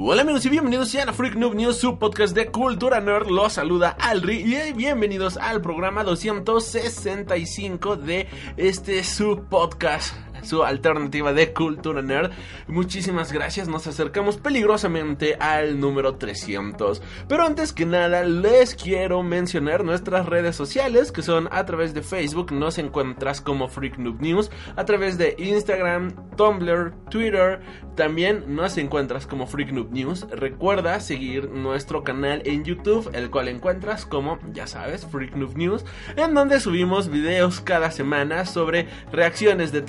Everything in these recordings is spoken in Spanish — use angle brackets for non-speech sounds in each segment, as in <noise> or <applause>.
Hola amigos y bienvenidos a Freak Noob News, su podcast de cultura nerd. Los saluda Alri y bienvenidos al programa 265 de este su podcast su alternativa de cultura nerd. Muchísimas gracias, nos acercamos peligrosamente al número 300. Pero antes que nada, les quiero mencionar nuestras redes sociales, que son a través de Facebook, nos encuentras como Freak Noob News, a través de Instagram, Tumblr, Twitter, también nos encuentras como Freak Noob News. Recuerda seguir nuestro canal en YouTube, el cual encuentras como, ya sabes, Freak Noob News, en donde subimos videos cada semana sobre reacciones de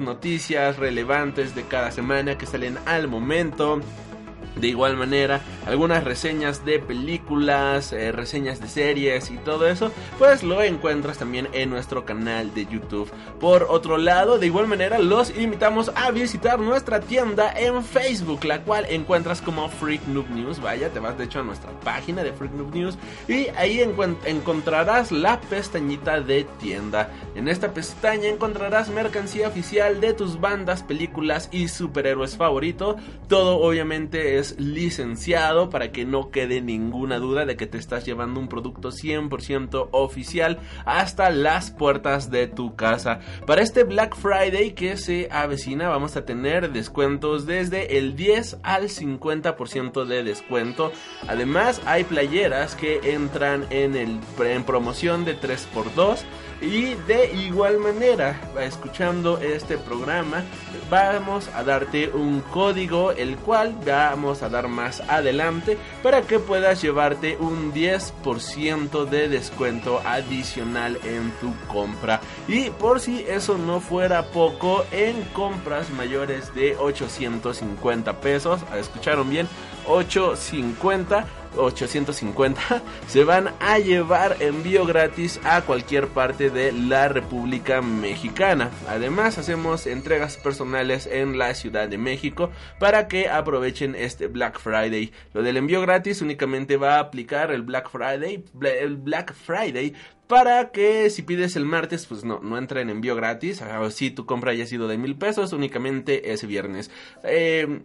noticias relevantes de cada semana que salen al momento. De igual manera, algunas reseñas de películas, eh, reseñas de series y todo eso, pues lo encuentras también en nuestro canal de YouTube. Por otro lado, de igual manera, los invitamos a visitar nuestra tienda en Facebook, la cual encuentras como Freak Noob News. Vaya, te vas de hecho a nuestra página de Freak Noob News y ahí encontrarás la pestañita de tienda. En esta pestaña encontrarás mercancía oficial de tus bandas, películas y superhéroes favoritos. Todo obviamente es licenciado para que no quede ninguna duda de que te estás llevando un producto 100% oficial hasta las puertas de tu casa. Para este Black Friday que se avecina vamos a tener descuentos desde el 10 al 50% de descuento. Además hay playeras que entran en, el, en promoción de 3x2 y de igual manera, escuchando este programa, vamos a darte un código, el cual vamos a dar más adelante, para que puedas llevarte un 10% de descuento adicional en tu compra. Y por si eso no fuera poco, en compras mayores de 850 pesos, escucharon bien, 850 850 <laughs> se van a llevar envío gratis a cualquier parte de la República Mexicana. Además hacemos entregas personales en la Ciudad de México para que aprovechen este Black Friday. Lo del envío gratis únicamente va a aplicar el Black Friday, el Black Friday para que si pides el martes, pues no, no entra en envío gratis. si tu compra haya sido de mil pesos, únicamente es viernes. Eh,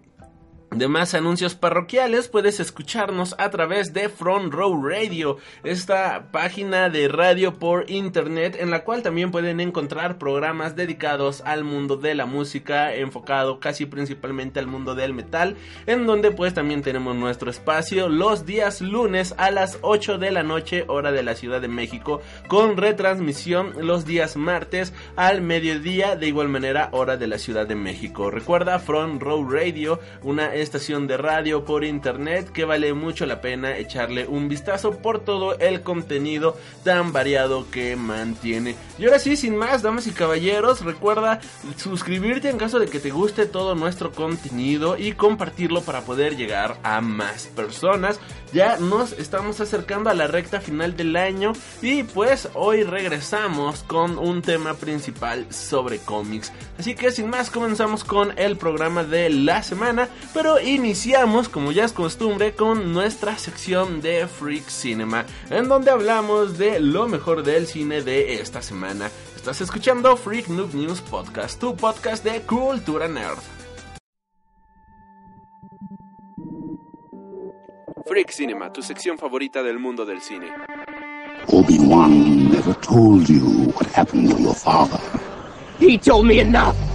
de más anuncios parroquiales puedes escucharnos a través de Front Row Radio, esta página de radio por internet en la cual también pueden encontrar programas dedicados al mundo de la música, enfocado casi principalmente al mundo del metal, en donde pues también tenemos nuestro espacio los días lunes a las 8 de la noche hora de la Ciudad de México, con retransmisión los días martes al mediodía de igual manera hora de la Ciudad de México. Recuerda Front Row Radio, una estación de radio por internet que vale mucho la pena echarle un vistazo por todo el contenido tan variado que mantiene. Y ahora sí, sin más, damas y caballeros, recuerda suscribirte en caso de que te guste todo nuestro contenido y compartirlo para poder llegar a más personas. Ya nos estamos acercando a la recta final del año y pues hoy regresamos con un tema principal sobre cómics. Así que sin más comenzamos con el programa de la semana, pero iniciamos, como ya es costumbre, con nuestra sección de Freak Cinema, en donde hablamos de lo mejor del cine de esta semana. Estás escuchando Freak Noob News Podcast, tu podcast de cultura nerd. Freak Cinema, tu sección favorita del mundo del cine. Obi-Wan never told you what happened to your father. He told me enough.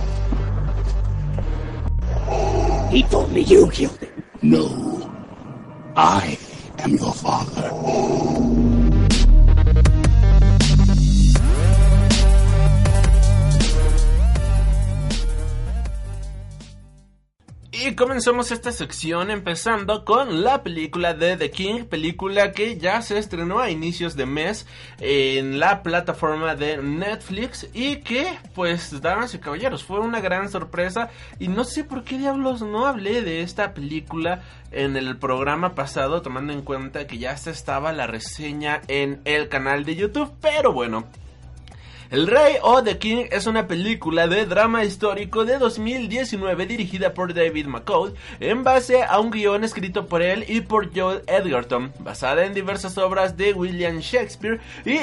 He told me you killed him. No. I am your father. Y comenzamos esta sección empezando con la película de The King, película que ya se estrenó a inicios de mes en la plataforma de Netflix y que, pues, damas y caballeros, fue una gran sorpresa y no sé por qué diablos no hablé de esta película en el programa pasado, tomando en cuenta que ya se estaba la reseña en el canal de YouTube, pero bueno. El Rey o The King es una película de drama histórico de 2019 dirigida por David McCall en base a un guion escrito por él y por Joel Edgerton, basada en diversas obras de William Shakespeare y,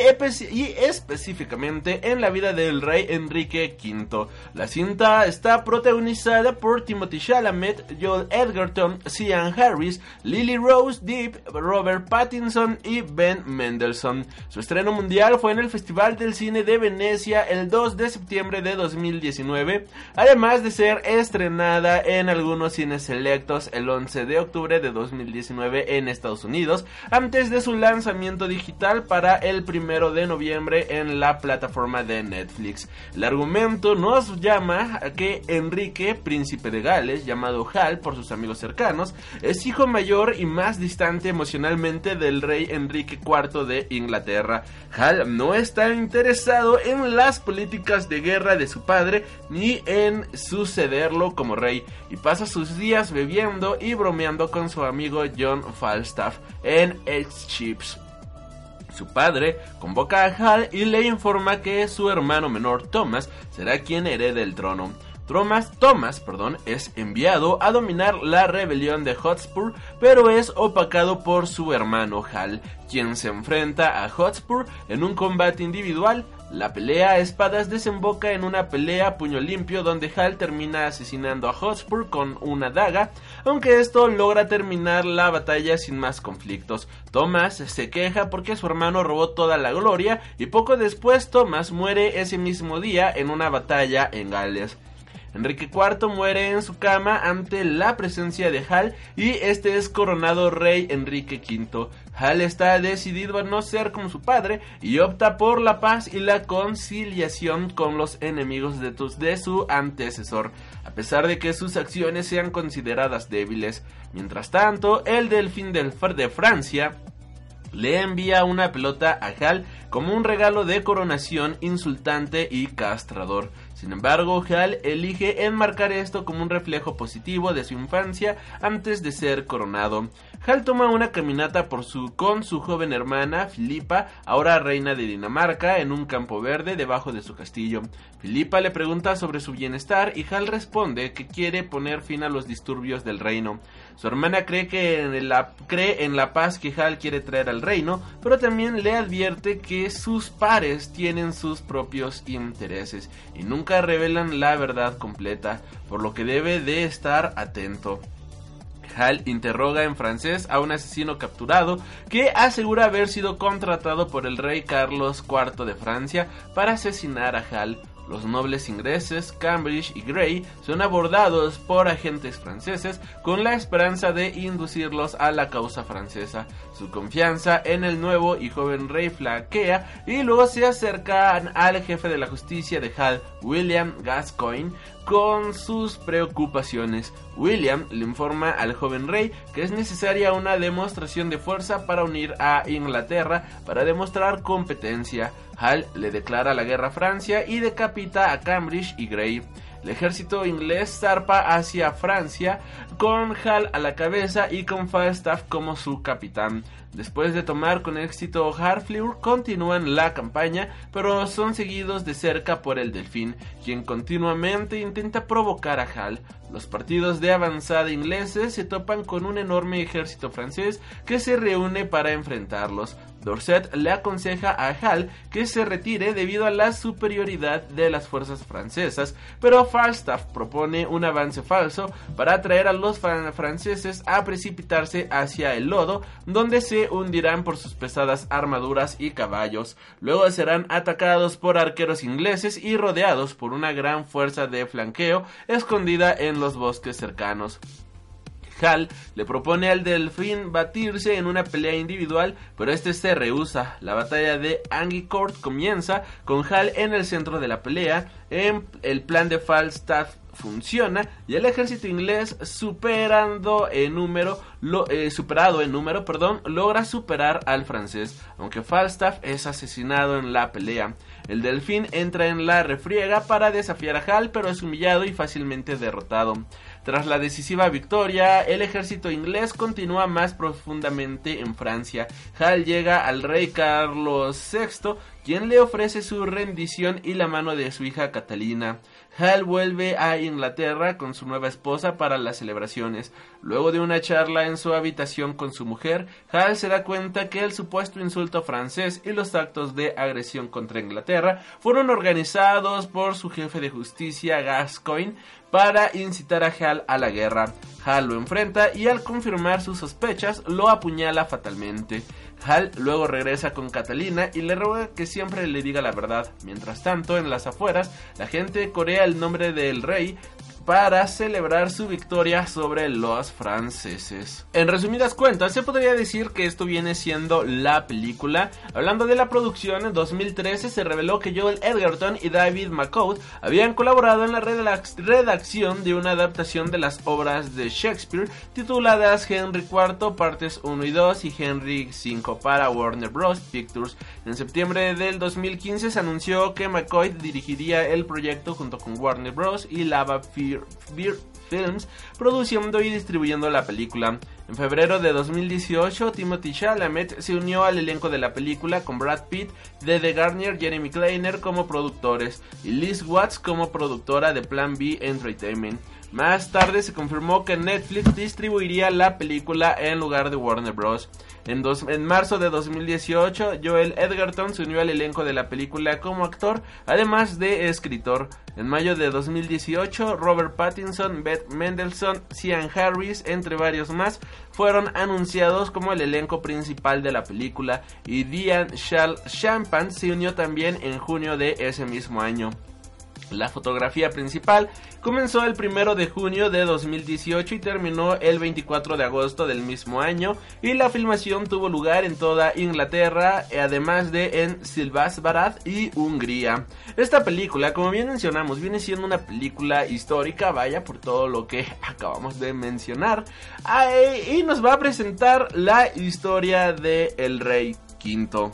específicamente en la vida del rey Enrique V. La cinta está protagonizada por Timothy Chalamet, Joel Edgerton, Cian Harris, Lily Rose Deep, Robert Pattinson y Ben Mendelssohn. Su estreno mundial fue en el Festival del Cine de Venecia el 2 de septiembre de 2019, además de ser estrenada en algunos cines selectos el 11 de octubre de 2019 en Estados Unidos, antes de su lanzamiento digital para el 1 de noviembre en la plataforma de Netflix. El argumento nos llama a que Enrique, príncipe de Gales, llamado Hal por sus amigos cercanos, es hijo mayor y más distante emocionalmente del rey Enrique IV de Inglaterra. Hal no está interesado en las políticas de guerra de su padre ni en sucederlo como rey y pasa sus días bebiendo y bromeando con su amigo John Falstaff en X-Chips. Su padre convoca a Hal y le informa que su hermano menor Thomas será quien herede el trono. Thomas, Thomas perdón, es enviado a dominar la rebelión de Hotspur, pero es opacado por su hermano Hal, quien se enfrenta a Hotspur en un combate individual la pelea a espadas desemboca en una pelea a puño limpio donde Hal termina asesinando a Hotspur con una daga, aunque esto logra terminar la batalla sin más conflictos. Thomas se queja porque su hermano robó toda la gloria y poco después Thomas muere ese mismo día en una batalla en Gales. Enrique IV muere en su cama ante la presencia de Hal y este es coronado rey Enrique V. Hal está decidido a no ser como su padre y opta por la paz y la conciliación con los enemigos de, su antecesor, a pesar de que sus acciones sean consideradas débiles. Mientras tanto, el delfín del de Francia le envía una pelota a Hal como un regalo de coronación insultante y castrador. Sin embargo, Hal elige enmarcar esto como un reflejo positivo de su infancia antes de ser coronado. Hal toma una caminata por su, con su joven hermana, Filipa, ahora reina de Dinamarca, en un campo verde debajo de su castillo. Filipa le pregunta sobre su bienestar y Hal responde que quiere poner fin a los disturbios del reino. Su hermana cree, que en la, cree en la paz que Hal quiere traer al reino, pero también le advierte que sus pares tienen sus propios intereses y nunca revelan la verdad completa, por lo que debe de estar atento. Hal interroga en francés a un asesino capturado que asegura haber sido contratado por el rey Carlos IV de Francia para asesinar a Hal. Los nobles ingleses, Cambridge y Grey, son abordados por agentes franceses con la esperanza de inducirlos a la causa francesa. Su confianza en el nuevo y joven rey flaquea y luego se acercan al jefe de la justicia de Hal, William Gascoigne, con sus preocupaciones. William le informa al joven rey que es necesaria una demostración de fuerza para unir a Inglaterra para demostrar competencia. Hal le declara la guerra a Francia y decapita a Cambridge y Grey. El ejército inglés zarpa hacia Francia con Hal a la cabeza y con Falstaff como su capitán. Después de tomar con éxito Harfleur, continúan la campaña, pero son seguidos de cerca por el Delfín, quien continuamente intenta provocar a Hal. Los partidos de avanzada ingleses se topan con un enorme ejército francés que se reúne para enfrentarlos. Dorset le aconseja a Hal que se retire debido a la superioridad de las fuerzas francesas, pero Falstaff propone un avance falso para atraer a los franceses a precipitarse hacia el lodo, donde se hundirán por sus pesadas armaduras y caballos. Luego serán atacados por arqueros ingleses y rodeados por una gran fuerza de flanqueo escondida en los bosques cercanos. Hal le propone al delfín batirse en una pelea individual, pero este se rehúsa. La batalla de Court comienza con Hal en el centro de la pelea. En el plan de Falstaff funciona y el ejército inglés superando número eh, superado en número perdón logra superar al francés aunque Falstaff es asesinado en la pelea el delfín entra en la refriega para desafiar a Hal pero es humillado y fácilmente derrotado tras la decisiva victoria, el ejército inglés continúa más profundamente en Francia. Hal llega al rey Carlos VI, quien le ofrece su rendición y la mano de su hija Catalina. Hal vuelve a Inglaterra con su nueva esposa para las celebraciones. Luego de una charla en su habitación con su mujer, Hal se da cuenta que el supuesto insulto francés y los actos de agresión contra Inglaterra fueron organizados por su jefe de justicia Gascoigne para incitar a Hal a la guerra. Hal lo enfrenta y al confirmar sus sospechas lo apuñala fatalmente. Hal luego regresa con Catalina y le ruega que siempre le diga la verdad. Mientras tanto, en las afueras, la gente corea el nombre del rey para celebrar su victoria sobre los franceses. En resumidas cuentas, se podría decir que esto viene siendo la película. Hablando de la producción, en 2013 se reveló que Joel Edgerton y David McCoy habían colaborado en la redacción de una adaptación de las obras de Shakespeare tituladas Henry IV partes 1 y 2 y Henry V para Warner Bros. Pictures. En septiembre del 2015 se anunció que McCoy dirigiría el proyecto junto con Warner Bros. y Lava Fear Beer, Films produciendo y distribuyendo la película. En febrero de 2018, Timothy Chalamet se unió al elenco de la película con Brad Pitt, Dede Garnier, Jeremy Kleiner como productores y Liz Watts como productora de Plan B Entertainment. Más tarde se confirmó que Netflix distribuiría la película en lugar de Warner Bros. En, en, marzo de 2018, Joel Edgerton se unió al elenco de la película como actor, además de escritor. En mayo de 2018, Robert Pattinson, Beth Mendelssohn, Cian Harris, entre varios más, fueron anunciados como el elenco principal de la película y Diane Champagne se unió también en junio de ese mismo año. La fotografía principal comenzó el 1 de junio de 2018 y terminó el 24 de agosto del mismo año y la filmación tuvo lugar en toda Inglaterra, además de en Silvasbarat y Hungría. Esta película, como bien mencionamos, viene siendo una película histórica, vaya por todo lo que <laughs> acabamos de mencionar, y nos va a presentar la historia de el rey quinto.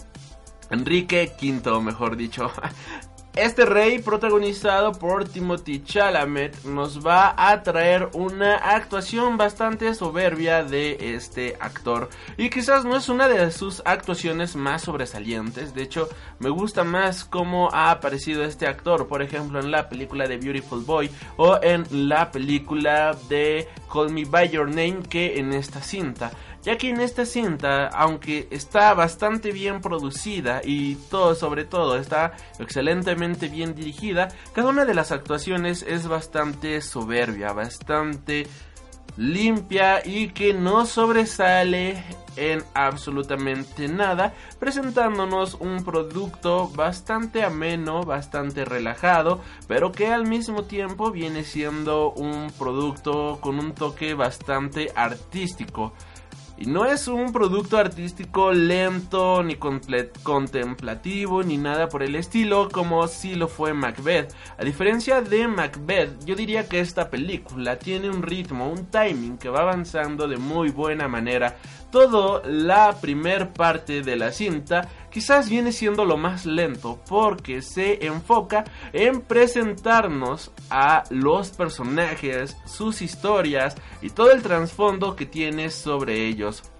Enrique V, mejor dicho. <laughs> Este rey, protagonizado por Timothy Chalamet, nos va a traer una actuación bastante soberbia de este actor. Y quizás no es una de sus actuaciones más sobresalientes. De hecho, me gusta más cómo ha aparecido este actor, por ejemplo, en la película de Beautiful Boy o en la película de Call Me By Your Name que en esta cinta ya que en esta cinta, aunque está bastante bien producida y todo sobre todo está excelentemente bien dirigida, cada una de las actuaciones es bastante soberbia, bastante limpia y que no sobresale en absolutamente nada, presentándonos un producto bastante ameno, bastante relajado, pero que al mismo tiempo viene siendo un producto con un toque bastante artístico. Y no es un producto artístico lento, ni contemplativo, ni nada por el estilo, como si lo fue Macbeth. A diferencia de Macbeth, yo diría que esta película tiene un ritmo, un timing que va avanzando de muy buena manera. Todo la primer parte de la cinta quizás viene siendo lo más lento porque se enfoca en presentarnos a los personajes, sus historias y todo el trasfondo que tiene sobre ellos.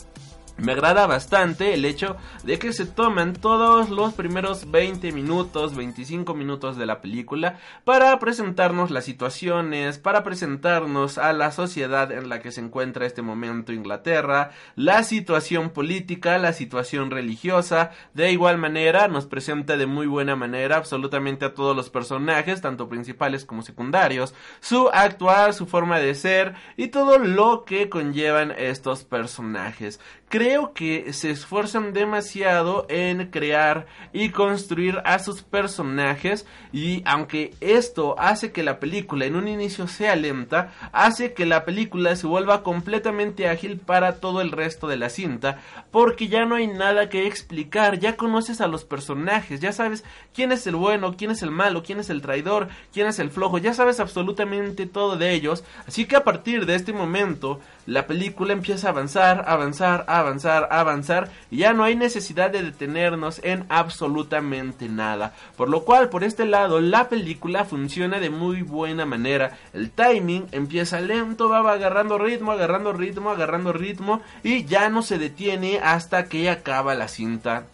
Me agrada bastante el hecho de que se tomen todos los primeros 20 minutos, 25 minutos de la película para presentarnos las situaciones, para presentarnos a la sociedad en la que se encuentra este momento Inglaterra, la situación política, la situación religiosa. De igual manera nos presenta de muy buena manera absolutamente a todos los personajes, tanto principales como secundarios, su actuar, su forma de ser y todo lo que conllevan estos personajes. Creo que se esfuerzan demasiado en crear y construir a sus personajes y aunque esto hace que la película en un inicio sea lenta, hace que la película se vuelva completamente ágil para todo el resto de la cinta, porque ya no hay nada que explicar, ya conoces a los personajes, ya sabes quién es el bueno, quién es el malo, quién es el traidor, quién es el flojo, ya sabes absolutamente todo de ellos, así que a partir de este momento la película empieza a avanzar, avanzar, avanzar, avanzar y ya no hay necesidad de detenernos en absolutamente nada. Por lo cual, por este lado, la película funciona de muy buena manera. El timing empieza lento, va agarrando ritmo, agarrando ritmo, agarrando ritmo y ya no se detiene hasta que acaba la cinta.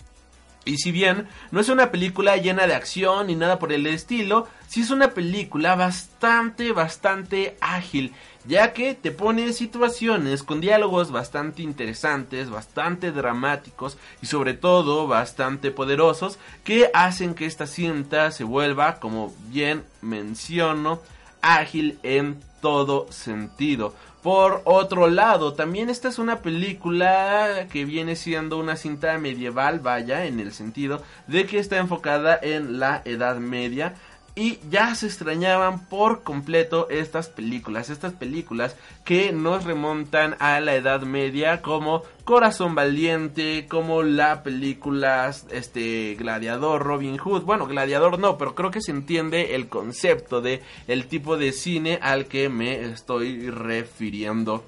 Y si bien no es una película llena de acción ni nada por el estilo, sí es una película bastante, bastante ágil, ya que te pone situaciones con diálogos bastante interesantes, bastante dramáticos y sobre todo bastante poderosos que hacen que esta cinta se vuelva, como bien menciono, ágil en todo sentido. Por otro lado, también esta es una película que viene siendo una cinta medieval, vaya, en el sentido de que está enfocada en la Edad Media y ya se extrañaban por completo estas películas, estas películas que nos remontan a la Edad Media como Corazón Valiente, como la película este Gladiador, Robin Hood, bueno, Gladiador no, pero creo que se entiende el concepto de el tipo de cine al que me estoy refiriendo.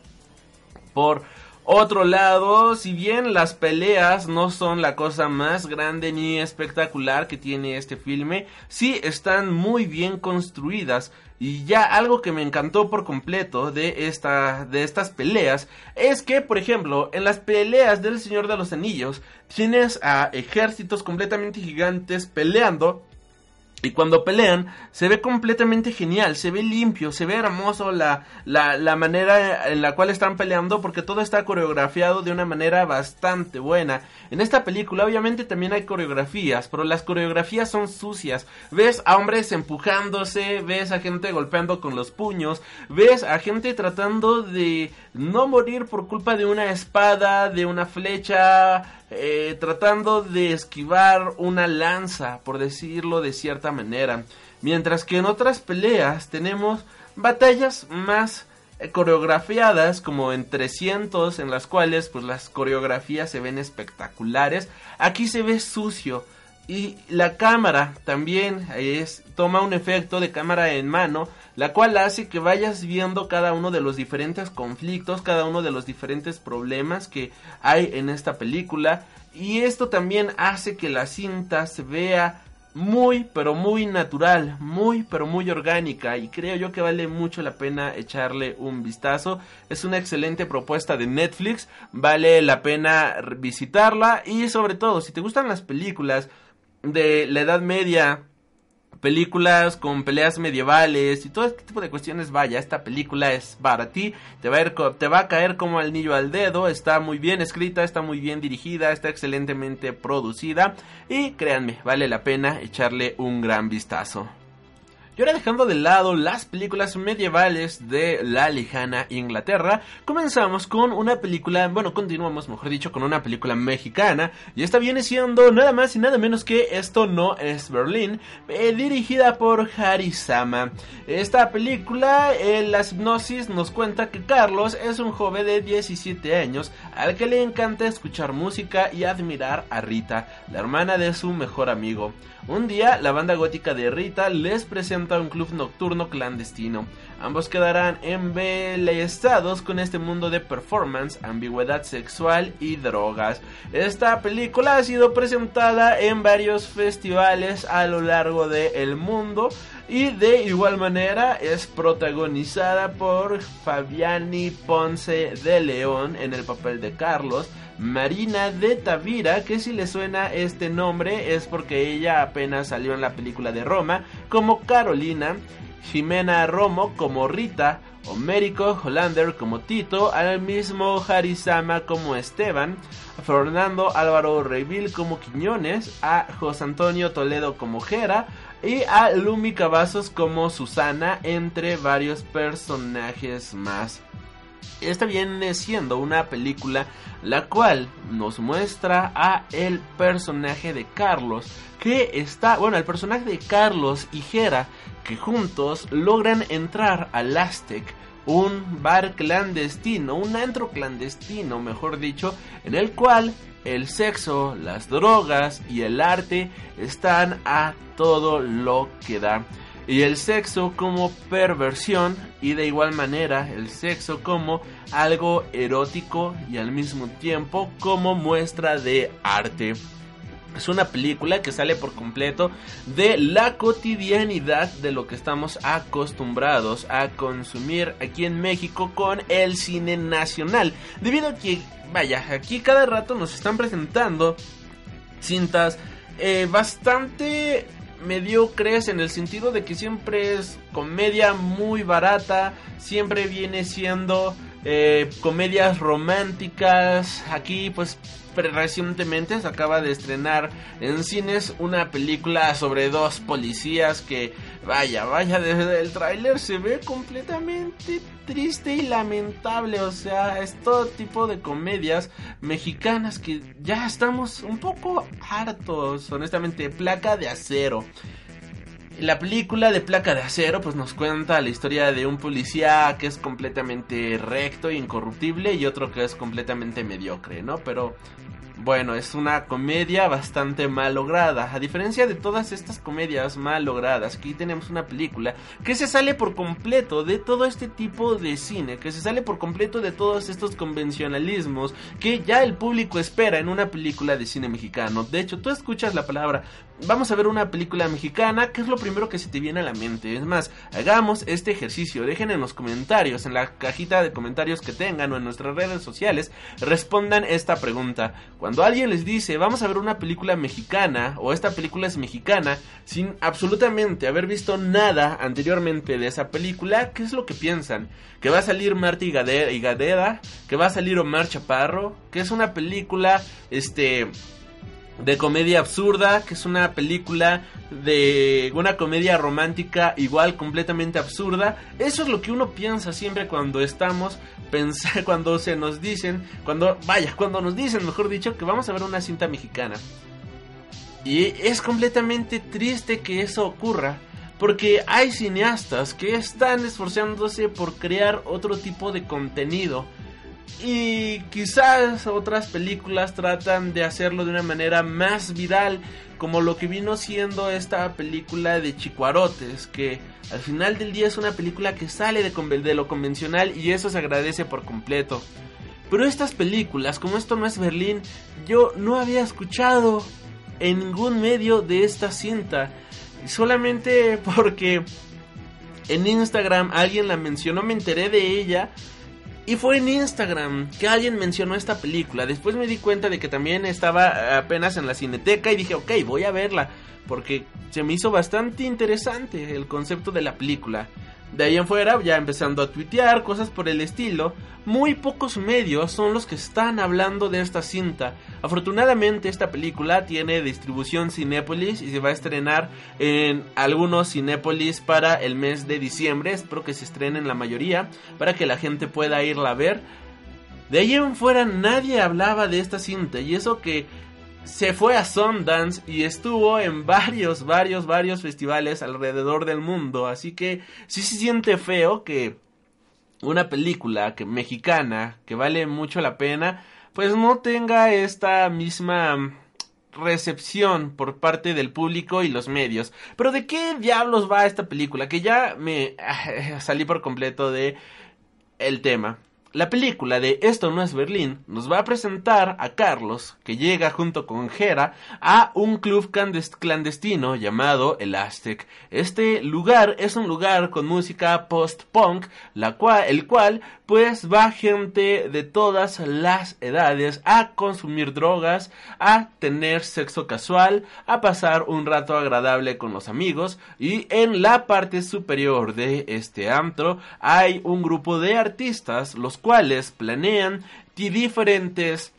Por otro lado, si bien las peleas no son la cosa más grande ni espectacular que tiene este filme, sí están muy bien construidas. Y ya algo que me encantó por completo de, esta, de estas peleas es que, por ejemplo, en las peleas del Señor de los Anillos tienes a ejércitos completamente gigantes peleando y cuando pelean, se ve completamente genial, se ve limpio, se ve hermoso la, la, la, manera en la cual están peleando porque todo está coreografiado de una manera bastante buena. En esta película obviamente también hay coreografías, pero las coreografías son sucias. Ves a hombres empujándose, ves a gente golpeando con los puños, ves a gente tratando de no morir por culpa de una espada, de una flecha, eh, tratando de esquivar una lanza, por decirlo de cierta manera. Mientras que en otras peleas tenemos batallas más eh, coreografiadas como en 300 en las cuales pues las coreografías se ven espectaculares aquí se ve sucio y la cámara también es toma un efecto de cámara en mano la cual hace que vayas viendo cada uno de los diferentes conflictos, cada uno de los diferentes problemas que hay en esta película. Y esto también hace que la cinta se vea muy pero muy natural, muy pero muy orgánica. Y creo yo que vale mucho la pena echarle un vistazo. Es una excelente propuesta de Netflix, vale la pena visitarla. Y sobre todo si te gustan las películas de la Edad Media, películas con peleas medievales y todo este tipo de cuestiones, vaya, esta película es para ti, te va a, ir, te va a caer como al niño al dedo, está muy bien escrita, está muy bien dirigida, está excelentemente producida y créanme, vale la pena echarle un gran vistazo. Y ahora dejando de lado las películas medievales de la lejana Inglaterra, comenzamos con una película, bueno, continuamos, mejor dicho, con una película mexicana. Y esta viene siendo nada más y nada menos que Esto no es Berlín, eh, dirigida por Harisama. Esta película, en la hipnosis nos cuenta que Carlos es un joven de 17 años al que le encanta escuchar música y admirar a Rita, la hermana de su mejor amigo. Un día, la banda gótica de Rita les presenta un club nocturno clandestino. Ambos quedarán embelesados con este mundo de performance, ambigüedad sexual y drogas. Esta película ha sido presentada en varios festivales a lo largo del mundo y de igual manera es protagonizada por Fabiani Ponce de León en el papel de Carlos, Marina de Tavira, que si le suena este nombre es porque ella apenas salió en la película de Roma, como Carolina, Jimena Romo como Rita, Homérico Hollander como Tito, al mismo Harisama como Esteban, a Fernando Álvaro Reyville como Quiñones, a José Antonio Toledo como Jera, y a Lumi Cavazos como Susana, entre varios personajes más. Esta viene siendo una película la cual nos muestra a el personaje de Carlos que está, bueno, el personaje de Carlos y Jera que juntos logran entrar al Aztec, un bar clandestino, un antro clandestino, mejor dicho, en el cual el sexo, las drogas y el arte están a todo lo que da y el sexo como perversión y de igual manera el sexo como algo erótico y al mismo tiempo como muestra de arte. Es una película que sale por completo de la cotidianidad de lo que estamos acostumbrados a consumir aquí en México con el cine nacional. Debido a que, vaya, aquí cada rato nos están presentando cintas eh, bastante mediocres en el sentido de que siempre es comedia muy barata, siempre viene siendo eh, comedias románticas. Aquí pues recientemente se acaba de estrenar en cines una película sobre dos policías que vaya, vaya, desde el tráiler se ve completamente triste y lamentable, o sea, es todo tipo de comedias mexicanas que ya estamos un poco hartos, honestamente, placa de acero. La película de Placa de Acero pues nos cuenta la historia de un policía que es completamente recto e incorruptible y otro que es completamente mediocre, ¿no? Pero bueno, es una comedia bastante mal lograda. A diferencia de todas estas comedias mal logradas, aquí tenemos una película que se sale por completo de todo este tipo de cine, que se sale por completo de todos estos convencionalismos que ya el público espera en una película de cine mexicano. De hecho, tú escuchas la palabra, vamos a ver una película mexicana, ¿qué es lo primero que se te viene a la mente? Es más, hagamos este ejercicio, dejen en los comentarios, en la cajita de comentarios que tengan o en nuestras redes sociales, respondan esta pregunta cuando alguien les dice, vamos a ver una película mexicana, o esta película es mexicana, sin absolutamente haber visto nada anteriormente de esa película, ¿qué es lo que piensan? ¿Que va a salir Marta y Gadeda? ¿Que va a salir Omar Chaparro? ¿Que es una película, este de comedia absurda, que es una película de una comedia romántica igual completamente absurda. Eso es lo que uno piensa siempre cuando estamos pensando, <laughs> cuando se nos dicen, cuando vaya, cuando nos dicen, mejor dicho, que vamos a ver una cinta mexicana. Y es completamente triste que eso ocurra, porque hay cineastas que están esforzándose por crear otro tipo de contenido y quizás otras películas tratan de hacerlo de una manera más viral, como lo que vino siendo esta película de Chicuarotes, que al final del día es una película que sale de, de lo convencional y eso se agradece por completo. Pero estas películas, como esto no es Berlín, yo no había escuchado en ningún medio de esta cinta. Solamente <laughs> porque en Instagram alguien la mencionó, me enteré de ella y fue en Instagram que alguien mencionó esta película. Después me di cuenta de que también estaba apenas en la cineteca y dije, ok, voy a verla. Porque se me hizo bastante interesante el concepto de la película. De ahí en fuera, ya empezando a tuitear, cosas por el estilo, muy pocos medios son los que están hablando de esta cinta. Afortunadamente esta película tiene distribución Cinépolis y se va a estrenar en algunos Cinépolis para el mes de diciembre. Espero que se estrenen la mayoría para que la gente pueda irla a ver. De ahí en fuera nadie hablaba de esta cinta y eso que se fue a Sundance y estuvo en varios, varios, varios festivales alrededor del mundo. Así que sí se siente feo que una película que, mexicana que vale mucho la pena, pues no tenga esta misma recepción por parte del público y los medios. Pero ¿de qué diablos va esta película? Que ya me <laughs> salí por completo de el tema. La película de Esto no es Berlín nos va a presentar a Carlos, que llega junto con Jera a un club clandestino llamado El Aztec. Este lugar es un lugar con música post-punk, el cual pues va gente de todas las edades a consumir drogas, a tener sexo casual, a pasar un rato agradable con los amigos y en la parte superior de este antro hay un grupo de artistas los cuales planean diferentes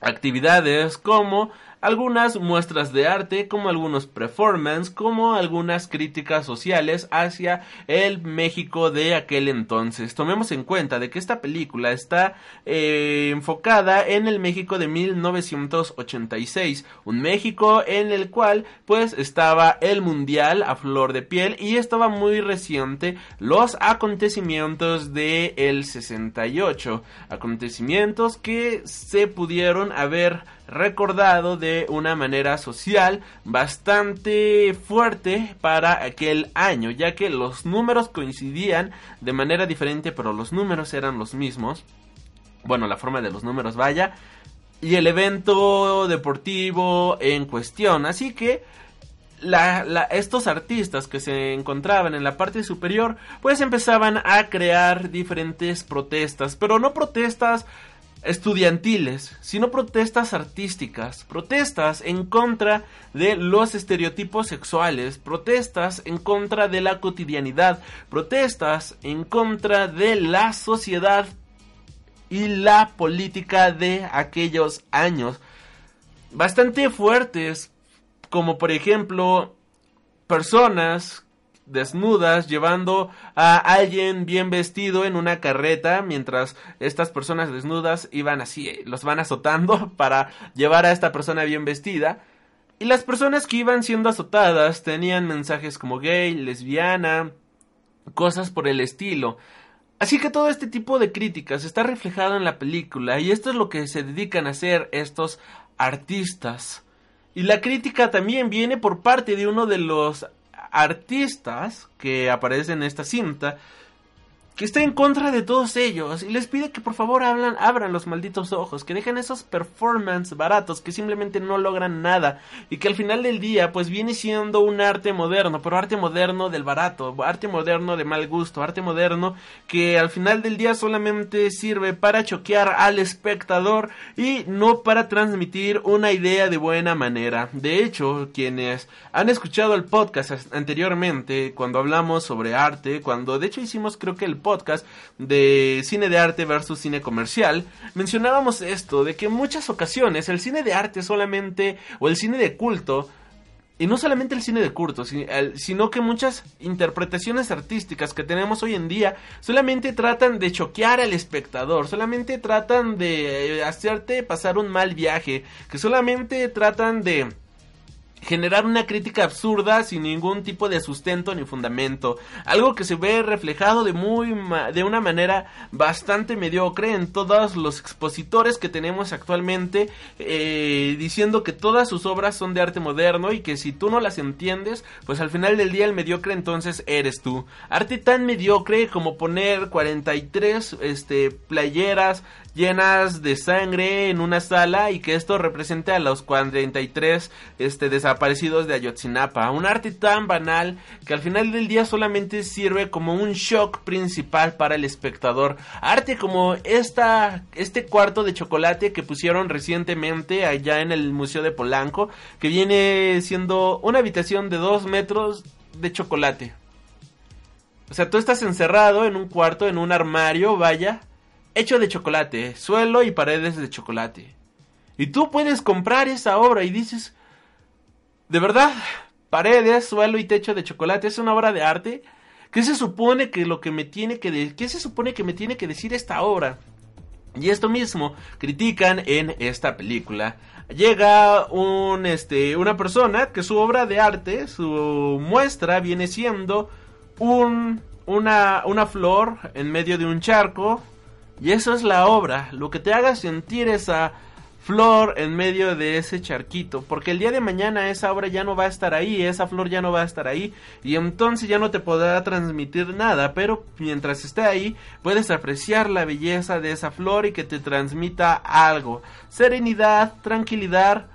actividades como algunas muestras de arte, como algunos performance, como algunas críticas sociales hacia el México de aquel entonces. Tomemos en cuenta de que esta película está eh, enfocada en el México de 1986, un México en el cual pues estaba el mundial a flor de piel y estaba muy reciente los acontecimientos de el 68, acontecimientos que se pudieron haber recordado de una manera social bastante fuerte para aquel año, ya que los números coincidían de manera diferente, pero los números eran los mismos. Bueno, la forma de los números vaya. Y el evento deportivo en cuestión. Así que estos artistas que se encontraban en la parte superior, pues empezaban a crear diferentes protestas, pero no protestas estudiantiles, sino protestas artísticas, protestas en contra de los estereotipos sexuales, protestas en contra de la cotidianidad, protestas en contra de la sociedad y la política de aquellos años. Bastante fuertes, como por ejemplo personas desnudas llevando a alguien bien vestido en una carreta mientras estas personas desnudas iban así, eh, los van azotando <laughs> para llevar a esta persona bien vestida. Y las personas que iban siendo azotadas tenían mensajes como gay, lesbiana, cosas por el estilo. Así que todo este tipo de críticas está reflejado en la película y esto es lo que se dedican a hacer estos artistas. Y la crítica también viene por parte de uno de los artistas que aparecen en esta cinta que está en contra de todos ellos y les pide que por favor hablan, abran los malditos ojos, que dejen esos performance baratos que simplemente no logran nada y que al final del día pues viene siendo un arte moderno, pero arte moderno del barato, arte moderno de mal gusto, arte moderno que al final del día solamente sirve para choquear al espectador y no para transmitir una idea de buena manera. De hecho, quienes han escuchado el podcast anteriormente cuando hablamos sobre arte, cuando de hecho hicimos creo que el podcast de cine de arte versus cine comercial, mencionábamos esto, de que en muchas ocasiones el cine de arte solamente, o el cine de culto, y no solamente el cine de culto, sino que muchas interpretaciones artísticas que tenemos hoy en día solamente tratan de choquear al espectador, solamente tratan de hacerte pasar un mal viaje, que solamente tratan de generar una crítica absurda sin ningún tipo de sustento ni fundamento, algo que se ve reflejado de muy de una manera bastante mediocre en todos los expositores que tenemos actualmente, eh, diciendo que todas sus obras son de arte moderno y que si tú no las entiendes, pues al final del día el mediocre entonces eres tú. Arte tan mediocre como poner 43 este playeras llenas de sangre en una sala y que esto represente a los 43 este, desaparecidos de Ayotzinapa. Un arte tan banal que al final del día solamente sirve como un shock principal para el espectador. Arte como esta, este cuarto de chocolate que pusieron recientemente allá en el Museo de Polanco, que viene siendo una habitación de 2 metros de chocolate. O sea, tú estás encerrado en un cuarto, en un armario, vaya, hecho de chocolate, suelo y paredes de chocolate. Y tú puedes comprar esa obra y dices, ¿de verdad? Paredes, suelo y techo de chocolate es una obra de arte. ¿Qué se supone que lo que me tiene que qué se supone que me tiene que decir esta obra? Y esto mismo critican en esta película. Llega un este una persona que su obra de arte, su muestra viene siendo un una una flor en medio de un charco y eso es la obra, lo que te haga sentir esa flor en medio de ese charquito, porque el día de mañana esa obra ya no va a estar ahí, esa flor ya no va a estar ahí, y entonces ya no te podrá transmitir nada, pero mientras esté ahí puedes apreciar la belleza de esa flor y que te transmita algo, serenidad, tranquilidad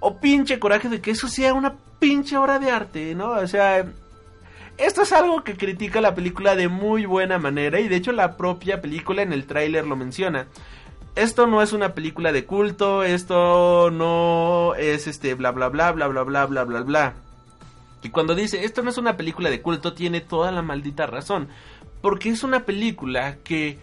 o pinche coraje de que eso sea una pinche obra de arte, ¿no? O sea, esto es algo que critica la película de muy buena manera y de hecho la propia película en el tráiler lo menciona. Esto no es una película de culto, esto no es este bla bla bla bla bla bla bla bla bla. Y cuando dice esto no es una película de culto tiene toda la maldita razón, porque es una película que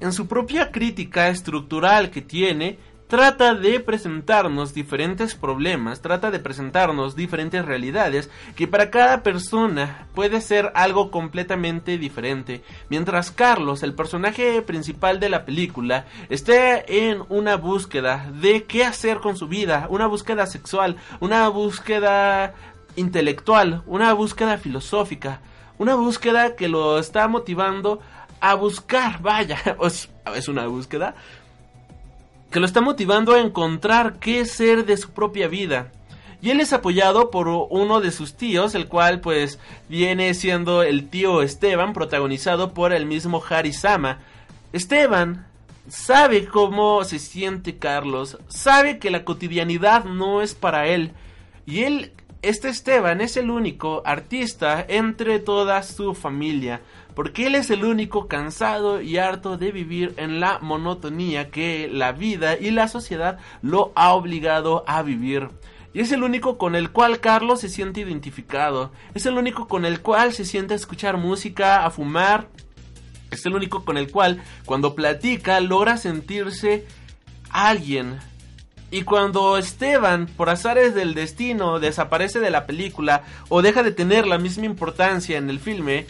en su propia crítica estructural que tiene trata de presentarnos diferentes problemas, trata de presentarnos diferentes realidades que para cada persona puede ser algo completamente diferente. Mientras Carlos, el personaje principal de la película, esté en una búsqueda de qué hacer con su vida, una búsqueda sexual, una búsqueda intelectual, una búsqueda filosófica, una búsqueda que lo está motivando a buscar, vaya, <laughs> es una búsqueda que lo está motivando a encontrar qué ser de su propia vida. Y él es apoyado por uno de sus tíos, el cual pues viene siendo el tío Esteban, protagonizado por el mismo Harisama. Esteban sabe cómo se siente Carlos, sabe que la cotidianidad no es para él. Y él, este Esteban, es el único artista entre toda su familia porque él es el único cansado y harto de vivir en la monotonía que la vida y la sociedad lo ha obligado a vivir. Y es el único con el cual Carlos se siente identificado. Es el único con el cual se siente a escuchar música, a fumar. Es el único con el cual, cuando platica, logra sentirse alguien. Y cuando Esteban, por azares del destino, desaparece de la película o deja de tener la misma importancia en el filme,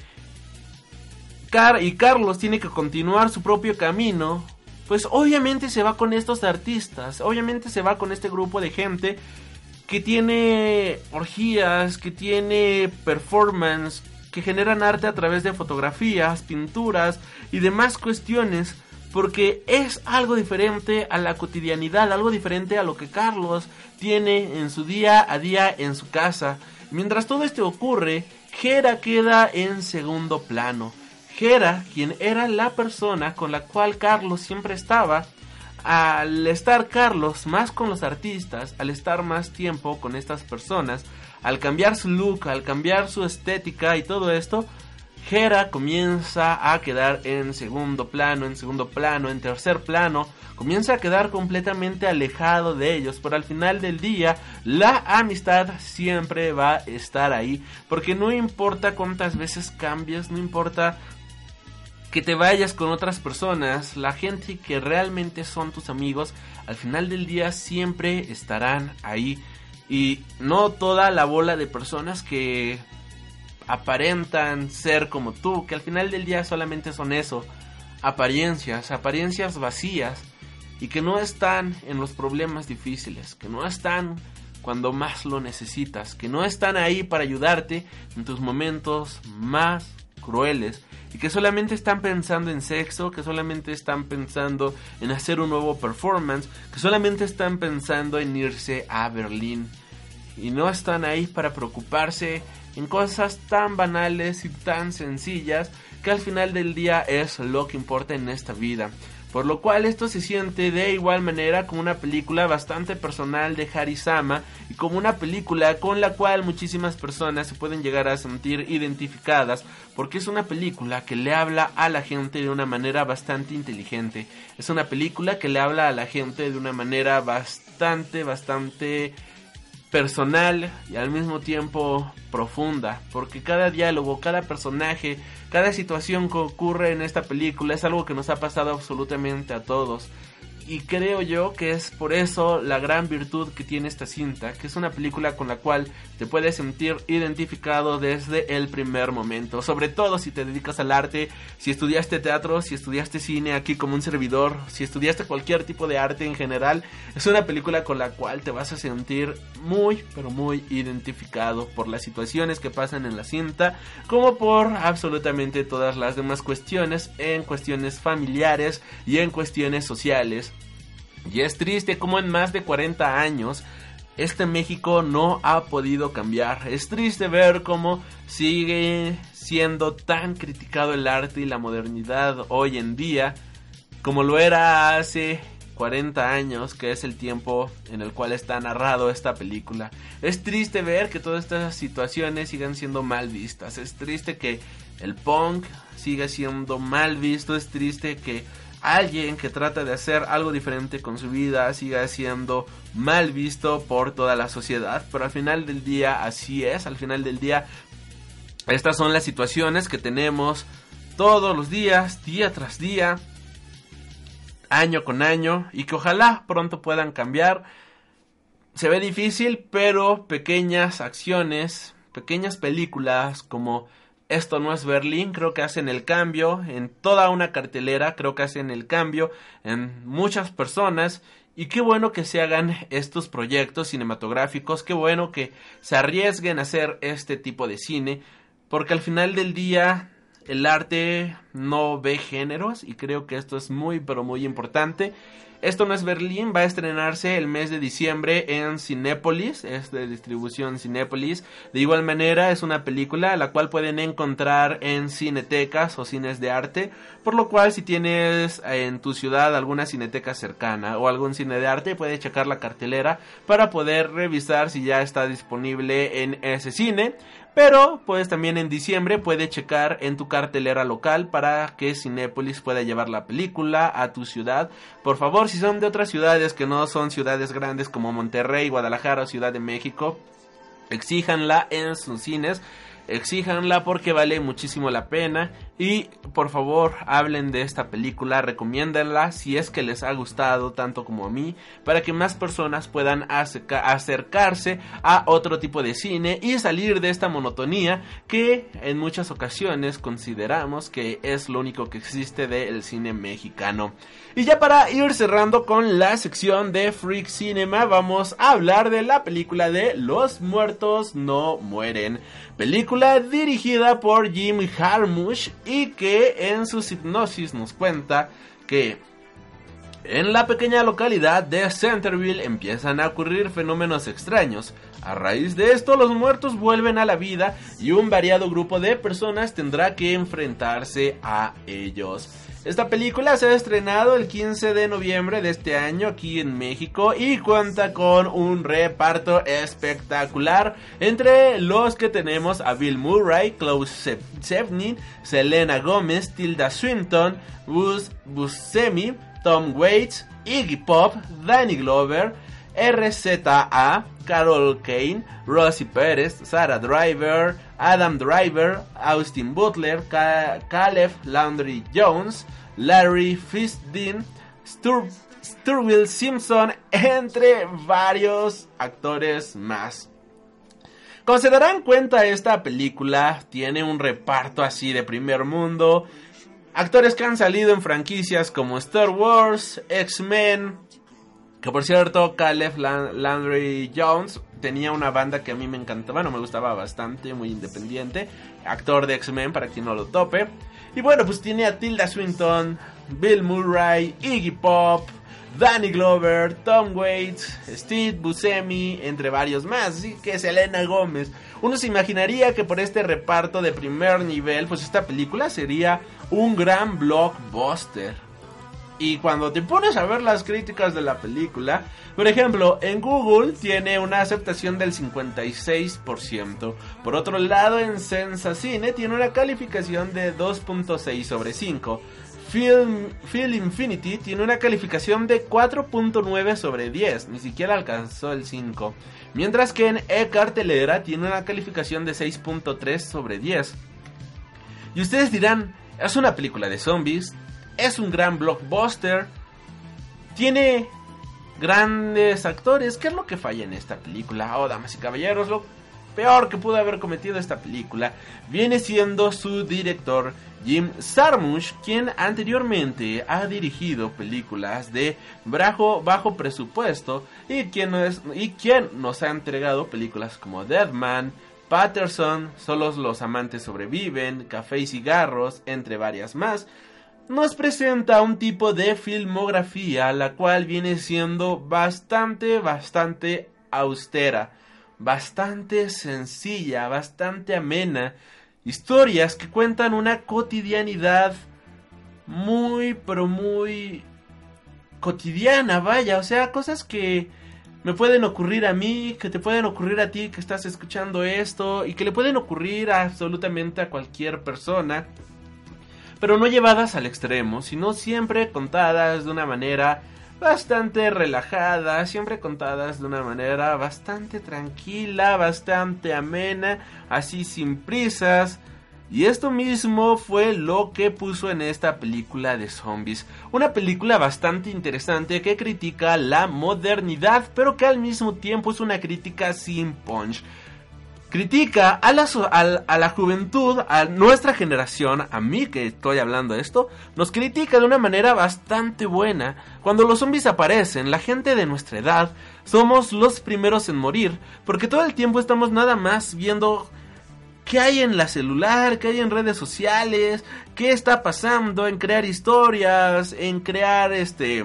y Carlos tiene que continuar su propio camino, pues obviamente se va con estos artistas, obviamente se va con este grupo de gente que tiene orgías, que tiene performance, que generan arte a través de fotografías, pinturas y demás cuestiones, porque es algo diferente a la cotidianidad, algo diferente a lo que Carlos tiene en su día a día en su casa. Mientras todo esto ocurre, Gera queda en segundo plano. Gera, quien era la persona con la cual Carlos siempre estaba, al estar Carlos más con los artistas, al estar más tiempo con estas personas, al cambiar su look, al cambiar su estética y todo esto, Gera comienza a quedar en segundo plano, en segundo plano, en tercer plano, comienza a quedar completamente alejado de ellos, pero al final del día la amistad siempre va a estar ahí, porque no importa cuántas veces cambies, no importa que te vayas con otras personas, la gente que realmente son tus amigos, al final del día siempre estarán ahí. Y no toda la bola de personas que aparentan ser como tú, que al final del día solamente son eso, apariencias, apariencias vacías, y que no están en los problemas difíciles, que no están cuando más lo necesitas, que no están ahí para ayudarte en tus momentos más crueles y que solamente están pensando en sexo, que solamente están pensando en hacer un nuevo performance, que solamente están pensando en irse a Berlín y no están ahí para preocuparse en cosas tan banales y tan sencillas que al final del día es lo que importa en esta vida. Por lo cual esto se siente de igual manera como una película bastante personal de Harisama y como una película con la cual muchísimas personas se pueden llegar a sentir identificadas porque es una película que le habla a la gente de una manera bastante inteligente. Es una película que le habla a la gente de una manera bastante, bastante personal y al mismo tiempo profunda, porque cada diálogo, cada personaje, cada situación que ocurre en esta película es algo que nos ha pasado absolutamente a todos y creo yo que es por eso la gran virtud que tiene esta cinta, que es una película con la cual te puedes sentir identificado desde el primer momento, sobre todo si te dedicas al arte, si estudiaste teatro, si estudiaste cine aquí como un servidor, si estudiaste cualquier tipo de arte en general, es una película con la cual te vas a sentir muy, pero muy identificado por las situaciones que pasan en la cinta, como por absolutamente todas las demás cuestiones, en cuestiones familiares y en cuestiones sociales y es triste como en más de 40 años este México no ha podido cambiar. Es triste ver cómo sigue siendo tan criticado el arte y la modernidad hoy en día como lo era hace 40 años, que es el tiempo en el cual está narrado esta película. Es triste ver que todas estas situaciones sigan siendo mal vistas. Es triste que el punk siga siendo mal visto. Es triste que alguien que trata de hacer algo diferente con su vida siga siendo mal visto por toda la sociedad. Pero al final del día así es, al final del día estas son las situaciones que tenemos todos los días, día tras día. año con año y que ojalá pronto puedan cambiar. Se ve difícil, pero pequeñas acciones, pequeñas películas como esto no es Berlín, creo que hacen el cambio en toda una cartelera, creo que hacen el cambio en muchas personas y qué bueno que se hagan estos proyectos cinematográficos, qué bueno que se arriesguen a hacer este tipo de cine, porque al final del día el arte no ve géneros y creo que esto es muy pero muy importante. Esto no es Berlín, va a estrenarse el mes de diciembre en Cinépolis, es de distribución Cinépolis. De igual manera, es una película la cual pueden encontrar en cinetecas o cines de arte, por lo cual si tienes en tu ciudad alguna cineteca cercana o algún cine de arte, puedes checar la cartelera para poder revisar si ya está disponible en ese cine. Pero pues también en diciembre puede checar en tu cartelera local para que Cinépolis pueda llevar la película a tu ciudad. Por favor, si son de otras ciudades que no son ciudades grandes como Monterrey, Guadalajara o Ciudad de México, exíjanla en sus cines exíjanla porque vale muchísimo la pena y por favor hablen de esta película, recomiéndenla si es que les ha gustado tanto como a mí para que más personas puedan acercarse a otro tipo de cine y salir de esta monotonía que en muchas ocasiones consideramos que es lo único que existe del cine mexicano. Y ya para ir cerrando con la sección de Freak Cinema vamos a hablar de la película de Los muertos no mueren. Película dirigida por Jim Harmush y que en su hipnosis nos cuenta que en la pequeña localidad de Centerville empiezan a ocurrir fenómenos extraños. A raíz de esto, los muertos vuelven a la vida y un variado grupo de personas tendrá que enfrentarse a ellos. Esta película se ha estrenado el 15 de noviembre de este año aquí en México y cuenta con un reparto espectacular entre los que tenemos a Bill Murray, Klaus Sevnin, Selena Gomez, Tilda Swinton, Bus Buscemi, Tom Waits, Iggy Pop, Danny Glover, RZA, Carol Kane, Rosie Pérez, Sarah Driver, Adam Driver, Austin Butler, Caleb Landry Jones, Larry Fishdean, Stur Sturgill Simpson, entre varios actores más. Como se darán cuenta, esta película tiene un reparto así de primer mundo. Actores que han salido en franquicias como Star Wars, X-Men, que por cierto, Caleb Landry Jones tenía una banda que a mí me encantaba, no me gustaba bastante, muy independiente. Actor de X-Men, para quien no lo tope. Y bueno, pues tiene a Tilda Swinton, Bill Murray, Iggy Pop, Danny Glover, Tom Waits, Steve Buscemi, entre varios más. Así que Selena Gómez. Uno se imaginaría que por este reparto de primer nivel, pues esta película sería un gran blockbuster. Y cuando te pones a ver las críticas de la película, por ejemplo, en Google tiene una aceptación del 56%. Por otro lado, en Sensacine tiene una calificación de 2.6 sobre 5. Film, Infinity tiene una calificación de 4.9 sobre 10, ni siquiera alcanzó el 5. Mientras que en E-Cartelera tiene una calificación de 6.3 sobre 10. Y ustedes dirán, es una película de zombies, es un gran blockbuster. Tiene grandes actores. ¿Qué es lo que falla en esta película? Oh, damas y caballeros, lo peor que pudo haber cometido esta película viene siendo su director Jim Sarmush, quien anteriormente ha dirigido películas de bajo, bajo presupuesto y quien, y quien nos ha entregado películas como Deadman, Patterson, Solos los amantes sobreviven, Café y cigarros, entre varias más nos presenta un tipo de filmografía la cual viene siendo bastante, bastante austera, bastante sencilla, bastante amena, historias que cuentan una cotidianidad muy, pero muy cotidiana, vaya, o sea, cosas que me pueden ocurrir a mí, que te pueden ocurrir a ti que estás escuchando esto y que le pueden ocurrir absolutamente a cualquier persona pero no llevadas al extremo, sino siempre contadas de una manera bastante relajada, siempre contadas de una manera bastante tranquila, bastante amena, así sin prisas. Y esto mismo fue lo que puso en esta película de zombies. Una película bastante interesante que critica la modernidad, pero que al mismo tiempo es una crítica sin punch. Critica a la, a la juventud, a nuestra generación, a mí que estoy hablando de esto, nos critica de una manera bastante buena. Cuando los zombies aparecen, la gente de nuestra edad somos los primeros en morir, porque todo el tiempo estamos nada más viendo qué hay en la celular, qué hay en redes sociales, qué está pasando en crear historias, en crear este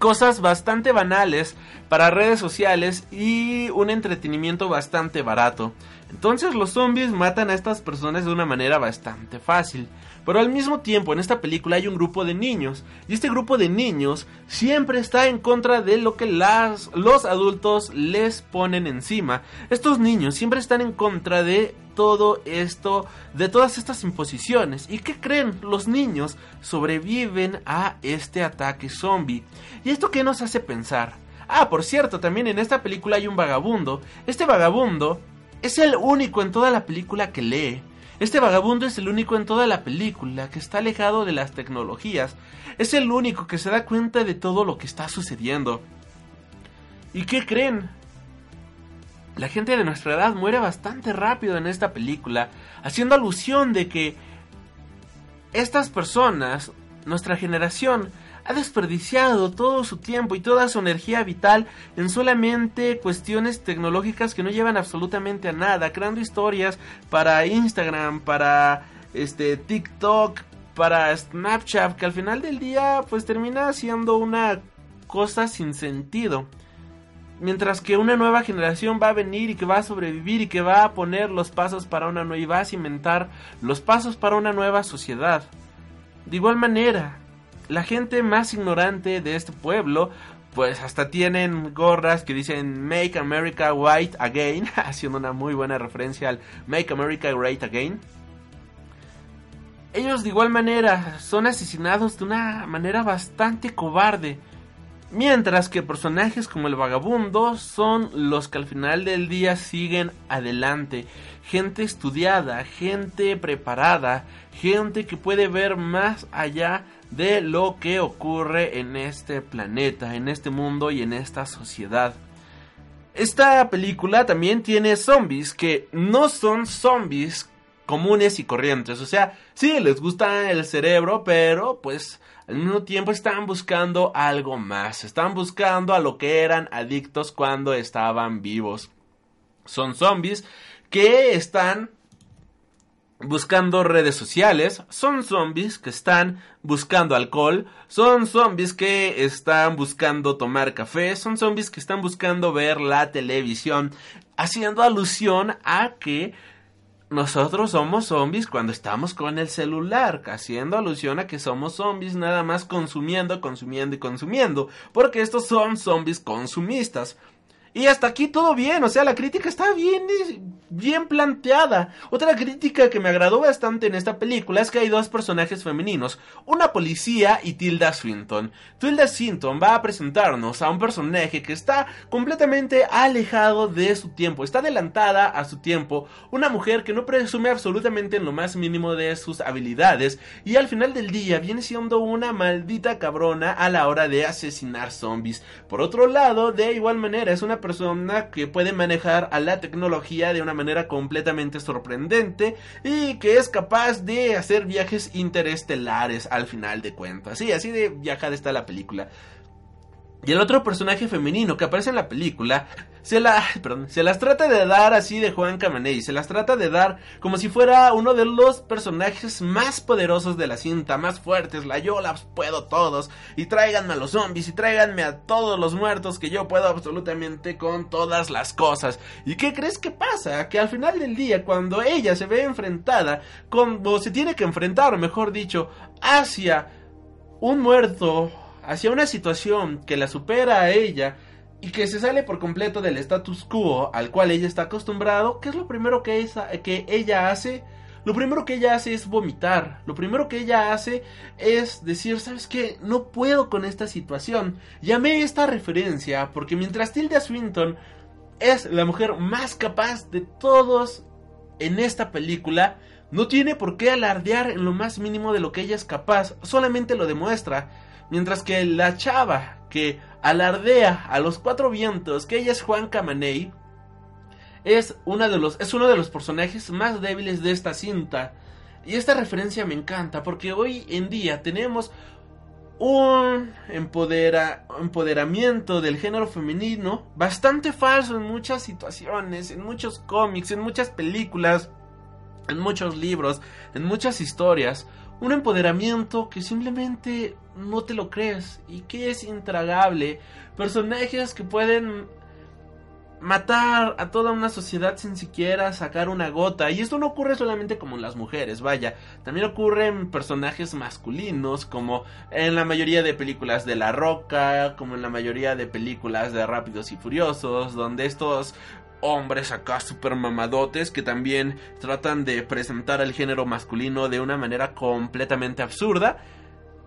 cosas bastante banales para redes sociales y un entretenimiento bastante barato. Entonces los zombies matan a estas personas de una manera bastante fácil. Pero al mismo tiempo en esta película hay un grupo de niños. Y este grupo de niños siempre está en contra de lo que las, los adultos les ponen encima. Estos niños siempre están en contra de todo esto, de todas estas imposiciones. ¿Y qué creen? Los niños sobreviven a este ataque zombie. ¿Y esto qué nos hace pensar? Ah, por cierto, también en esta película hay un vagabundo. Este vagabundo es el único en toda la película que lee. Este vagabundo es el único en toda la película que está alejado de las tecnologías. Es el único que se da cuenta de todo lo que está sucediendo. ¿Y qué creen? La gente de nuestra edad muere bastante rápido en esta película, haciendo alusión de que estas personas, nuestra generación, ha desperdiciado todo su tiempo y toda su energía vital en solamente cuestiones tecnológicas que no llevan absolutamente a nada, creando historias para Instagram, para este TikTok, para Snapchat, que al final del día pues termina siendo una cosa sin sentido. Mientras que una nueva generación va a venir y que va a sobrevivir y que va a poner los pasos para una nueva y va a cimentar los pasos para una nueva sociedad. De igual manera, la gente más ignorante de este pueblo, pues hasta tienen gorras que dicen Make America White Again, <laughs> haciendo una muy buena referencia al Make America Great Again. Ellos de igual manera son asesinados de una manera bastante cobarde. Mientras que personajes como el vagabundo son los que al final del día siguen adelante. Gente estudiada, gente preparada, gente que puede ver más allá de lo que ocurre en este planeta, en este mundo y en esta sociedad. Esta película también tiene zombies que no son zombies comunes y corrientes. O sea, sí, les gusta el cerebro, pero pues al mismo tiempo están buscando algo más. Están buscando a lo que eran adictos cuando estaban vivos. Son zombies que están buscando redes sociales, son zombies que están buscando alcohol, son zombies que están buscando tomar café, son zombies que están buscando ver la televisión, haciendo alusión a que nosotros somos zombies cuando estamos con el celular, haciendo alusión a que somos zombies nada más consumiendo, consumiendo y consumiendo, porque estos son zombies consumistas. Y hasta aquí todo bien, o sea, la crítica está bien, bien planteada. Otra crítica que me agradó bastante en esta película es que hay dos personajes femeninos, una policía y Tilda Swinton. Tilda Swinton va a presentarnos a un personaje que está completamente alejado de su tiempo, está adelantada a su tiempo, una mujer que no presume absolutamente en lo más mínimo de sus habilidades y al final del día viene siendo una maldita cabrona a la hora de asesinar zombies. Por otro lado, de igual manera es una persona que puede manejar a la tecnología de una manera completamente sorprendente y que es capaz de hacer viajes interestelares al final de cuentas. Sí, así de viajada está la película. Y el otro personaje femenino que aparece en la película se, la, perdón, se las trata de dar así de Juan Camaney, se las trata de dar como si fuera uno de los personajes más poderosos de la cinta, más fuertes, la yo las puedo todos, y tráiganme a los zombies, y tráiganme a todos los muertos, que yo puedo absolutamente con todas las cosas. ¿Y qué crees que pasa? Que al final del día, cuando ella se ve enfrentada, como se tiene que enfrentar, o mejor dicho, hacia un muerto, hacia una situación que la supera a ella, y que se sale por completo del status quo al cual ella está acostumbrado, ¿qué es lo primero que, que ella hace? Lo primero que ella hace es vomitar. Lo primero que ella hace es decir, ¿sabes qué? No puedo con esta situación. Llamé esta referencia porque mientras Tilda Swinton es la mujer más capaz de todos en esta película no tiene por qué alardear en lo más mínimo de lo que ella es capaz, solamente lo demuestra. Mientras que la chava que alardea a los cuatro vientos que ella es Juan Camaney, es, una de los, es uno de los personajes más débiles de esta cinta. Y esta referencia me encanta porque hoy en día tenemos un empodera, empoderamiento del género femenino bastante falso en muchas situaciones, en muchos cómics, en muchas películas, en muchos libros, en muchas historias. Un empoderamiento que simplemente no te lo crees y que es intragable. Personajes que pueden matar a toda una sociedad sin siquiera sacar una gota. Y esto no ocurre solamente como en las mujeres, vaya. También ocurre en personajes masculinos, como en la mayoría de películas de La Roca, como en la mayoría de películas de Rápidos y Furiosos, donde estos hombres acá super mamadotes que también tratan de presentar al género masculino de una manera completamente absurda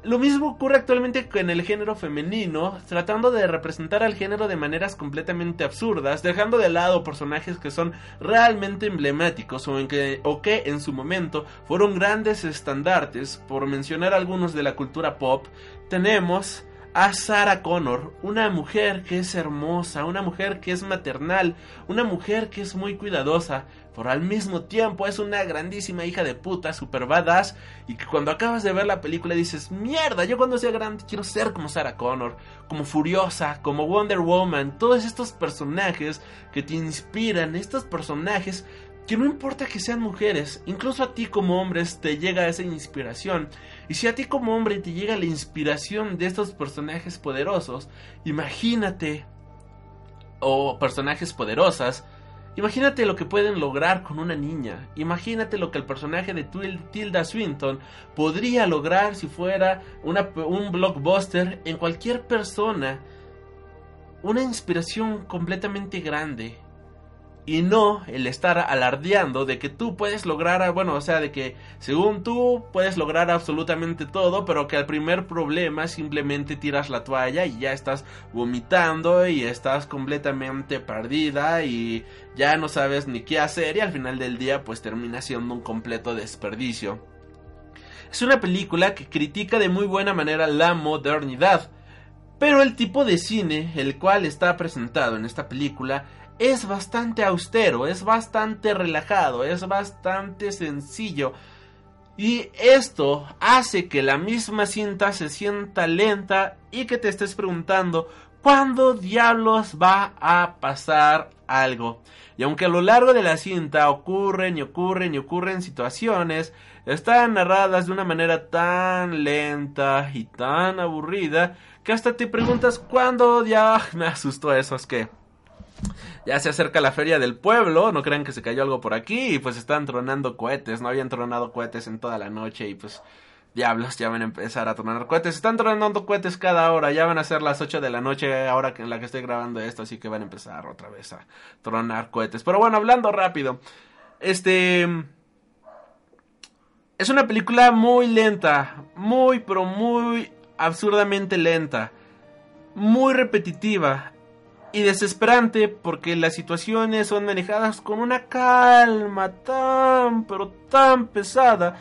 lo mismo ocurre actualmente con el género femenino, tratando de representar al género de maneras completamente absurdas, dejando de lado personajes que son realmente emblemáticos o, que, o que en su momento fueron grandes estandartes, por mencionar algunos de la cultura pop, tenemos a Sarah Connor, una mujer que es hermosa, una mujer que es maternal, una mujer que es muy cuidadosa, pero al mismo tiempo es una grandísima hija de puta, super badass, y que cuando acabas de ver la película dices, mierda, yo cuando sea grande quiero ser como Sarah Connor, como Furiosa, como Wonder Woman, todos estos personajes que te inspiran, estos personajes que no importa que sean mujeres, incluso a ti como hombres te llega esa inspiración. Y si a ti como hombre te llega la inspiración de estos personajes poderosos, imagínate, o personajes poderosas, Imagínate lo que pueden lograr con una niña. Imagínate lo que el personaje de Tilda Swinton podría lograr si fuera un blockbuster en cualquier persona. Una inspiración completamente grande y no el estar alardeando de que tú puedes lograr, bueno, o sea, de que según tú puedes lograr absolutamente todo, pero que al primer problema simplemente tiras la toalla y ya estás vomitando y estás completamente perdida y ya no sabes ni qué hacer y al final del día pues termina siendo un completo desperdicio. Es una película que critica de muy buena manera la modernidad, pero el tipo de cine el cual está presentado en esta película es bastante austero, es bastante relajado, es bastante sencillo. Y esto hace que la misma cinta se sienta lenta y que te estés preguntando cuándo diablos va a pasar algo. Y aunque a lo largo de la cinta ocurren y ocurren y ocurren situaciones, están narradas de una manera tan lenta y tan aburrida que hasta te preguntas cuándo ya <laughs> me asustó eso, es que ya se acerca la feria del pueblo, no crean que se cayó algo por aquí y pues están tronando cohetes, no habían tronado cohetes en toda la noche y pues diablos, ya van a empezar a tronar cohetes, están tronando cohetes cada hora, ya van a ser las 8 de la noche ahora en la que estoy grabando esto, así que van a empezar otra vez a tronar cohetes. Pero bueno, hablando rápido, este... Es una película muy lenta, muy, pero muy absurdamente lenta, muy repetitiva y desesperante porque las situaciones son manejadas con una calma tan, pero tan pesada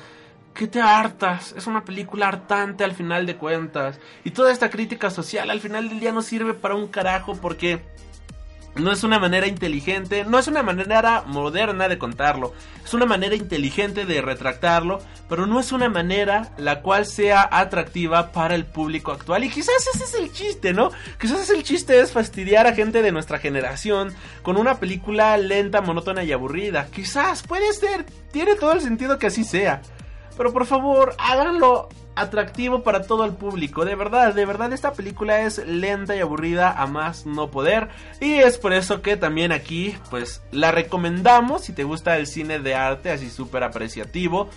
que te hartas. Es una película hartante al final de cuentas. Y toda esta crítica social al final del día no sirve para un carajo porque no es una manera inteligente, no es una manera moderna de contarlo, es una manera inteligente de retractarlo, pero no es una manera la cual sea atractiva para el público actual. Y quizás ese es el chiste, ¿no? Quizás el chiste es fastidiar a gente de nuestra generación con una película lenta, monótona y aburrida. Quizás, puede ser, tiene todo el sentido que así sea. Pero por favor, háganlo atractivo para todo el público. De verdad, de verdad esta película es lenta y aburrida a más no poder. Y es por eso que también aquí pues la recomendamos si te gusta el cine de arte así súper apreciativo.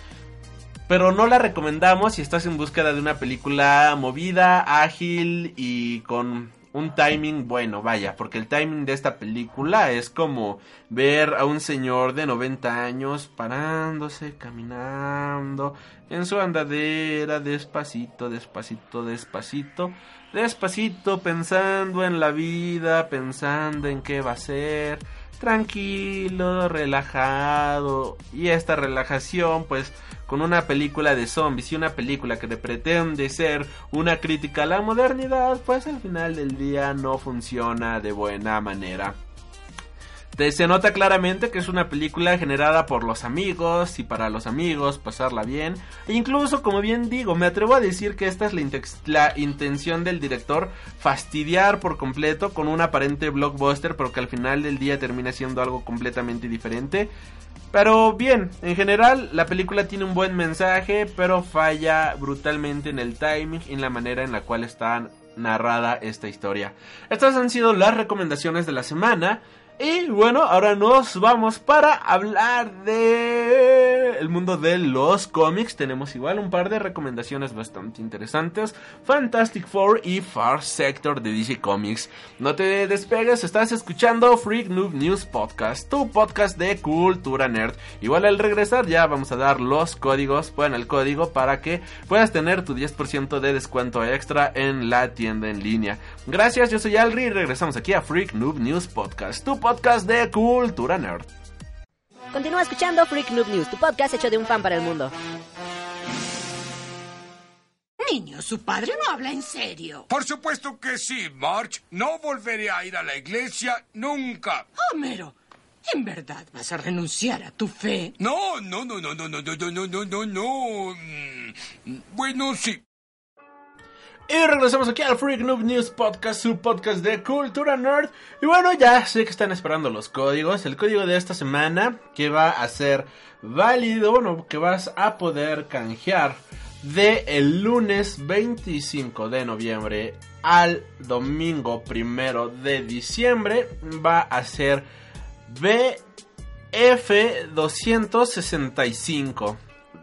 Pero no la recomendamos si estás en búsqueda de una película movida, ágil y con un timing bueno, vaya, porque el timing de esta película es como ver a un señor de 90 años parándose, caminando en su andadera, despacito, despacito, despacito, despacito, pensando en la vida, pensando en qué va a ser, tranquilo, relajado y esta relajación pues con una película de zombies y una película que pretende ser una crítica a la modernidad pues al final del día no funciona de buena manera se nota claramente que es una película generada por los amigos y para los amigos, pasarla bien. E incluso, como bien digo, me atrevo a decir que esta es la, la, intención del director, fastidiar por completo con un aparente blockbuster, pero que al final del día termina siendo algo completamente diferente. Pero bien, en general la película tiene un buen mensaje, pero falla brutalmente en el timing y en la manera en la cual está narrada esta historia. Estas han sido las recomendaciones de la semana. Y bueno, ahora nos vamos para hablar de el mundo de los cómics. Tenemos igual un par de recomendaciones bastante interesantes. Fantastic Four y Far Sector de DC Comics. No te despegues, estás escuchando Freak Noob News Podcast, tu podcast de cultura nerd. Igual al regresar ya vamos a dar los códigos, pon el código para que puedas tener tu 10% de descuento extra en la tienda en línea. Gracias, yo soy Alri y regresamos aquí a Freak Noob News Podcast, tu podcast de cultura nerd. Continúa escuchando Freak Noob News, tu podcast hecho de un fan para el mundo. Niño, su padre no habla en serio. Por supuesto que sí, March. No volveré a ir a la iglesia nunca. Homero, ¿en verdad vas a renunciar a tu fe? No, no, no, no, no, no, no, no, no, no, no. Bueno, sí. Y regresamos aquí al Freak Noob News Podcast, su podcast de cultura nerd. Y bueno, ya sé que están esperando los códigos. El código de esta semana que va a ser válido, bueno, que vas a poder canjear de el lunes 25 de noviembre al domingo primero de diciembre va a ser BF265.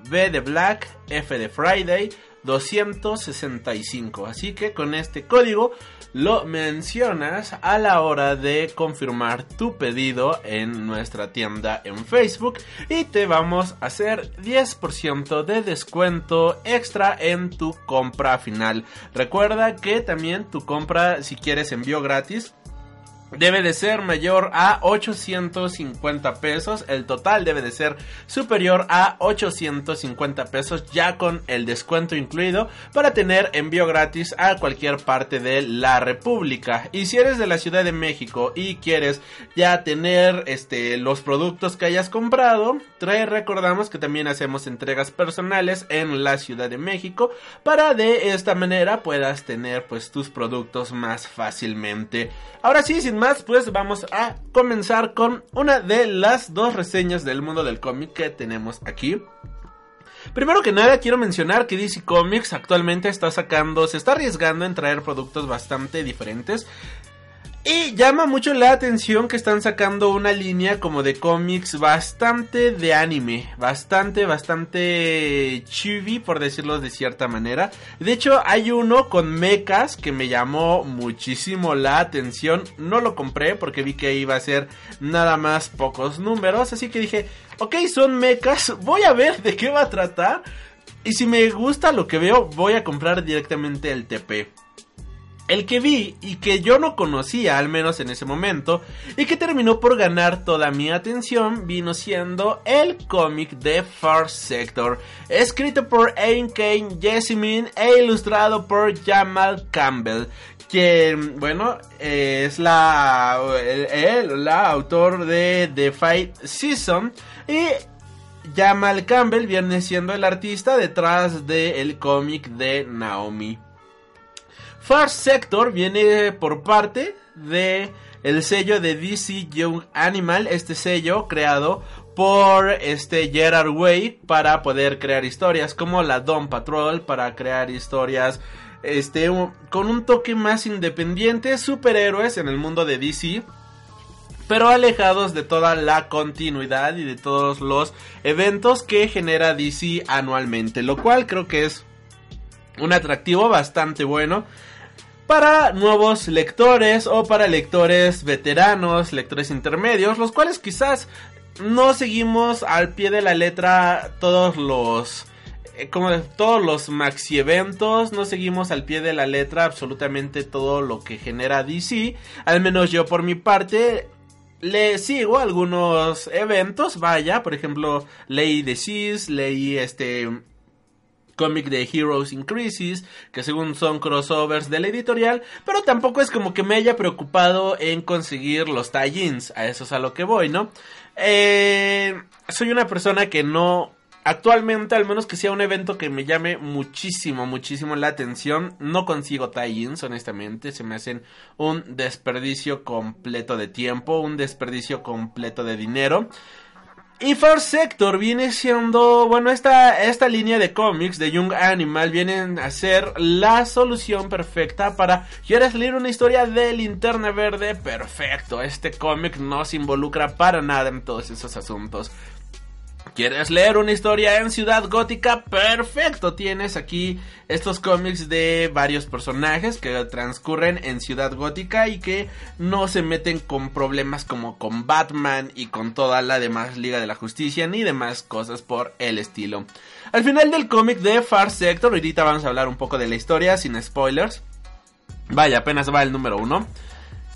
B de Black, F de Friday, 265. Así que con este código lo mencionas a la hora de confirmar tu pedido en nuestra tienda en Facebook y te vamos a hacer 10% de descuento extra en tu compra final. Recuerda que también tu compra si quieres envío gratis debe de ser mayor a 850 pesos. El total debe de ser superior a 850 pesos ya con el descuento incluido para tener envío gratis a cualquier parte de la República. Y si eres de la Ciudad de México y quieres ya tener este los productos que hayas comprado, trae recordamos que también hacemos entregas personales en la Ciudad de México para de esta manera puedas tener pues tus productos más fácilmente. Ahora sí, sin más, pues vamos a comenzar con una de las dos reseñas del mundo del cómic que tenemos aquí. Primero que nada quiero mencionar que DC Comics actualmente está sacando, se está arriesgando en traer productos bastante diferentes. Y llama mucho la atención que están sacando una línea como de cómics bastante de anime, bastante, bastante chibi por decirlo de cierta manera. De hecho hay uno con mechas que me llamó muchísimo la atención, no lo compré porque vi que iba a ser nada más pocos números, así que dije, ok son mechas, voy a ver de qué va a tratar. Y si me gusta lo que veo, voy a comprar directamente el TP. El que vi y que yo no conocía, al menos en ese momento, y que terminó por ganar toda mi atención, vino siendo el cómic de Far Sector, escrito por Ayn Kane Jessamine e ilustrado por Jamal Campbell, quien, bueno, es la, el, la autor de The Fight Season y Jamal Campbell viene siendo el artista detrás del cómic de Naomi. First Sector viene por parte de el sello de DC Young Animal, este sello creado por este Gerard Way para poder crear historias como la Dawn Patrol para crear historias este con un toque más independiente, superhéroes en el mundo de DC pero alejados de toda la continuidad y de todos los eventos que genera DC anualmente, lo cual creo que es un atractivo bastante bueno para nuevos lectores o para lectores veteranos, lectores intermedios, los cuales quizás no seguimos al pie de la letra todos los eh, como todos los maxi eventos, no seguimos al pie de la letra absolutamente todo lo que genera DC, al menos yo por mi parte le sigo algunos eventos, vaya, por ejemplo, leí The Seas, leí este cómic de Heroes in Crisis, que según son crossovers de la editorial, pero tampoco es como que me haya preocupado en conseguir los tie-ins, a eso es a lo que voy, ¿no? Eh, soy una persona que no Actualmente, al menos que sea un evento que me llame muchísimo, muchísimo la atención, no consigo tie-ins, honestamente. Se me hacen un desperdicio completo de tiempo, un desperdicio completo de dinero. Y Far Sector viene siendo, bueno, esta, esta línea de cómics de Young Animal vienen a ser la solución perfecta para, ¿quieres leer una historia de linterna verde? Perfecto, este cómic no se involucra para nada en todos esos asuntos. ¿Quieres leer una historia en Ciudad Gótica? Perfecto, tienes aquí estos cómics de varios personajes que transcurren en Ciudad Gótica y que no se meten con problemas como con Batman y con toda la demás Liga de la Justicia ni demás cosas por el estilo. Al final del cómic de Far Sector, ahorita vamos a hablar un poco de la historia sin spoilers. Vaya, apenas va el número uno.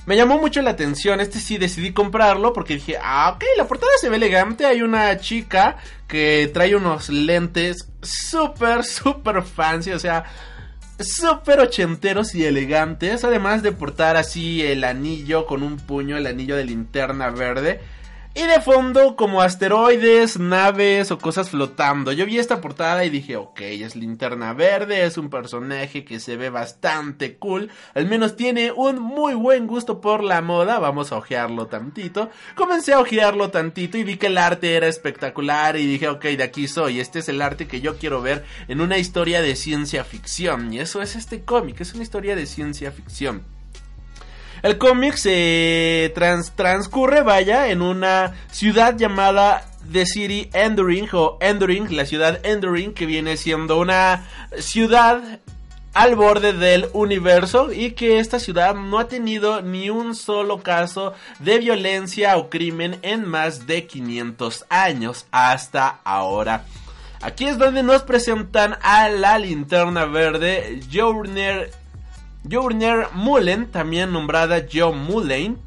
Me llamó mucho la atención, este sí decidí comprarlo porque dije, ah, ok, la portada se ve elegante, hay una chica que trae unos lentes súper, súper fancy, o sea, súper ochenteros y elegantes, además de portar así el anillo con un puño, el anillo de linterna verde. Y de fondo como asteroides, naves o cosas flotando. Yo vi esta portada y dije, ok, es linterna verde, es un personaje que se ve bastante cool. Al menos tiene un muy buen gusto por la moda. Vamos a ojearlo tantito. Comencé a ojearlo tantito y vi que el arte era espectacular y dije, ok, de aquí soy. Este es el arte que yo quiero ver en una historia de ciencia ficción. Y eso es este cómic, es una historia de ciencia ficción. El cómic se transcurre, vaya, en una ciudad llamada The City Enduring o Enduring, la ciudad Enduring, que viene siendo una ciudad al borde del universo y que esta ciudad no ha tenido ni un solo caso de violencia o crimen en más de 500 años hasta ahora. Aquí es donde nos presentan a la linterna verde Journer Journer Mullen, también nombrada Joe Mullen,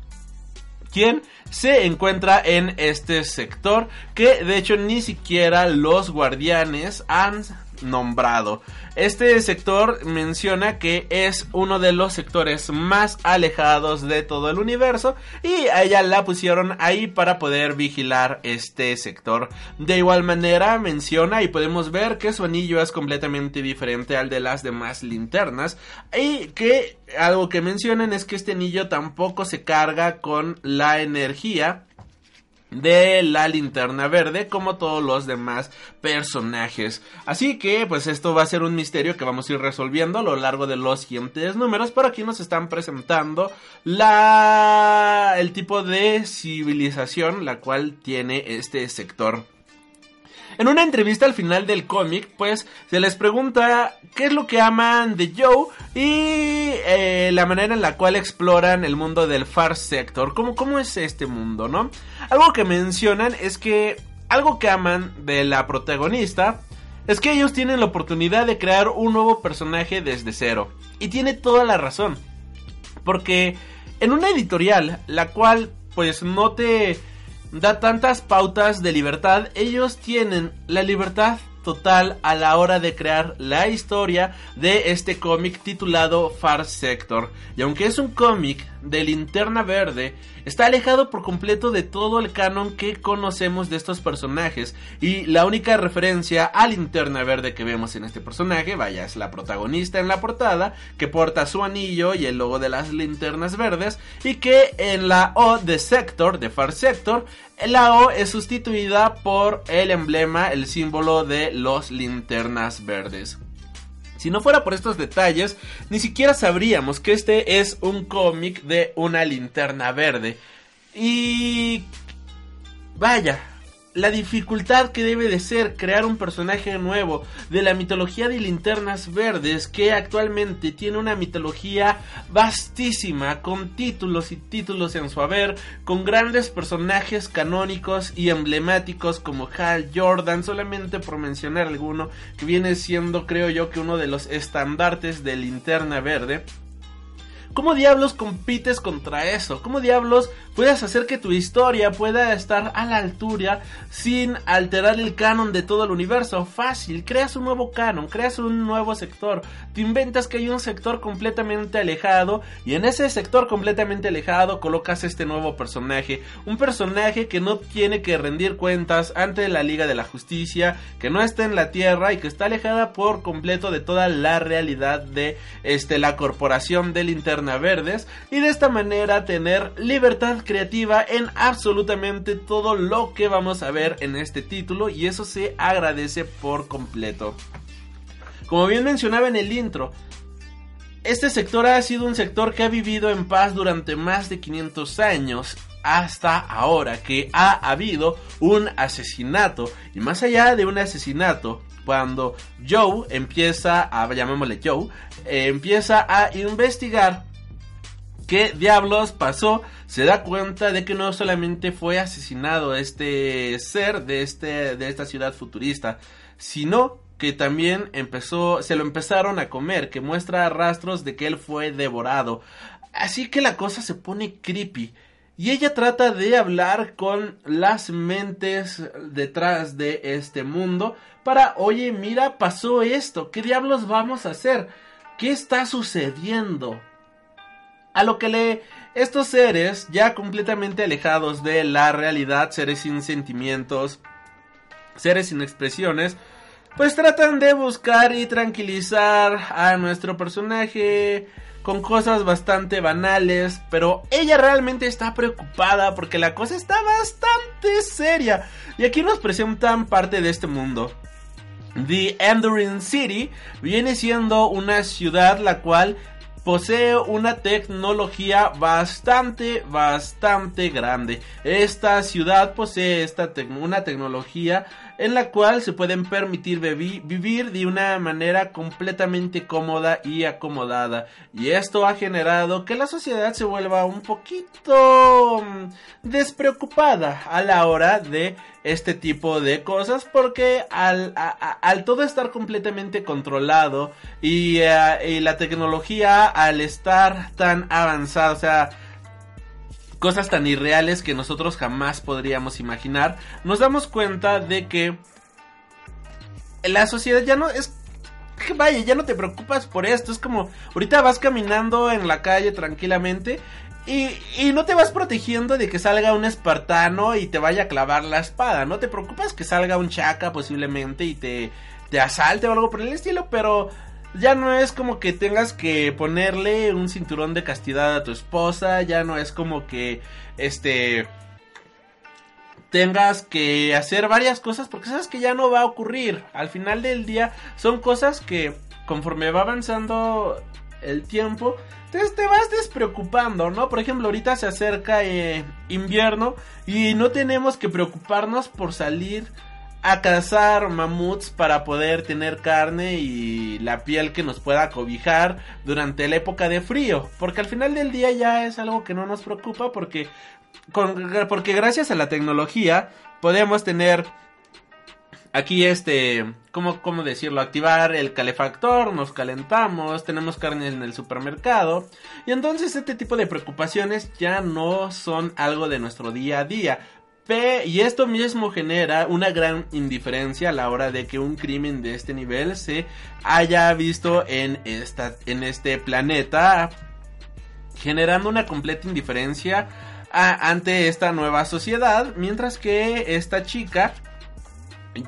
quien se encuentra en este sector que de hecho ni siquiera los guardianes han nombrado. Este sector menciona que es uno de los sectores más alejados de todo el universo y a ella la pusieron ahí para poder vigilar este sector. De igual manera menciona y podemos ver que su anillo es completamente diferente al de las demás linternas y que algo que mencionan es que este anillo tampoco se carga con la energía de la linterna verde como todos los demás personajes. Así que pues esto va a ser un misterio que vamos a ir resolviendo a lo largo de los siguientes números, pero aquí nos están presentando la el tipo de civilización la cual tiene este sector. En una entrevista al final del cómic, pues se les pregunta qué es lo que aman de Joe y eh, la manera en la cual exploran el mundo del Far Sector. ¿Cómo, ¿Cómo es este mundo, no? Algo que mencionan es que algo que aman de la protagonista es que ellos tienen la oportunidad de crear un nuevo personaje desde cero. Y tiene toda la razón. Porque en una editorial, la cual pues no te da tantas pautas de libertad, ellos tienen la libertad total a la hora de crear la historia de este cómic titulado Far Sector. Y aunque es un cómic de linterna verde, está alejado por completo de todo el canon que conocemos de estos personajes. Y la única referencia a linterna verde que vemos en este personaje, vaya, es la protagonista en la portada, que porta su anillo y el logo de las linternas verdes. Y que en la O de Sector, de Far Sector, la O es sustituida por el emblema, el símbolo de los linternas verdes. Si no fuera por estos detalles, ni siquiera sabríamos que este es un cómic de una linterna verde. Y... Vaya, la dificultad que debe de ser crear un personaje nuevo de la mitología de linternas verdes que actualmente tiene una mitología vastísima con títulos y títulos en su haber con grandes personajes canónicos y emblemáticos como Hal Jordan solamente por mencionar alguno que viene siendo creo yo que uno de los estandartes de linterna verde ¿Cómo diablos compites contra eso? ¿Cómo diablos puedes hacer que tu historia pueda estar a la altura sin alterar el canon de todo el universo? Fácil, creas un nuevo canon, creas un nuevo sector, te inventas que hay un sector completamente alejado y en ese sector completamente alejado colocas este nuevo personaje, un personaje que no tiene que rendir cuentas ante la Liga de la Justicia, que no está en la Tierra y que está alejada por completo de toda la realidad de este la corporación de Linterna Verdes y de esta manera tener libertad creativa en absolutamente todo lo que vamos a ver en este título y eso se agradece por completo. Como bien mencionaba en el intro, este sector ha sido un sector que ha vivido en paz durante más de 500 años hasta ahora que ha habido un asesinato y más allá de un asesinato cuando Joe empieza a llamémosle Joe eh, empieza a investigar qué diablos pasó se da cuenta de que no solamente fue asesinado este ser de este de esta ciudad futurista sino que también empezó, se lo empezaron a comer, que muestra rastros de que él fue devorado. Así que la cosa se pone creepy. Y ella trata de hablar con las mentes detrás de este mundo para, oye, mira, pasó esto, ¿qué diablos vamos a hacer? ¿Qué está sucediendo? A lo que le... Estos seres, ya completamente alejados de la realidad, seres sin sentimientos, seres sin expresiones, pues tratan de buscar y tranquilizar a nuestro personaje con cosas bastante banales, pero ella realmente está preocupada porque la cosa está bastante seria. Y aquí nos presentan parte de este mundo. The Enduring City viene siendo una ciudad la cual posee una tecnología bastante, bastante grande. Esta ciudad posee esta una tecnología en la cual se pueden permitir vivir de una manera completamente cómoda y acomodada. Y esto ha generado que la sociedad se vuelva un poquito mm, despreocupada a la hora de este tipo de cosas porque al, al todo estar completamente controlado eh, y la tecnología al estar tan avanzada, o sea, cosas tan irreales que nosotros jamás podríamos imaginar, nos damos cuenta de que la sociedad ya no es vaya, ya no te preocupas por esto. Es como, ahorita vas caminando en la calle tranquilamente y, y, no te vas protegiendo de que salga un espartano y te vaya a clavar la espada. No te preocupas que salga un chaca posiblemente y te, te asalte o algo por el estilo, pero ya no es como que tengas que ponerle un cinturón de castidad a tu esposa, ya no es como que este tengas que hacer varias cosas porque sabes que ya no va a ocurrir. Al final del día son cosas que conforme va avanzando el tiempo, entonces te vas despreocupando, ¿no? Por ejemplo, ahorita se acerca eh, invierno y no tenemos que preocuparnos por salir a cazar mamuts para poder tener carne y la piel que nos pueda cobijar durante la época de frío. Porque al final del día ya es algo que no nos preocupa porque, porque gracias a la tecnología podemos tener aquí este, ¿cómo, ¿cómo decirlo? Activar el calefactor, nos calentamos, tenemos carne en el supermercado. Y entonces este tipo de preocupaciones ya no son algo de nuestro día a día. Y esto mismo genera una gran indiferencia a la hora de que un crimen de este nivel se haya visto en, esta, en este planeta, generando una completa indiferencia ante esta nueva sociedad, mientras que esta chica,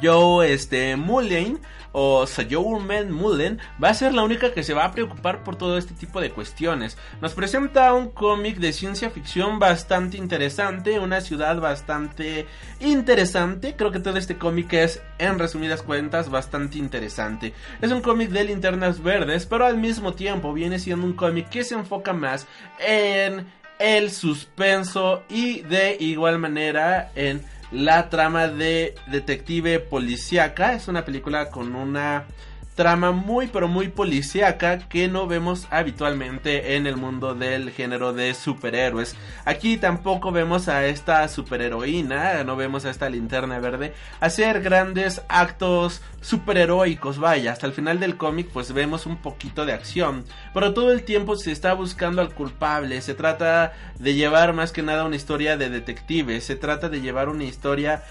Joe este, Mullane, o Sayoumen Mullen va a ser la única que se va a preocupar por todo este tipo de cuestiones. Nos presenta un cómic de ciencia ficción bastante interesante, una ciudad bastante interesante. Creo que todo este cómic es, en resumidas cuentas, bastante interesante. Es un cómic de linternas verdes, pero al mismo tiempo viene siendo un cómic que se enfoca más en el suspenso y de igual manera en la trama de detective policíaca. Es una película con una trama muy pero muy policíaca que no vemos habitualmente en el mundo del género de superhéroes. Aquí tampoco vemos a esta superheroína, no vemos a esta linterna verde hacer grandes actos superheroicos, vaya, hasta el final del cómic pues vemos un poquito de acción, pero todo el tiempo se está buscando al culpable, se trata de llevar más que nada una historia de detective, se trata de llevar una historia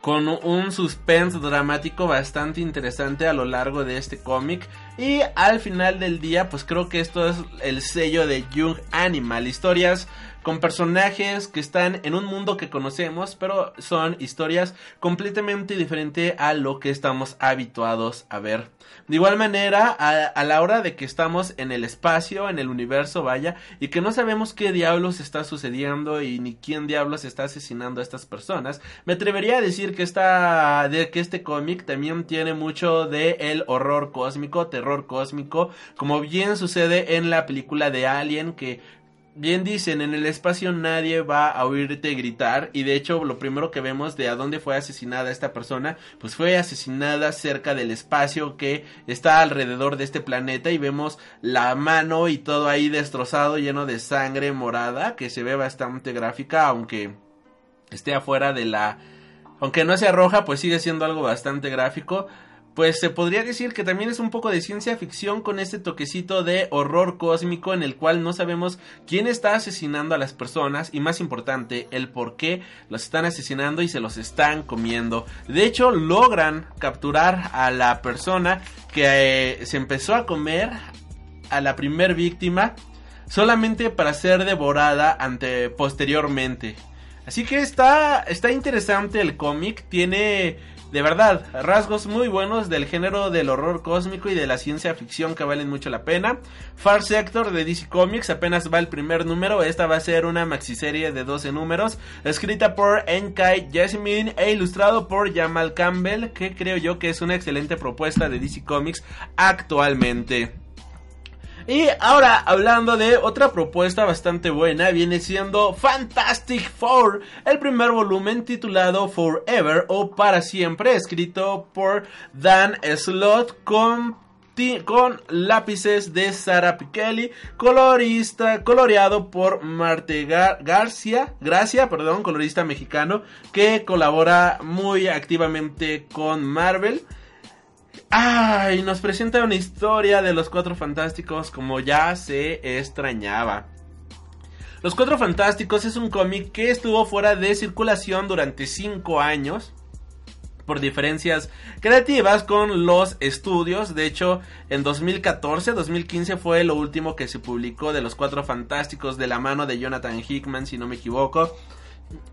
con un suspense dramático bastante interesante a lo largo de este cómic. Y al final del día pues creo que esto es el sello de Young Animal, historias con personajes que están en un mundo que conocemos, pero son historias completamente diferentes a lo que estamos habituados a ver. De igual manera, a, la hora de que estamos en el espacio, en el universo, vaya, y que no sabemos qué diablos está sucediendo y ni quién diablos está asesinando a estas personas, me atrevería a decir que esta, de que este cómic también tiene mucho de el horror cósmico, terror cósmico, como bien sucede en la película de Alien, que bien dicen, en el espacio nadie va a oírte gritar y de hecho lo primero que vemos de a dónde fue asesinada esta persona, pues fue asesinada cerca del espacio que está alrededor de este planeta y vemos la mano y todo ahí destrozado lleno de sangre morada que se ve bastante gráfica aunque esté afuera de la... Aunque no sea roja, pues sigue siendo algo bastante gráfico pues se podría decir que también es un poco de ciencia ficción con este toquecito de horror cósmico en el cual no sabemos quién está asesinando a las personas y más importante el por qué los están asesinando y se los están comiendo. De hecho logran capturar a la persona que eh, se empezó a comer a la primer víctima solamente para ser devorada ante posteriormente. Así que está está interesante el cómic, tiene de verdad, rasgos muy buenos del género del horror cósmico y de la ciencia ficción que valen mucho la pena. Far Sector de DC Comics apenas va el primer número. Esta va a ser una maxiserie de 12 números. Escrita por Enkai Jasmine e ilustrado por Jamal Campbell. Que creo yo que es una excelente propuesta de DC Comics actualmente. Y ahora hablando de otra propuesta bastante buena, viene siendo Fantastic Four, el primer volumen titulado Forever o Para Siempre, escrito por Dan Slott con con lápices de Sara Pichelli, colorista, coloreado por Marte García, Gracia, perdón, colorista mexicano, que colabora muy activamente con Marvel. Ay, nos presenta una historia de los Cuatro Fantásticos como ya se extrañaba. Los Cuatro Fantásticos es un cómic que estuvo fuera de circulación durante 5 años por diferencias creativas con los estudios. De hecho, en 2014, 2015 fue lo último que se publicó de los Cuatro Fantásticos de la mano de Jonathan Hickman, si no me equivoco.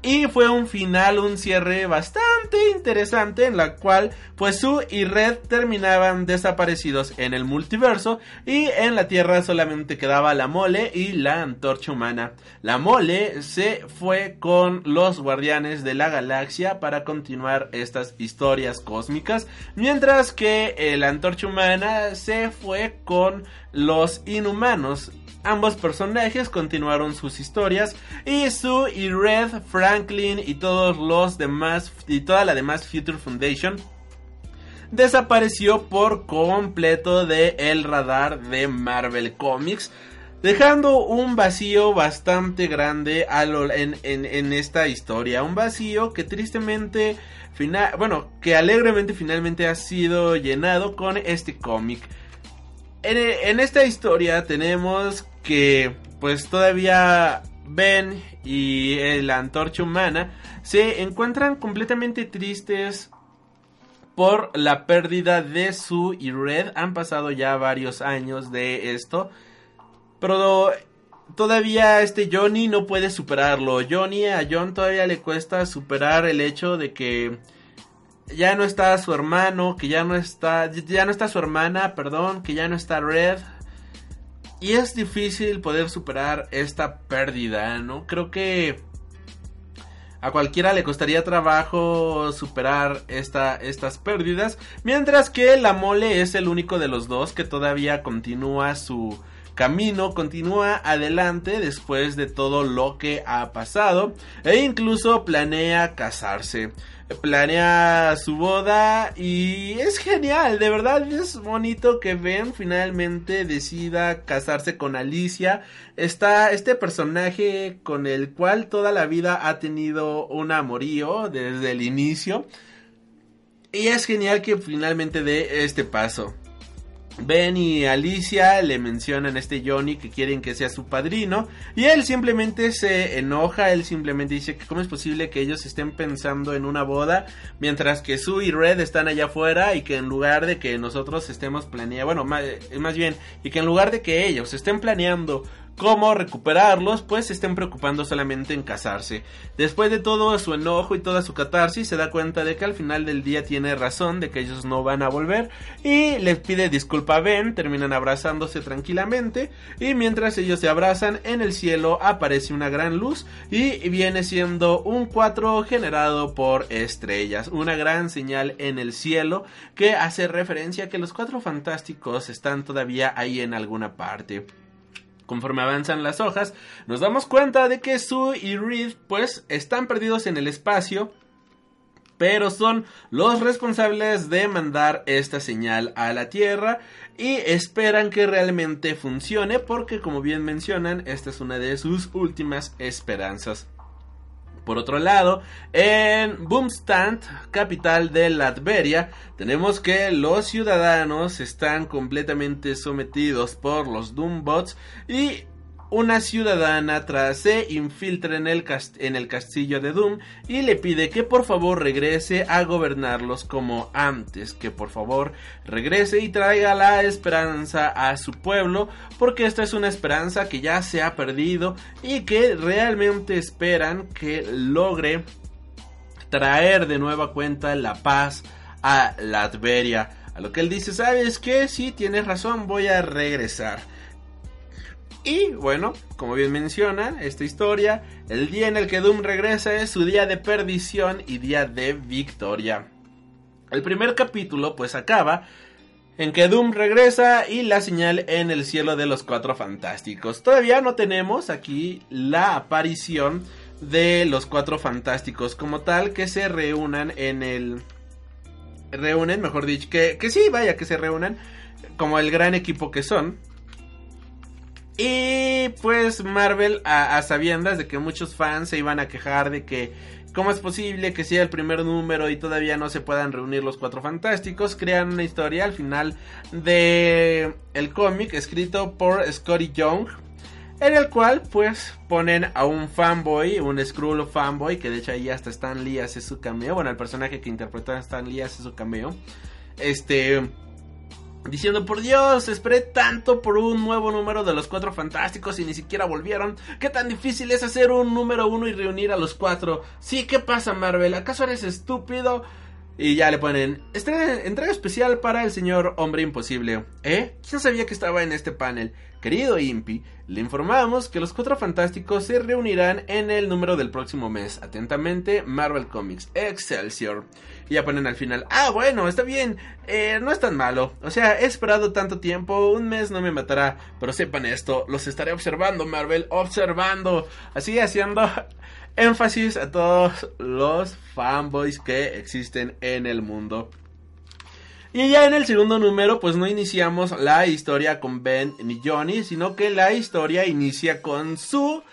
Y fue un final, un cierre bastante interesante en la cual pues Sue y Red terminaban desaparecidos en el multiverso y en la Tierra solamente quedaba la mole y la antorcha humana. La mole se fue con los guardianes de la galaxia para continuar estas historias cósmicas, mientras que la antorcha humana se fue con los inhumanos Ambos personajes continuaron sus historias y Sue y Red, Franklin y todos los demás y toda la demás Future Foundation desapareció por completo de el radar de Marvel Comics dejando un vacío bastante grande en, esta historia. Un vacío que tristemente, bueno, que alegremente finalmente ha sido llenado con este cómic. En, esta historia tenemos que pues todavía Ben y la antorcha humana se encuentran completamente tristes por la pérdida de Sue y Red. Han pasado ya varios años de esto. Pero todavía este Johnny no puede superarlo. Johnny a John todavía le cuesta superar el hecho de que ya no está su hermano, que ya no está ya no está su hermana, perdón, que ya no está Red, y es difícil poder superar esta pérdida, ¿no? Creo que a cualquiera le costaría trabajo superar esta, estas pérdidas. Mientras que la mole es el único de los dos que todavía continúa su camino continúa adelante después de todo lo que ha pasado e incluso planea casarse planea su boda y es genial, de verdad es bonito que Ben finalmente decida casarse con Alicia. Está este personaje con el cual toda la vida ha tenido un amorío desde el inicio. Y es genial que finalmente dé este paso. Ben y Alicia le mencionan a este Johnny que quieren que sea su padrino y él simplemente se enoja, él simplemente dice que cómo es posible que ellos estén pensando en una boda mientras que Sue y Red están allá afuera y que en lugar de que nosotros estemos planeando, bueno, más, más bien, y que en lugar de que ellos estén planeando cómo recuperarlos, pues se estén preocupando solamente en casarse. Después de todo su enojo y toda su catarsis, se da cuenta de que al final del día tiene razón, de que ellos no van a volver, y les pide disculpa a Ben, terminan abrazándose tranquilamente, y mientras ellos se abrazan, en el cielo aparece una gran luz, y viene siendo un 4 generado por estrellas, una gran señal en el cielo que hace referencia a que los cuatro fantásticos están todavía ahí en alguna parte. Conforme avanzan las hojas, nos damos cuenta de que Sue y Reed pues están perdidos en el espacio, pero son los responsables de mandar esta señal a la Tierra y esperan que realmente funcione porque como bien mencionan, esta es una de sus últimas esperanzas. Por otro lado, en Boomstand, capital de Latveria, tenemos que los ciudadanos están completamente sometidos por los Doombots y una ciudadana tras se infiltra en el, castillo de Doom y le pide que por favor regrese a gobernarlos como antes, que por favor regrese y traiga la esperanza a su pueblo, porque esta es una esperanza que ya se ha perdido y que realmente esperan que logre traer de nueva cuenta la paz a Latveria. A lo que él dice, ¿sabes qué? Sí, tienes razón, voy a regresar. Y bueno, como bien menciona esta historia, el día en el que Doom regresa es su día de perdición y día de victoria. El primer capítulo pues acaba en que Doom regresa y la señal en el cielo de los cuatro fantásticos. Todavía no tenemos aquí la aparición de los cuatro fantásticos como tal que se reúnan en el... Reúnen, mejor dicho, que, que sí, vaya, que se reúnan como el gran equipo que son. Y pues Marvel, a, sabiendas de que muchos fans se iban a quejar de que cómo es posible que sea el primer número y todavía no se puedan reunir los cuatro fantásticos, crean una historia al final de el cómic escrito por Scotty Young. En el cual pues ponen a un fanboy, un Skrull fanboy, que de hecho ahí hasta Stan Lee hace su cameo. Bueno, el personaje que interpretó a Stan Lee hace su cameo. Este Diciendo, por Dios, esperé tanto por un nuevo número de los cuatro fantásticos y ni siquiera volvieron. ¿Qué tan difícil es hacer un número uno y reunir a los cuatro? Sí, ¿qué pasa, Marvel? ¿Acaso eres estúpido? Y ya le ponen, entrega especial para el señor Hombre Imposible. ¿Eh? ¿Quién sabía que estaba en este panel? Querido Impi, le informamos que los Cuatro Fantásticos se reunirán en el número del próximo mes. Atentamente, Marvel Comics Excelsior. Y ya ponen al final, ah, bueno, está bien, eh, no es tan malo. O sea, he esperado tanto tiempo, un mes no me matará. Pero sepan esto, los estaré observando, Marvel, observando. Así haciendo <laughs> énfasis a todos los fanboys que existen en el mundo. Y ya en el segundo número, pues no iniciamos la historia con Ben ni Johnny, sino que la historia inicia con su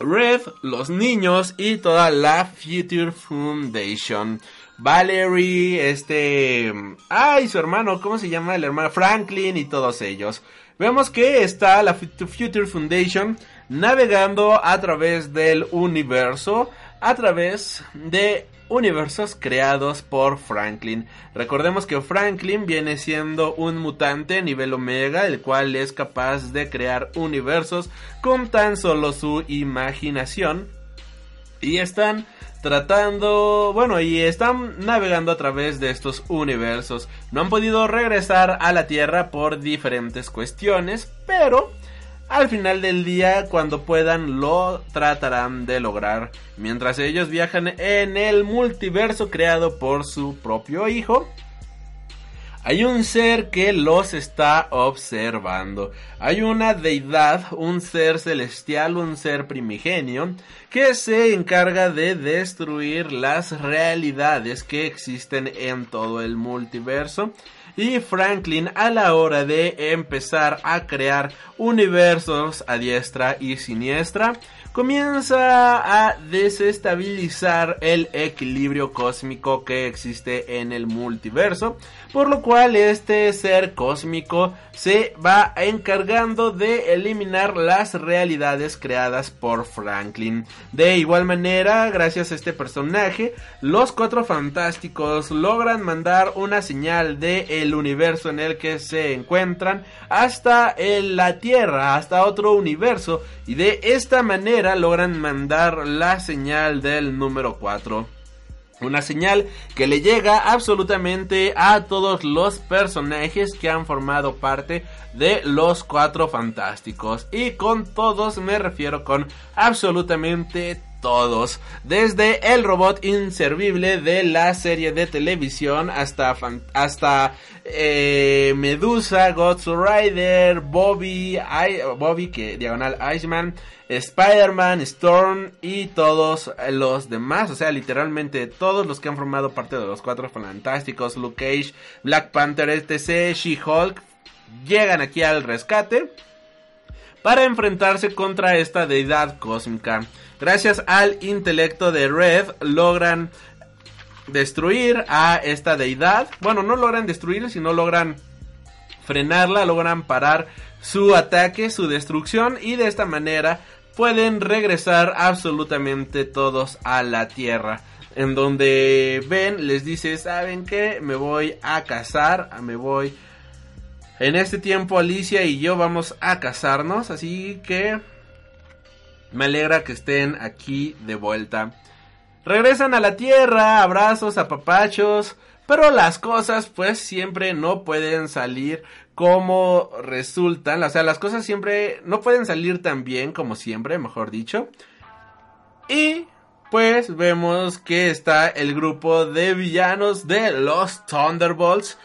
Red, los niños y toda la Future Foundation. Valerie, este... Ay, su hermano, ¿cómo se llama? El hermano Franklin y todos ellos. Vemos que está la Future Foundation navegando a través del universo, a través de universos creados por Franklin. Recordemos que Franklin viene siendo un mutante nivel omega, el cual es capaz de crear universos con tan solo su imaginación. Y están tratando, bueno, y están navegando a través de estos universos. No han podido regresar a la Tierra por diferentes cuestiones, pero al final del día, cuando puedan, lo tratarán de lograr. Mientras ellos viajan en el multiverso creado por su propio hijo. Hay un ser que los está observando. Hay una deidad, un ser celestial, un ser primigenio, que se encarga de destruir las realidades que existen en todo el multiverso. Y Franklin a la hora de empezar a crear universos a diestra y siniestra, comienza a desestabilizar el equilibrio cósmico que existe en el multiverso, por lo cual este ser cósmico se va encargando de eliminar las realidades creadas por Franklin. De igual manera, gracias a este personaje, los cuatro fantásticos logran mandar una señal de el universo en el que se encuentran hasta la Tierra, hasta otro universo, y de esta manera logran mandar la señal del número 4. Una señal que le llega absolutamente a todos los personajes que han formado parte de los cuatro fantásticos. Y con todos me refiero con absolutamente todos. Desde el robot inservible de la serie de televisión hasta, hasta eh, Medusa, God's Rider, Bobby, Bobby que diagonal Iceman. Spider-Man, Storm y todos los demás, o sea, literalmente todos los que han formado parte de los cuatro fantásticos, Luke Cage, Black Panther, etc., She-Hulk, llegan aquí al rescate para enfrentarse contra esta deidad cósmica. Gracias al intelecto de Red logran destruir a esta deidad. Bueno, no logran destruir, sino logran frenarla, logran parar su ataque, su destrucción y de esta manera pueden regresar absolutamente todos a la Tierra. En donde Ben les dice, ¿saben qué? Me voy a casar, me voy... En este tiempo Alicia y yo vamos a casarnos, así que me alegra que estén aquí de vuelta. Regresan a la Tierra, abrazos, apapachos, pero las cosas pues siempre no pueden salir como resultan. O sea, las cosas siempre no pueden salir tan bien como siempre, mejor dicho. Y pues vemos que está el grupo de villanos de los Thunderbolts,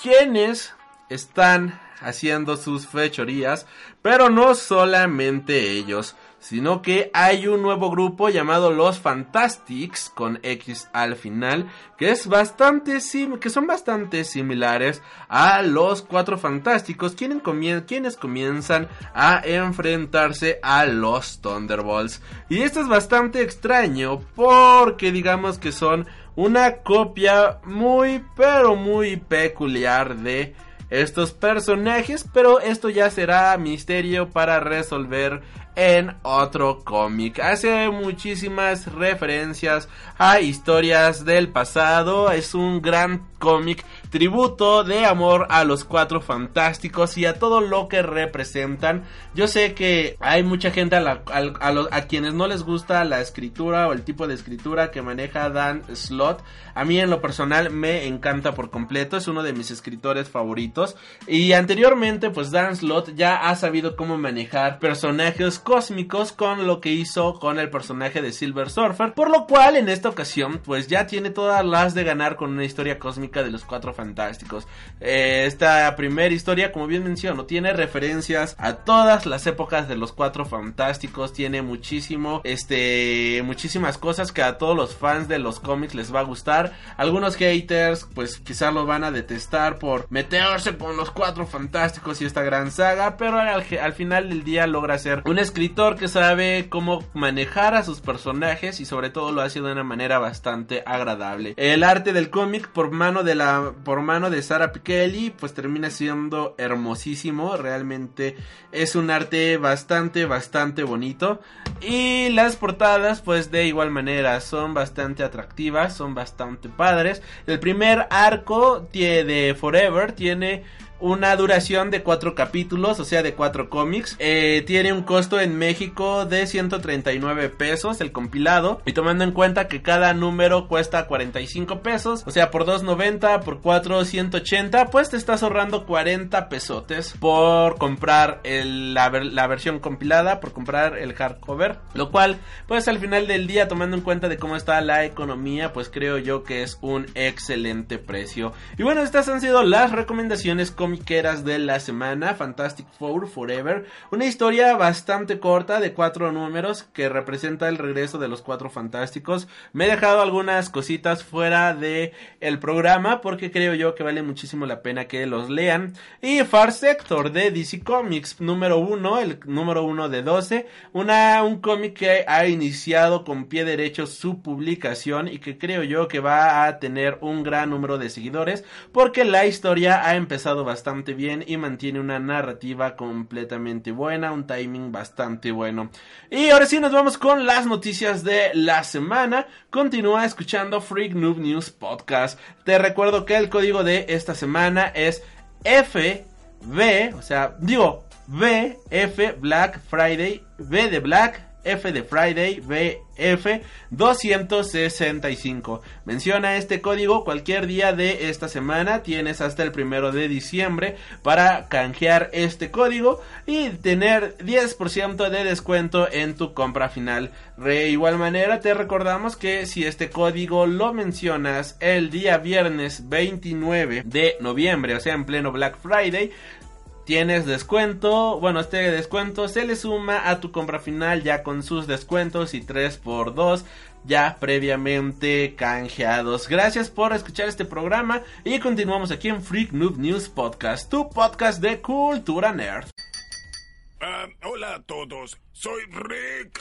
quienes están haciendo sus fechorías, pero no solamente ellos sino que hay un nuevo grupo llamado los Fantastics con X al final, que es bastante que son bastante similares a los Cuatro Fantásticos, quienes, quienes comienzan a enfrentarse a los Thunderbolts. Y esto es bastante extraño porque digamos que son una copia muy pero muy peculiar de estos personajes, pero esto ya será misterio para resolver en otro cómic. Hace muchísimas referencias a historias del pasado. Es un gran cómic tributo de amor a los cuatro fantásticos y a todo lo que representan. Yo sé que hay mucha gente a, quienes no les gusta la escritura o el tipo de escritura que maneja Dan Slott. A mí en lo personal me encanta por completo, es uno de mis escritores favoritos. Y anteriormente pues Dan Slott ya ha sabido cómo manejar personajes cósmicos con lo que hizo con el personaje de Silver Surfer. Por lo cual en esta ocasión pues ya tiene todas las de ganar con una historia cósmica de los cuatro fantásticos. Eh, esta primera historia, como bien menciono, tiene referencias a todas las épocas de los cuatro fantásticos. Tiene muchísimo, este, muchísimas cosas que a todos los fans de los cómics les va a gustar. Algunos haters, pues quizás lo van a detestar por meterse con los cuatro fantásticos y esta gran saga. Pero al, al final del día logra ser un escritor que sabe cómo manejar a sus personajes y sobre todo lo hace de una manera bastante agradable. El arte del cómic por mano de la por mano de Sara Pichelli, pues termina siendo hermosísimo. Realmente es arte bastante, bastante bonito. Y las portadas, pues de igual manera, son bastante atractivas, son bastante padres. El primer arco de Forever tiene una duración de cuatro capítulos, o sea, de cuatro cómics. Eh, tiene un costo en México de 139 pesos el compilado. Y tomando en cuenta que cada número cuesta 45 pesos, o sea, por 2.90, por 4, 180, pues te estás ahorrando 40 pesotes por comprar el, la, la versión compilada, por comprar el hardcover. Lo cual, pues al final del día, tomando en cuenta de cómo está la economía, pues creo yo que es un excelente precio. Y bueno, estas han sido las recomendaciones comiqueras de la semana. Fantastic Four Forever. Una historia bastante corta de cuatro números que representa el regreso de los cuatro fantásticos. Me he dejado algunas cositas fuera de el programa porque creo yo que vale muchísimo la pena que los lean. Y Far Sector de DC Comics número uno, el número uno de 12. Una, un cómic que ha iniciado con pie derecho su publicación y que creo yo que va a tener un gran número de seguidores porque la historia ha empezado bastante bien y mantiene una narrativa completamente buena, un timing bastante bueno. Y ahora sí nos vamos con las noticias de la semana. Continúa escuchando Freak Noob News Podcast. Te recuerdo que el código de esta semana es FB, o sea, digo F Black Friday, B de Black, F de Friday, BF 265. Menciona este código cualquier día de esta semana. Tienes hasta el primero de diciembre para canjear este código y tener 10% de descuento en tu compra final. De igual manera, te recordamos que si este código lo mencionas el día viernes 29 de noviembre, o sea, en pleno Black Friday, tienes descuento. Bueno, este descuento se le suma a tu compra final ya con sus descuentos y 3x2 ya previamente canjeados. Gracias por escuchar este programa y continuamos aquí en Freak Noob News Podcast, tu podcast de cultura nerd. Ah, hola a todos, soy Rick.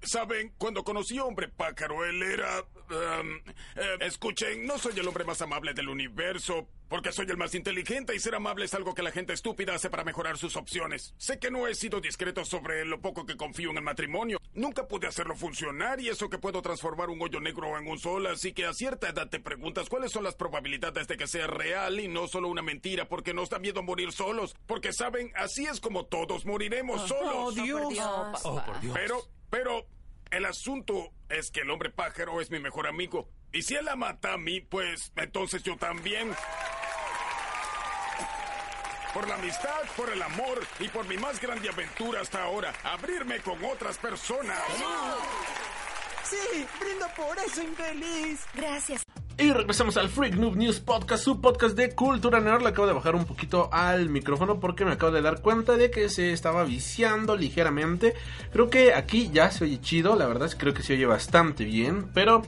Saben, cuando conocí a Hombre Pájaro, él era... um, eh, escuchen, no soy el hombre más amable del universo, porque soy el más inteligente y ser amable es algo que la gente estúpida hace para mejorar sus opciones. Sé que no he sido discreto sobre lo poco que confío en el matrimonio. Nunca pude hacerlo funcionar y eso que puedo transformar un hoyo negro en un sol, así que a cierta edad te preguntas cuáles son las probabilidades de que sea real y no solo una mentira, porque nos da miedo morir solos. Porque saben, así es como todos moriremos solos. Oh, Dios. Oh, por Dios. Pero, pero, el asunto es que el hombre pájaro es mi mejor amigo. Y si él la mata a mí, pues entonces yo también. Por la amistad, por el amor y por mi más grande aventura hasta ahora, abrirme con otras personas. Sí, brindo por eso, infeliz. Gracias. Y regresamos al Freak Noob News Podcast, su podcast de cultura nerd. Le acabo de bajar un poquito al micrófono porque me acabo de dar cuenta de que se estaba viciando ligeramente. Creo que aquí ya se oye chido, la verdad creo que se oye bastante bien, pero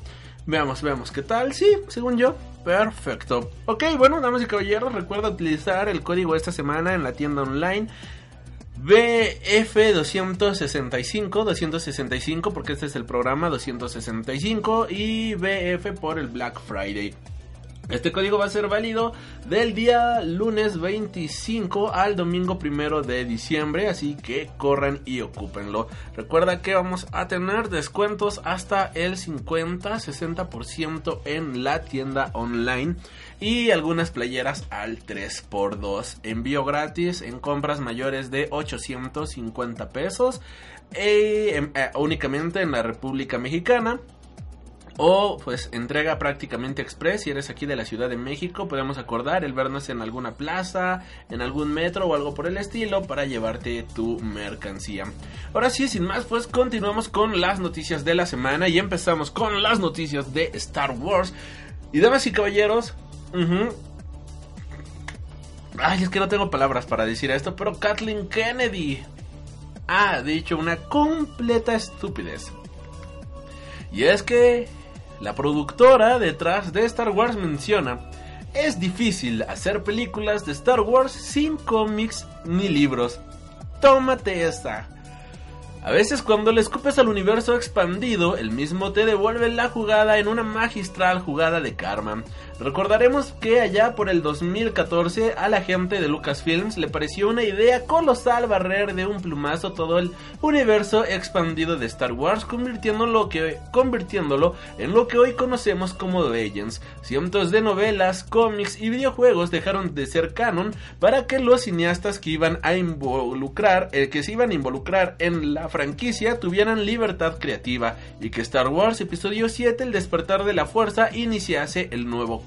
veamos, veamos qué tal. Sí, según yo, perfecto. Ok, bueno, damas y caballeros, recuerda utilizar el código esta semana en la tienda online. BF265, 265 porque este es el programa 265 y BF por el Black Friday. Este código va a ser válido del día lunes 25 al domingo primero de diciembre, así que corran y ocúpenlo. Recuerda que vamos a tener descuentos hasta el 50-60% en la tienda online y algunas playeras al 3x2. Envío gratis en compras mayores de 850 pesos eh, únicamente en la República Mexicana. O pues entrega prácticamente express si eres aquí de la Ciudad de México. Podemos acordar el vernos en alguna plaza, en algún metro o algo por el estilo para llevarte tu mercancía. Ahora sí, sin más, pues continuamos con las noticias de la semana y empezamos con las noticias de Star Wars. Y damas y caballeros, Ay, es que no tengo palabras para decir esto, pero Kathleen Kennedy ha dicho una completa estupidez. Y es que la productora detrás de Star Wars menciona, es difícil hacer películas de Star Wars sin cómics ni libros. Tómate esta. A veces cuando le escupes al universo expandido, el mismo te devuelve la jugada en una magistral jugada de karma. Recordaremos que allá por el 2014 a la gente de Lucasfilms le pareció una idea colosal barrer de un plumazo todo el universo expandido de Star Wars, convirtiéndolo, en lo que hoy conocemos como Legends. Cientos de novelas, cómics y videojuegos dejaron de ser canon para que los cineastas que iban a involucrar, el eh, que se iban a involucrar en la franquicia tuvieran libertad creativa y que Star Wars Episodio 7, el despertar de la fuerza, iniciase el nuevo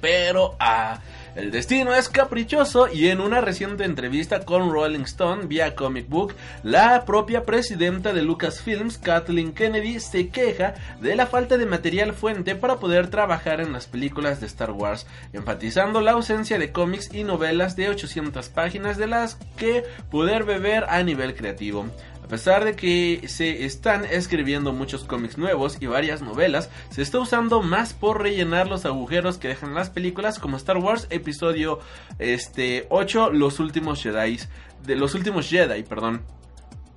Pero ah, el destino es caprichoso y en una reciente entrevista con Rolling Stone vía Comic Book, la propia presidenta de Lucasfilms, Kathleen Kennedy, se queja de la falta de material fuente para poder trabajar en las películas de Star Wars, enfatizando la ausencia de cómics y novelas de 800 páginas de las que poder beber a nivel creativo. A pesar de que se están escribiendo muchos cómics nuevos y varias novelas, se está usando más por rellenar los agujeros que dejan las películas como Star Wars episodio este 8 Los últimos Jedi, de los últimos Jedi, perdón.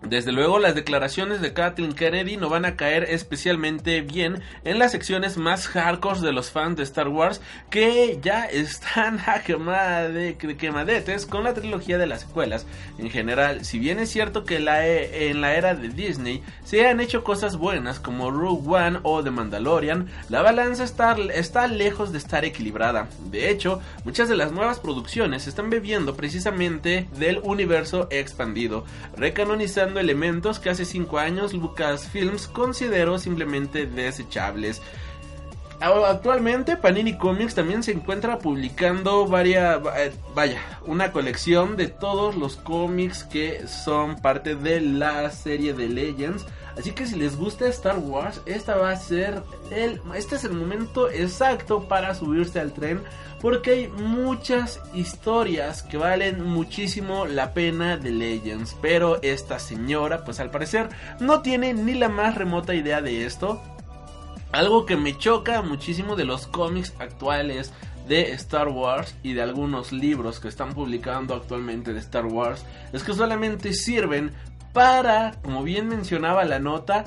Desde luego las declaraciones de Kathleen Kennedy no van a caer especialmente bien en las secciones más hardcore de los fans de Star Wars que ya <laughs> están a de quemadetes con la trilogía de las secuelas. En general, si bien es cierto que la e, en la era de Disney se han hecho cosas buenas como Rogue One o The Mandalorian, la balanza está, está lejos de estar equilibrada. De hecho, muchas de las nuevas producciones están bebiendo precisamente del universo expandido, recanonizando elementos que hace 5 años Lucasfilms consideró simplemente desechables. Actualmente Panini Comics también se encuentra publicando varias, eh, vaya, una colección de todos los cómics que son parte de la serie de Legends. Así que si les gusta Star Wars, esta va a ser el, este es el momento exacto para subirse al tren porque hay muchas historias que valen muchísimo la pena de Legends, pero esta señora, pues al parecer no tiene ni la más remota idea de esto. Algo que me choca muchísimo de los cómics actuales de Star Wars y de algunos libros que están publicando actualmente de Star Wars es que solamente sirven para, como bien mencionaba la nota,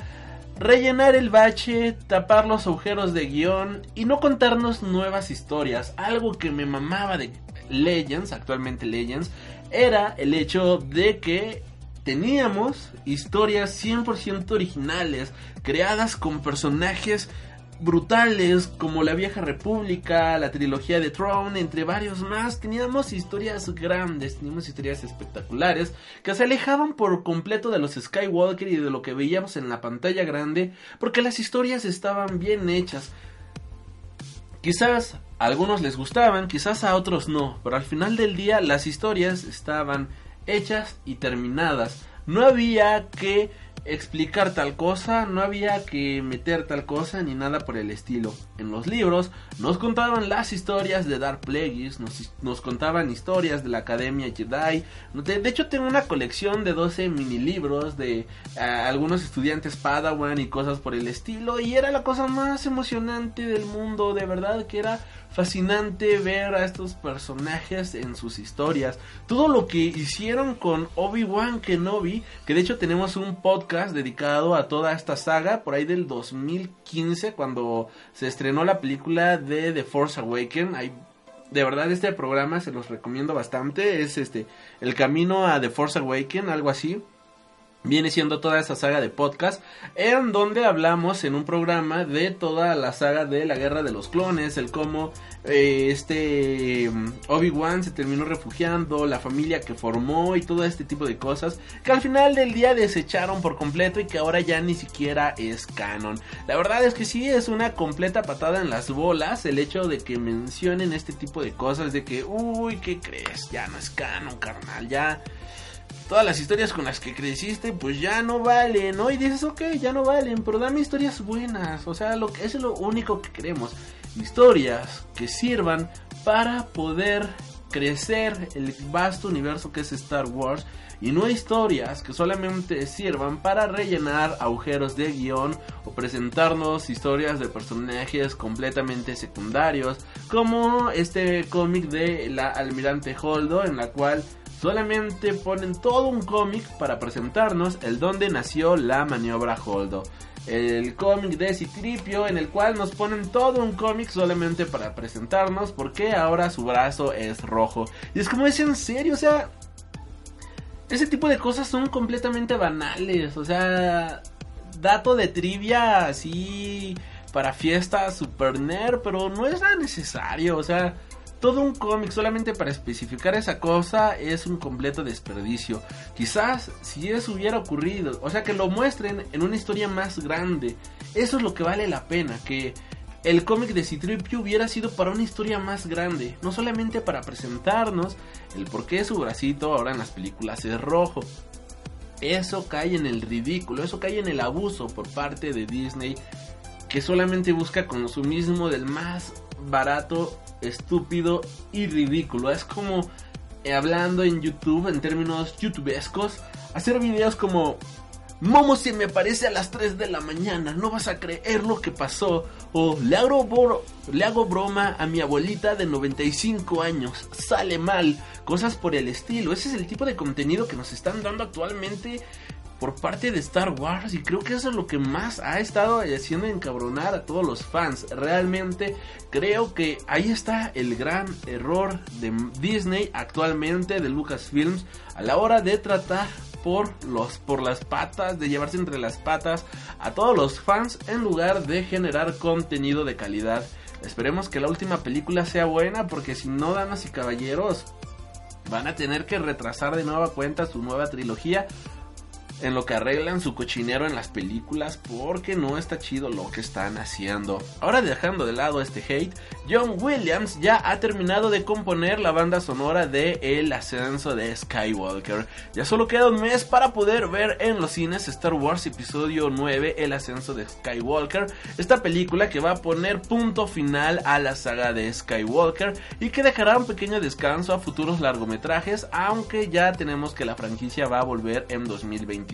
rellenar el bache, tapar los agujeros de guion y no contarnos nuevas historias. Algo que me mamaba de Legends, actualmente Legends, era el hecho de que teníamos historias 100% originales, creadas con personajes brutales como la vieja república, la trilogía de Throne, entre varios más, teníamos historias grandes, teníamos historias espectaculares que se alejaban por completo de los Skywalker y de lo que veíamos en la pantalla grande, porque las historias estaban bien hechas. Quizás a algunos les gustaban, quizás a otros no, pero al final del día las historias estaban hechas y terminadas. No había que explicar tal cosa, no había que meter tal cosa ni nada por el estilo. En los libros nos contaban las historias de Dark Plagueis, nos, contaban historias de la Academia Jedi. De, hecho tengo una colección de 12 mini libros de algunos estudiantes Padawan y cosas por el estilo y era la cosa más emocionante del mundo, de verdad que era fascinante ver a estos personajes en sus historias. Todo lo que hicieron con Obi-Wan Kenobi, que de hecho tenemos un podcast dedicado a toda esta saga por ahí del 2015 cuando se estrenó la película de The Force Awakens. Hay de verdad este programa se los recomiendo bastante. Es este El camino a The Force Awakens, algo así viene siendo toda esa saga de podcast en donde hablamos en un programa de toda la saga de la guerra de los clones, el cómo eh, este mm, Obi-Wan se terminó refugiando, la familia que formó y todo este tipo de cosas que al final del día desecharon por completo y que ahora ya ni siquiera es canon. La verdad es que sí es una completa patada en las bolas el hecho de que mencionen este tipo de cosas de que, uy, ¿qué crees? Ya no es canon, carnal, ya todas las historias con las que creciste, pues ya no valen, ¿no? Y dices, ok, ya no valen, pero dame historias buenas, o sea, lo que es lo único que queremos. Historias que sirvan para poder crecer el vasto universo que es Star Wars y no historias que solamente sirvan para rellenar agujeros de guion o presentarnos historias de personajes completamente secundarios como este cómic de la almirante Holdo en la cual Solamente ponen todo un cómic para presentarnos el donde nació la maniobra Holdo. El cómic de Citripio en el cual nos ponen todo un cómic solamente para presentarnos porque ahora su brazo es rojo. Y es como es en serio, o sea, ese tipo de cosas son completamente banales, o sea, dato de trivia así para fiesta super nerd, pero no es nada necesario, o sea, todo un cómic solamente para especificar esa cosa es un completo desperdicio. Quizás si eso hubiera ocurrido, o sea, que lo muestren en una historia más grande, eso es lo que vale la pena, que el cómic de Citripio hubiera sido para una historia más grande, no solamente para presentarnos el por qué su bracito ahora en las películas es rojo. Eso cae en el ridículo, eso cae en el abuso por parte de Disney que solamente busca consumismo del más barato, estúpido y ridículo. Es como eh, hablando en YouTube en términos youtubescos, hacer videos como Momo se me aparece a las 3 de la mañana, no vas a creer lo que pasó. O le hago, le hago broma a mi abuelita de 95 años, sale mal, cosas por el estilo. Ese es el tipo de contenido que nos están dando actualmente por parte de Star Wars y creo que eso es lo que más ha estado haciendo encabronar a todos los fans. Realmente creo que ahí está el gran error de Disney actualmente, de Lucasfilms, a la hora de tratar por los por las patas, de llevarse entre las patas a todos los fans en lugar de generar contenido de calidad. Esperemos que la última película sea buena porque si no, damas y caballeros, van a tener que retrasar de nueva cuenta su nueva trilogía en lo que arreglan su cochinero en las películas porque no está chido lo que están haciendo. Ahora dejando de lado este hate, John Williams ya ha terminado de componer la banda sonora de El ascenso de Skywalker. Ya solo queda un mes para poder ver en los cines Star Wars episodio 9 El ascenso de Skywalker, esta película que va a poner punto final a la saga de Skywalker y que dejará un pequeño descanso a futuros largometrajes, aunque ya tenemos que la franquicia va a volver en 2020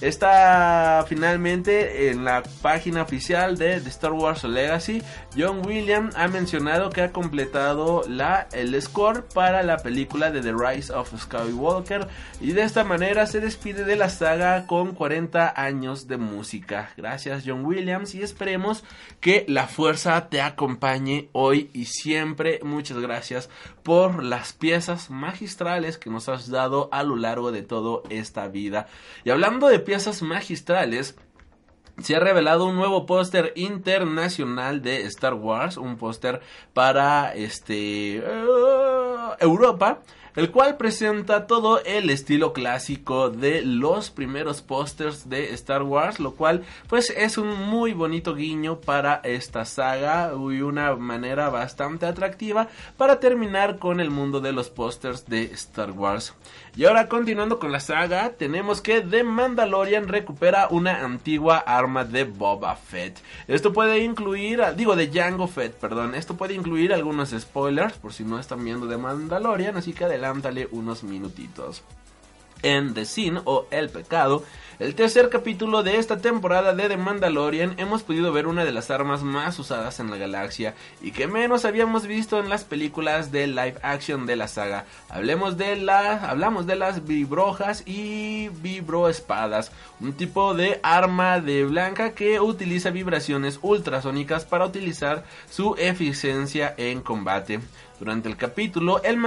Está finalmente en la página oficial de Star Wars Legacy. John Williams ha mencionado que ha completado la, el score para la película de The Rise of Skywalker y de esta manera se despide de la saga con 40 años de música. Gracias John Williams y esperemos que la fuerza te acompañe hoy y siempre. Muchas gracias por las piezas magistrales que nos has dado a lo largo de toda esta vida. Y hablando de piezas magistrales, se ha revelado un nuevo póster internacional de Star Wars, un póster para este eh, Europa el cual presenta todo el estilo clásico de los primeros pósters de Star Wars, lo cual pues es un muy bonito guiño para esta saga y una manera bastante atractiva para terminar con el mundo de los pósters de Star Wars. Y ahora continuando con la saga, tenemos que The Mandalorian recupera una antigua arma de Boba Fett. Esto puede incluir, digo de Jango Fett, perdón, esto puede incluir algunos spoilers por si no están viendo The Mandalorian, así que adelántale unos minutitos. En The Sin o El Pecado, el tercer capítulo de esta temporada de The Mandalorian hemos podido ver una de las armas más usadas en la galaxia y que menos habíamos visto en las películas de live action de la saga. Hablemos de las, hablamos de las vibrojas y vibroespadas, un tipo de arma de blanca que utiliza vibraciones ultrasónicas para utilizar su eficiencia en combate. Durante el capítulo, el,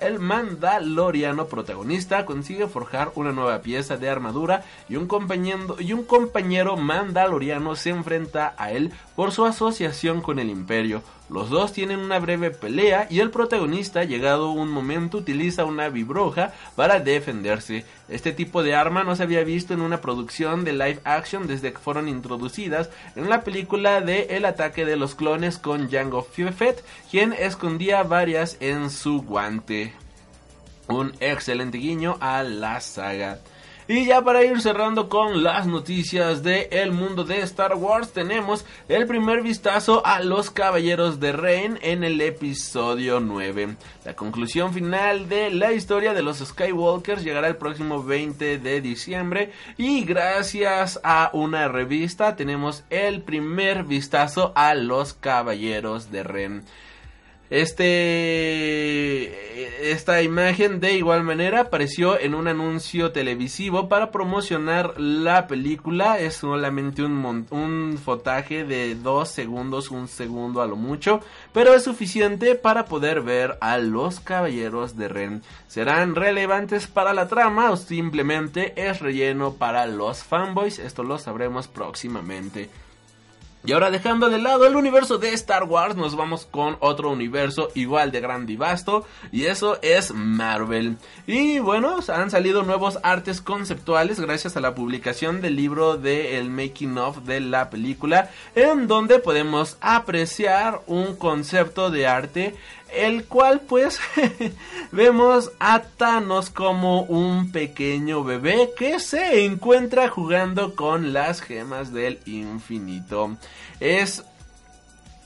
el Mandaloriano protagonista consigue forjar una nueva pieza de armadura y un, compañero, y un compañero Mandaloriano se enfrenta a él por su asociación con el Imperio. Los dos tienen una breve pelea y el protagonista, llegado un momento, utiliza una vibroja para defenderse. Este tipo de arma no se había visto en una producción de live action desde que fueron introducidas en la película de El ataque de los clones con Jango Fett, quien escondía varias en su guante. Un excelente guiño a la saga. Y ya para ir cerrando con las noticias de el mundo de Star Wars, tenemos el primer vistazo a los Caballeros de Reign en el episodio 9. La conclusión final de la historia de los Skywalkers llegará el próximo 20 de diciembre y gracias a una revista tenemos el primer vistazo a los Caballeros de Ren. Este, esta imagen de igual manera apareció en un anuncio televisivo para promocionar la película. Es solamente un, un fotaje de dos segundos, un segundo a lo mucho, pero es suficiente para poder ver a los caballeros de Ren. ¿Serán relevantes para la trama o simplemente es relleno para los fanboys? Esto lo sabremos próximamente. Y ahora dejando de lado el universo de Star Wars, nos vamos con otro universo igual de grande y vasto, y eso es Marvel. Y bueno, han salido nuevos artes conceptuales gracias a la publicación del libro de el making of de la película, en donde podemos apreciar un concepto de arte el cual pues <laughs> vemos a Thanos como un pequeño bebé que se encuentra jugando con las gemas del infinito. Es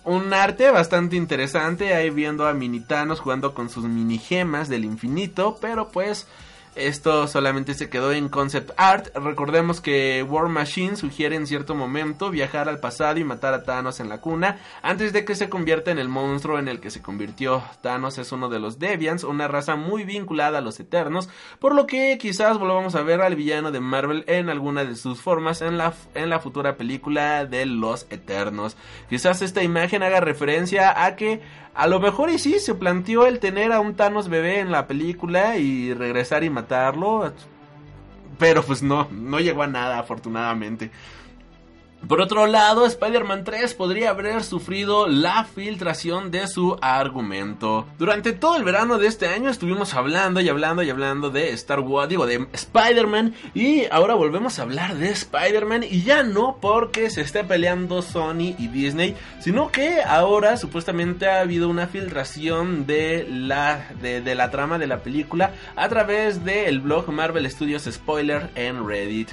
un arte bastante interesante ahí viendo a mini Thanos jugando con sus mini gemas del infinito, pero pues esto solamente se quedó en concept art. Recordemos que War Machine sugiere en cierto momento viajar al pasado y matar a Thanos en la cuna antes de que se convierta en el monstruo en el que se convirtió. Thanos es uno de los Deviants, una raza muy vinculada a los Eternos, por lo que quizás volvamos a ver al villano de Marvel en alguna de sus formas en la, en la futura película de los Eternos. Quizás esta imagen haga referencia a que a lo mejor y sí, se planteó el tener a un Thanos bebé en la película y regresar y matarlo. Pero pues no, no llegó a nada afortunadamente. Por otro lado, Spider-Man 3 podría haber sufrido la filtración de su argumento. Durante todo el verano de este año estuvimos hablando y hablando y hablando de Star Wars, digo, de Spider-Man, y ahora volvemos a hablar de Spider-Man, y ya no porque se esté peleando Sony y Disney, sino que ahora supuestamente ha habido una filtración de la, de, la trama de la película a través del blog Marvel Studios Spoiler en Reddit.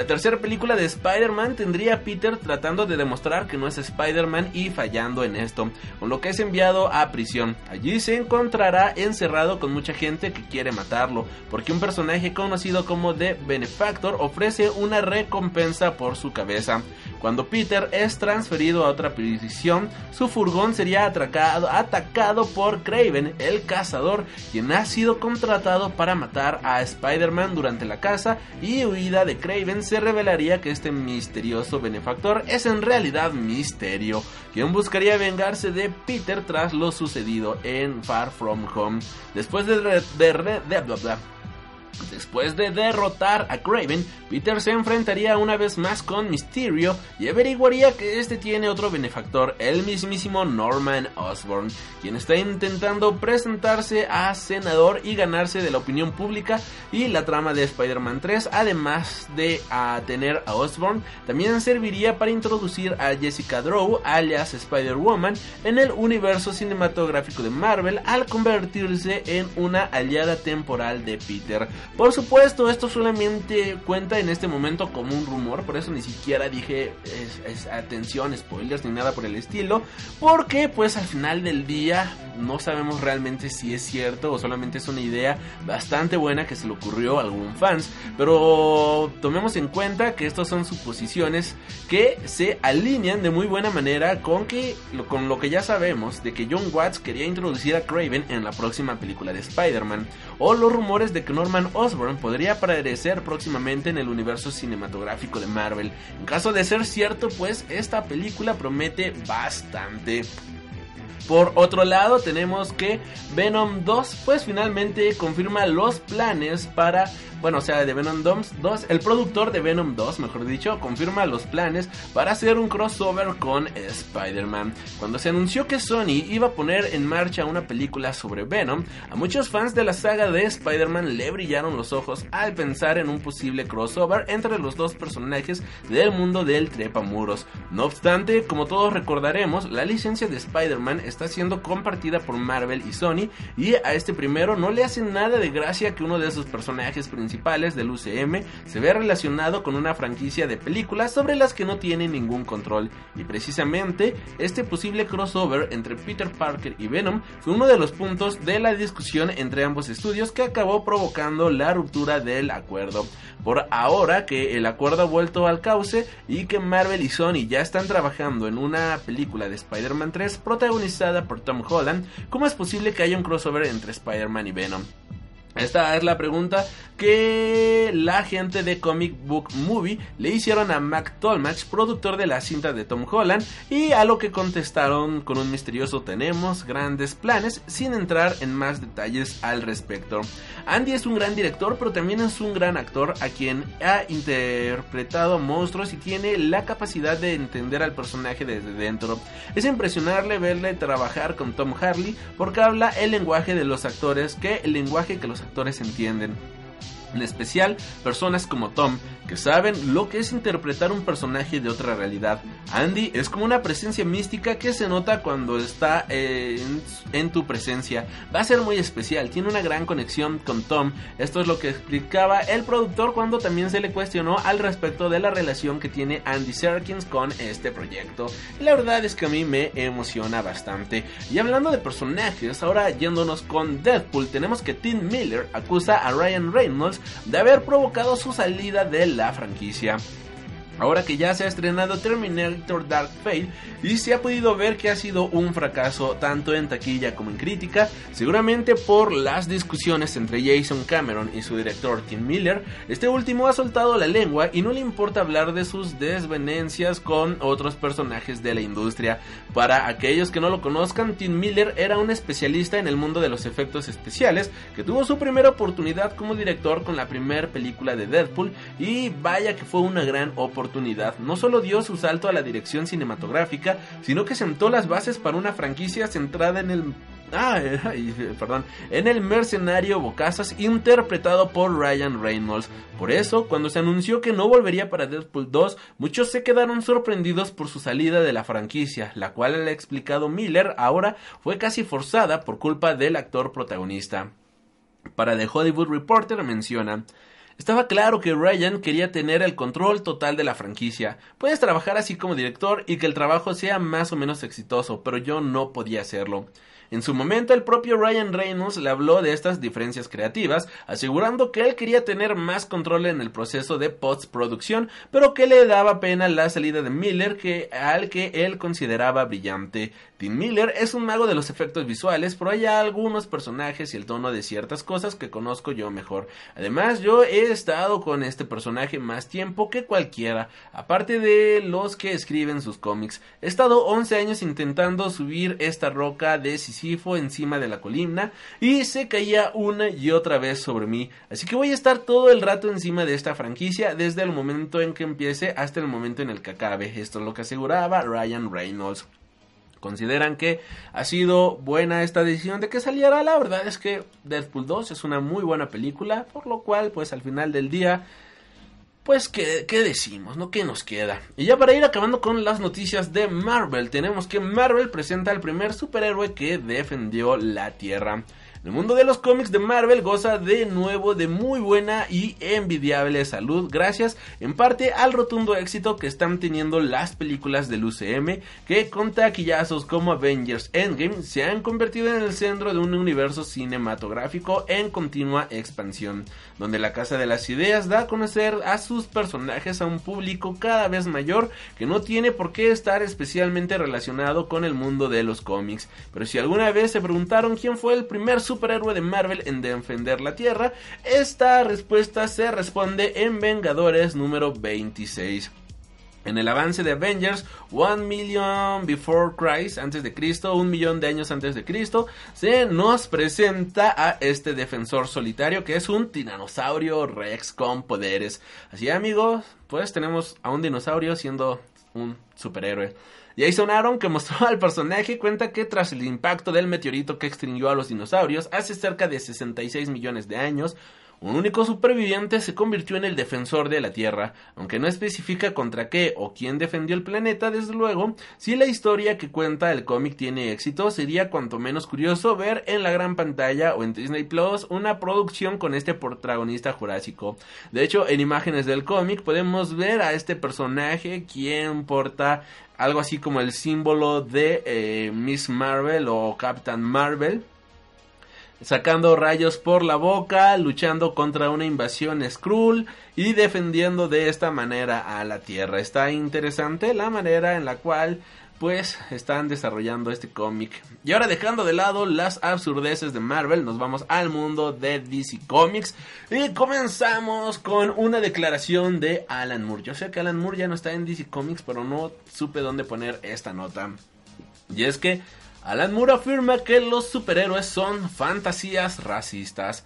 La tercera película de Spider-Man tendría a Peter tratando de demostrar que no es Spider-Man y fallando en esto, con lo que es enviado a prisión. Allí se encontrará encerrado con mucha gente que quiere matarlo, porque un personaje conocido como The Benefactor ofrece una recompensa por su cabeza. Cuando Peter es transferido a otra prisión, su furgón sería atracado, atacado por Craven, el cazador, quien ha sido contratado para matar a Spider-Man durante la caza y huida de Craven se revelaría que este misterioso benefactor es en realidad Misterio, quien buscaría vengarse de Peter tras lo sucedido en Far From Home. Después de, de, de, Después de derrotar a Craven, Peter se enfrentaría una vez más con Mysterio y averiguaría que este tiene otro benefactor, el mismísimo Norman Osborn, quien está intentando presentarse a senador y ganarse de la opinión pública y la trama de Spider-Man 3, además de a tener a Osborn, también serviría para introducir a Jessica Drew, alias Spider-Woman, en el universo cinematográfico de Marvel al convertirse en una aliada temporal de Peter. Por supuesto, esto solamente cuenta en este momento como un rumor, por eso ni siquiera dije atención, spoilers ni nada por el estilo, porque pues al final del día no sabemos realmente si es cierto o solamente es una idea bastante buena que se le ocurrió a algún fans, pero tomemos en cuenta que estas son suposiciones que se alinean de muy buena manera con que con lo que ya sabemos de que John Watts quería introducir a Craven en la próxima película de Spider-Man o los rumores de que Norman Osborn podría aparecer próximamente en el universo cinematográfico de Marvel. En caso de ser cierto, pues esta película promete bastante. Por otro lado, tenemos que Venom 2 pues finalmente confirma los planes para bueno, o sea, de Venom 2, el productor de Venom 2, mejor dicho, confirma los planes para hacer un crossover con Spider-Man. Cuando se anunció que Sony iba a poner en marcha una película sobre Venom, a muchos fans de la saga de Spider-Man le brillaron los ojos al pensar en un posible crossover entre los dos personajes del mundo del trepamuros. No obstante, como todos recordaremos, la licencia de Spider-Man está siendo compartida por Marvel y Sony y a este primero no le hace nada de gracia que uno de sus personajes principales del UCM se ve relacionado con una franquicia de películas sobre las que no tiene ningún control. Y precisamente este posible crossover entre Peter Parker y Venom fue uno de los puntos de la discusión entre ambos estudios que acabó provocando la ruptura del acuerdo. Por ahora que el acuerdo ha vuelto al cauce y que Marvel y Sony ya están trabajando en una película de Spider-Man 3 protagonizada por Tom Holland, ¿cómo es posible que haya un crossover entre Spider-Man y Venom? Esta es la pregunta que la gente de Comic Book Movie le hicieron a Mac Tolmach, productor de la cinta de Tom Holland, y a lo que contestaron con un misterioso tenemos grandes planes sin entrar en más detalles al respecto. Andy es un gran director, pero también es un gran actor a quien ha interpretado monstruos y tiene la capacidad de entender al personaje desde dentro. Es impresionante verle trabajar con Tom Harley porque habla el lenguaje de los actores, que el lenguaje que los actores entienden. En especial, personas como Tom, que saben lo que es interpretar un personaje de otra realidad. Andy es como una presencia mística que se nota cuando está en, en, tu presencia. Va a ser muy especial, tiene una gran conexión con Tom. Esto es lo que explicaba el productor cuando también se le cuestionó al respecto de la relación que tiene Andy Serkins con este proyecto. Y la verdad es que a mí me emociona bastante. Y hablando de personajes, ahora yéndonos con Deadpool, tenemos que Tim Miller acusa a Ryan Reynolds de haber provocado su salida de la franquicia. Ahora que ya se ha estrenado Terminator Dark Fate y se ha podido ver que ha sido un fracaso tanto en taquilla como en crítica, seguramente por las discusiones entre Jason Cameron y su director Tim Miller, este último ha soltado la lengua y no le importa hablar de sus desvenencias con otros personajes de la industria. Para aquellos que no lo conozcan, Tim Miller era un especialista en el mundo de los efectos especiales que tuvo su primera oportunidad como director con la primera película de Deadpool y vaya que fue una gran oportunidad no solo dio su salto a la dirección cinematográfica, sino que sentó las bases para una franquicia centrada en el Ah, <laughs> perdón, en el mercenario Bocazas interpretado por Ryan Reynolds. Por eso, cuando se anunció que no volvería para Deadpool 2, muchos se quedaron sorprendidos por su salida de la franquicia, la cual el explicado Miller ahora fue casi forzada por culpa del actor protagonista. Para The Hollywood Reporter menciona, estaba claro que Ryan quería tener el control total de la franquicia. Puedes trabajar así como director y que el trabajo sea más o menos exitoso, pero yo no podía hacerlo. En su momento, el propio Ryan Reynolds le habló de estas diferencias creativas, asegurando que él quería tener más control en el proceso de postproducción, pero que le daba pena la salida de Miller, que, al que él consideraba brillante. Tim Miller es un mago de los efectos visuales, pero hay algunos personajes y el tono de ciertas cosas que conozco yo mejor. Además, yo he estado con este personaje más tiempo que cualquiera, aparte de los que escriben sus cómics. He estado 11 años intentando subir esta roca de encima de la columna y se caía una y otra vez sobre mí. Así que voy a estar todo el rato encima de esta franquicia desde el momento en que empiece hasta el momento en el que acabe. Esto es lo que aseguraba Ryan Reynolds. Consideran que ha sido buena esta decisión de que saliera. La verdad es que Deadpool 2 es una muy buena película, por lo cual pues al final del día pues, ¿qué, ¿qué, decimos? ¿No? ¿Qué nos queda? Y ya para ir acabando con las noticias de Marvel, tenemos que Marvel presenta al primer superhéroe que defendió la Tierra. El mundo de los cómics de Marvel goza de nuevo de muy buena y envidiable salud gracias en parte al rotundo éxito que están teniendo las películas del UCM que con taquillazos como Avengers Endgame se han convertido en el centro de un universo cinematográfico en continua expansión, donde la Casa de las Ideas da a conocer a sus personajes a un público cada vez mayor que no tiene por qué estar especialmente relacionado con el mundo de los cómics. Pero si alguna vez se preguntaron quién fue el primer superhéroe de Marvel en defender la Tierra? Esta respuesta se responde en Vengadores número 26. En el avance de Avengers, One Million Before Christ, antes de Cristo, un millón de años antes de Cristo, se nos presenta a este defensor solitario que es un tiranosaurio rex con poderes. Así amigos, pues tenemos a un dinosaurio siendo un superhéroe. Jason Aaron, que mostró al personaje, cuenta que tras el impacto del meteorito que extinguió a los dinosaurios hace cerca de 66 millones de años, un único superviviente se convirtió en el defensor de la Tierra, aunque no especifica contra qué o quién defendió el planeta, desde luego, si la historia que cuenta el cómic tiene éxito, sería cuanto menos curioso ver en la gran pantalla o en Disney Plus una producción con este protagonista jurásico. De hecho, en imágenes del cómic podemos ver a este personaje quien porta algo así como el símbolo de eh, Miss Marvel o Captain Marvel sacando rayos por la boca, luchando contra una invasión Skrull y defendiendo de esta manera a la Tierra. Está interesante la manera en la cual pues están desarrollando este cómic. Y ahora dejando de lado las absurdeces de Marvel, nos vamos al mundo de DC Comics y comenzamos con una declaración de Alan Moore. Yo sé que Alan Moore ya no está en DC Comics, pero no supe dónde poner esta nota. Y es que Alan Moore afirma que los superhéroes son fantasías racistas.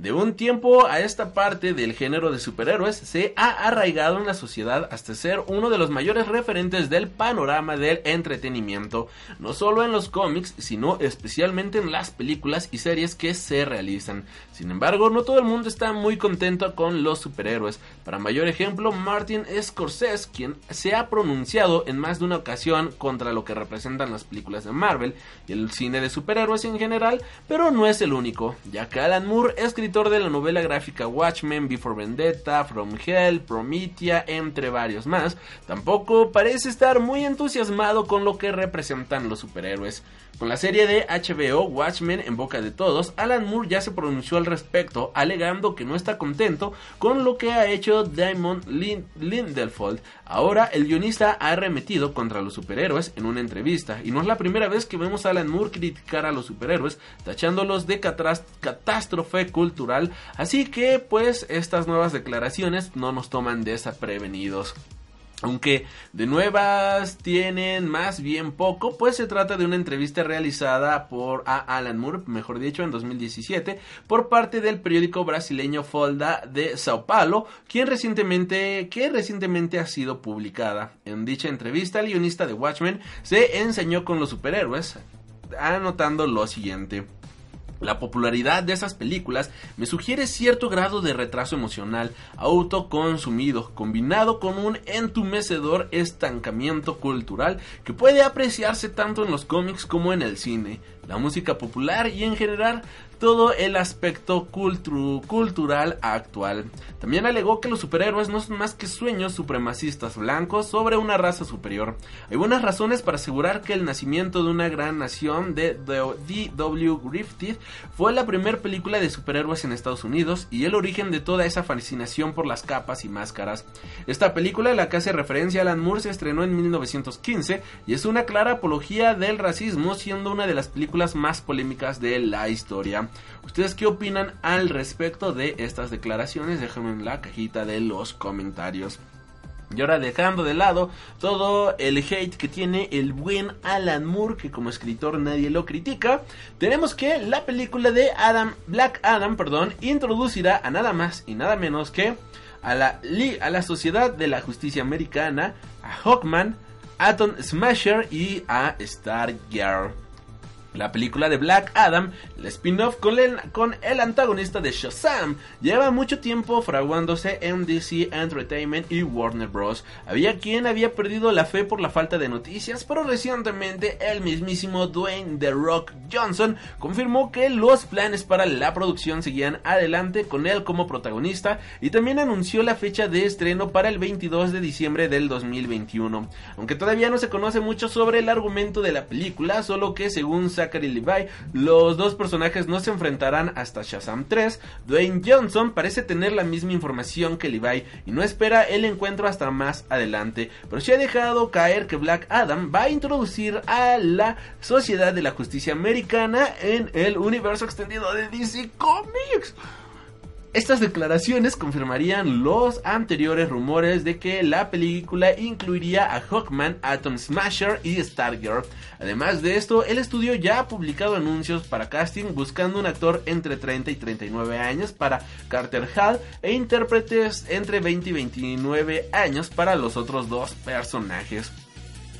De un tiempo a esta parte del género de superhéroes se ha arraigado en la sociedad hasta ser uno de los mayores referentes del panorama del entretenimiento, no solo en los cómics, sino especialmente en las películas y series que se realizan. Sin embargo, no todo el mundo está muy contento con los superhéroes. Para mayor ejemplo, Martin Scorsese, quien se ha pronunciado en más de una ocasión contra lo que representan las películas de Marvel y el cine de superhéroes en general, pero no es el único, ya que Alan Moore, escritor de la novela gráfica Watchmen, Before Vendetta, From Hell, Promethea, entre varios más, tampoco parece estar muy entusiasmado con lo que representan los superhéroes. Con la serie de HBO Watchmen en boca de todos, Alan Moore ya se pronunció al respecto, alegando que no está contento con lo que ha hecho Damon Lindelfold. Ahora, el guionista ha arremetido contra los superhéroes en una entrevista, y no es la primera vez que vemos a Alan Moore criticar a los superhéroes, tachándolos de catástrofe cultural, así que pues estas nuevas declaraciones no nos toman desaprevenidos. Aunque de nuevas tienen más bien poco, pues se trata de una entrevista realizada por Alan Moore, mejor dicho, en 2017, por parte del periódico brasileño Folda de Sao Paulo, quien recientemente, que recientemente ha sido publicada. En dicha entrevista, el guionista de Watchmen se enseñó con los superhéroes, anotando lo siguiente. La popularidad de esas películas me sugiere cierto grado de retraso emocional autoconsumido, combinado con un entumecedor estancamiento cultural que puede apreciarse tanto en los cómics como en el cine, la música popular y en general todo el aspecto cultural actual. También alegó que los superhéroes no son más que sueños supremacistas blancos sobre una raza superior. Hay buenas razones para asegurar que el nacimiento de una gran nación de D.W. Griffith fue la primera película de superhéroes en Estados Unidos y el origen de toda esa fascinación por las capas y máscaras. Esta película, la que hace referencia Alan Moore, se estrenó en 1915 y es una clara apología del racismo, siendo una de las películas más polémicas de la historia. ¿Ustedes qué opinan al respecto de estas declaraciones? Déjenme en la cajita de los comentarios. Y ahora dejando de lado todo el hate que tiene el buen Alan Moore, que como escritor nadie lo critica, tenemos que la película de Adam, Black Adam, perdón, introducirá a nada más y nada menos que a la, a la Sociedad de la Justicia Americana, a Hawkman, Atom Smasher y a Stargirl. La película de Black Adam, el spin-off con el, con el antagonista de Shazam, lleva mucho tiempo fraguándose en DC Entertainment y Warner Bros. Había quien había perdido la fe por la falta de noticias, pero recientemente el mismísimo Dwayne The Rock Johnson confirmó que los planes para la producción seguían adelante con él como protagonista y también anunció la fecha de estreno para el 22 de diciembre del 2021. Aunque todavía no se conoce mucho sobre el argumento de la película, solo que según Zachary Levi. Los dos personajes no se enfrentarán hasta Shazam 3. Dwayne Johnson parece tener la misma información que Levi y no espera el encuentro hasta más adelante, pero sí ha dejado caer que Black Adam va a introducir a la Sociedad de la Justicia Americana en el universo extendido de DC Comics. Estas declaraciones confirmarían los anteriores rumores de que la película incluiría a Hawkman, Atom Smasher y Stargirl. Además de esto, el estudio ya ha publicado anuncios para casting buscando un actor entre 30 y 39 años para Carter Hall e intérpretes entre 20 y 29 años para los otros dos personajes.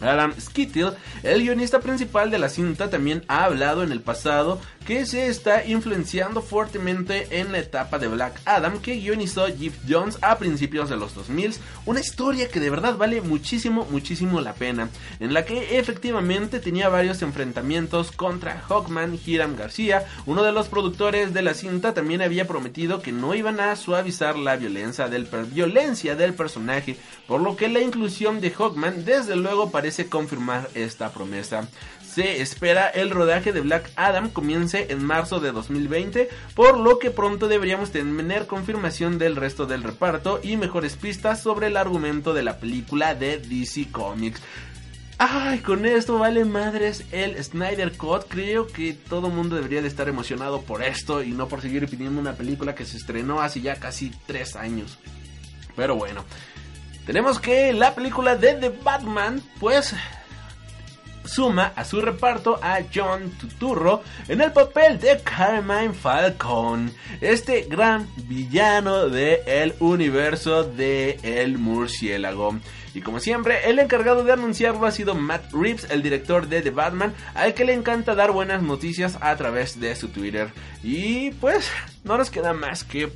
Adam Skittle, el guionista principal de la cinta, también ha hablado en el pasado que se está influenciando fuertemente en la etapa de Black Adam que guionizó Jeff Jones a principios de los 2000, una historia que de verdad vale muchísimo, muchísimo la pena, en la que efectivamente tenía varios enfrentamientos contra Hawkman, Hiram García, uno de los productores de la cinta también había prometido que no iban a suavizar la violencia del, violencia del personaje, por lo que la inclusión de Hawkman desde luego parece confirmar esta promesa. Se espera el rodaje de Black Adam comience en marzo de 2020, por lo que pronto deberíamos tener confirmación del resto del reparto y mejores pistas sobre el argumento de la película de DC Comics. Ay, con esto vale madres el Snyder Cut. Creo que todo mundo debería de estar emocionado por esto y no por seguir pidiendo una película que se estrenó hace ya casi tres años. Pero bueno, tenemos que la película de The Batman, pues suma a su reparto a John Tuturro en el papel de Carmine Falcon, este gran villano del el universo de El Murciélago. Y como siempre, el encargado de anunciarlo ha sido Matt Reeves, el director de The Batman, al que le encanta dar buenas noticias a través de su Twitter. Y pues no nos queda más que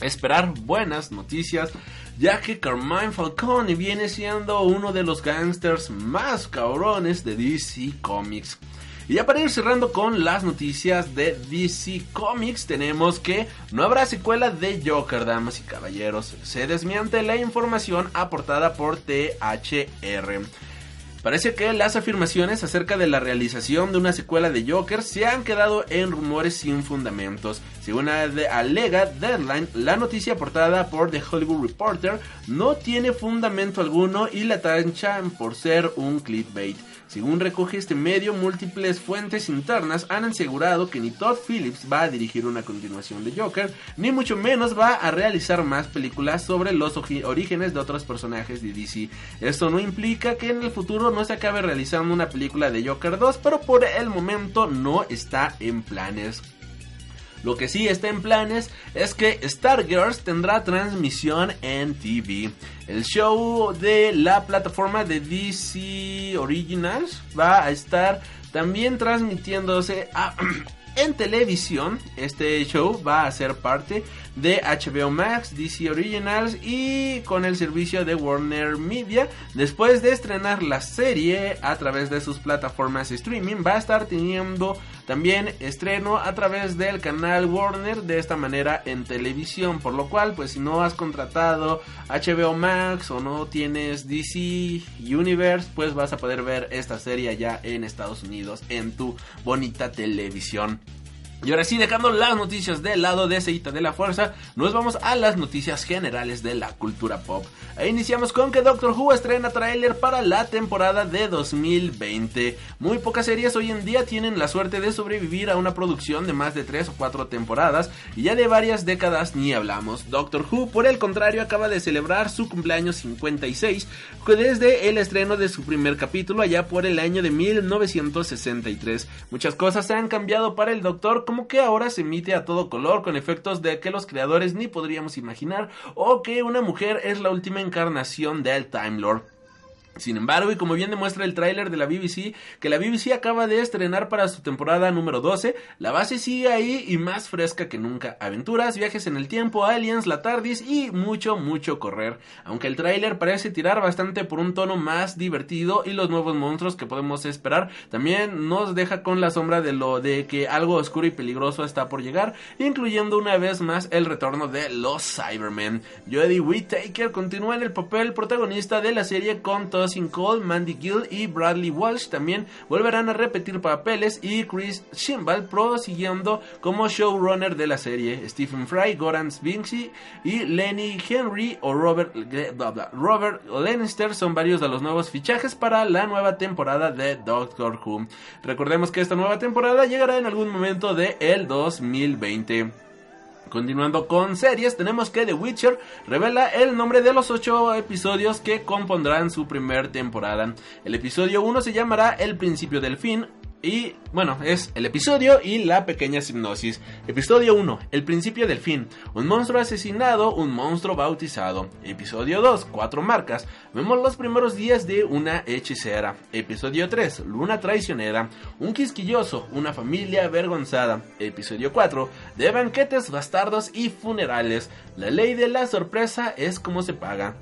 esperar buenas noticias ya que Carmine Falcone viene siendo uno de los gangsters más cabrones de DC Comics. Y ya para ir cerrando con las noticias de DC Comics, tenemos que no habrá secuela de Joker, damas y caballeros. Se desmiente la información aportada por THR. Parece que las afirmaciones acerca de la realización de una secuela de Joker se han quedado en rumores sin fundamentos. Según alega Deadline, la noticia aportada por The Hollywood Reporter no tiene fundamento alguno y la tanchan por ser un clickbait. Según recoge este medio, múltiples fuentes internas han asegurado que ni Todd Phillips va a dirigir una continuación de Joker, ni mucho menos va a realizar más películas sobre los orígenes de otros personajes de DC. Esto no implica que en el futuro no se acabe realizando una película de Joker 2, pero por el momento no está en planes. Lo que sí está en planes es que Stargirls tendrá transmisión en TV. El show de la plataforma de DC Originals va a estar también transmitiéndose <clears throat> en televisión. Este show va a ser parte de HBO Max, DC Originals y con el servicio de Warner Media. Después de estrenar la serie a través de sus plataformas streaming, va a estar teniendo también estreno a través del canal Warner de esta manera en televisión. Por lo cual, pues si no has contratado HBO Max o no tienes DC Universe, pues vas a poder ver esta serie ya en Estados Unidos en tu bonita televisión. Y ahora sí, dejando las noticias del lado de Seita de la Fuerza, nos vamos a las noticias generales de la cultura pop. E iniciamos con que Doctor Who estrena tráiler para la temporada de 2020. Muy pocas series hoy en día tienen la suerte de sobrevivir a una producción de más de 3 o 4 temporadas y ya de varias décadas ni hablamos. Doctor Who, por el contrario, acaba de celebrar su cumpleaños 56 desde el estreno de su primer capítulo allá por el año de 1963. Muchas cosas se han cambiado para el Doctor que ahora se emite a todo color con efectos de que los creadores ni podríamos imaginar o que una mujer es la última encarnación del Time Lord. Sin embargo, y como bien demuestra el tráiler de la BBC, que la BBC acaba de estrenar para su temporada número 12, la base sigue ahí y más fresca que nunca. Aventuras, viajes en el tiempo, aliens, la TARDIS y mucho, mucho correr. Aunque el tráiler parece tirar bastante por un tono más divertido y los nuevos monstruos que podemos esperar, también nos deja con la sombra de lo de que algo oscuro y peligroso está por llegar, incluyendo una vez más el retorno de los Cybermen. Jodie Whittaker continúa en el papel protagonista de la serie con todos Cole, Mandy Gill y Bradley Walsh también volverán a repetir papeles y Chris Shimbal prosiguiendo como showrunner de la serie. Stephen Fry, Goran Vinci y Lenny Henry o Robert, Robert Lannister son varios de los nuevos fichajes para la nueva temporada de Doctor Who. Recordemos que esta nueva temporada llegará en algún momento de el 2020. Continuando con series, tenemos que The Witcher revela el nombre de los 8 episodios que compondrán su primer temporada. El episodio 1 se llamará El principio del fin, y bueno, es el episodio y la pequeña hipnosis. Episodio 1, el principio del fin. Un monstruo asesinado, un monstruo bautizado. Episodio 2, cuatro marcas. Vemos los primeros días de una hechicera. Episodio 3, luna traicionera. Un quisquilloso, una familia avergonzada. Episodio 4, de banquetes bastardos y funerales. La ley de la sorpresa es como se paga.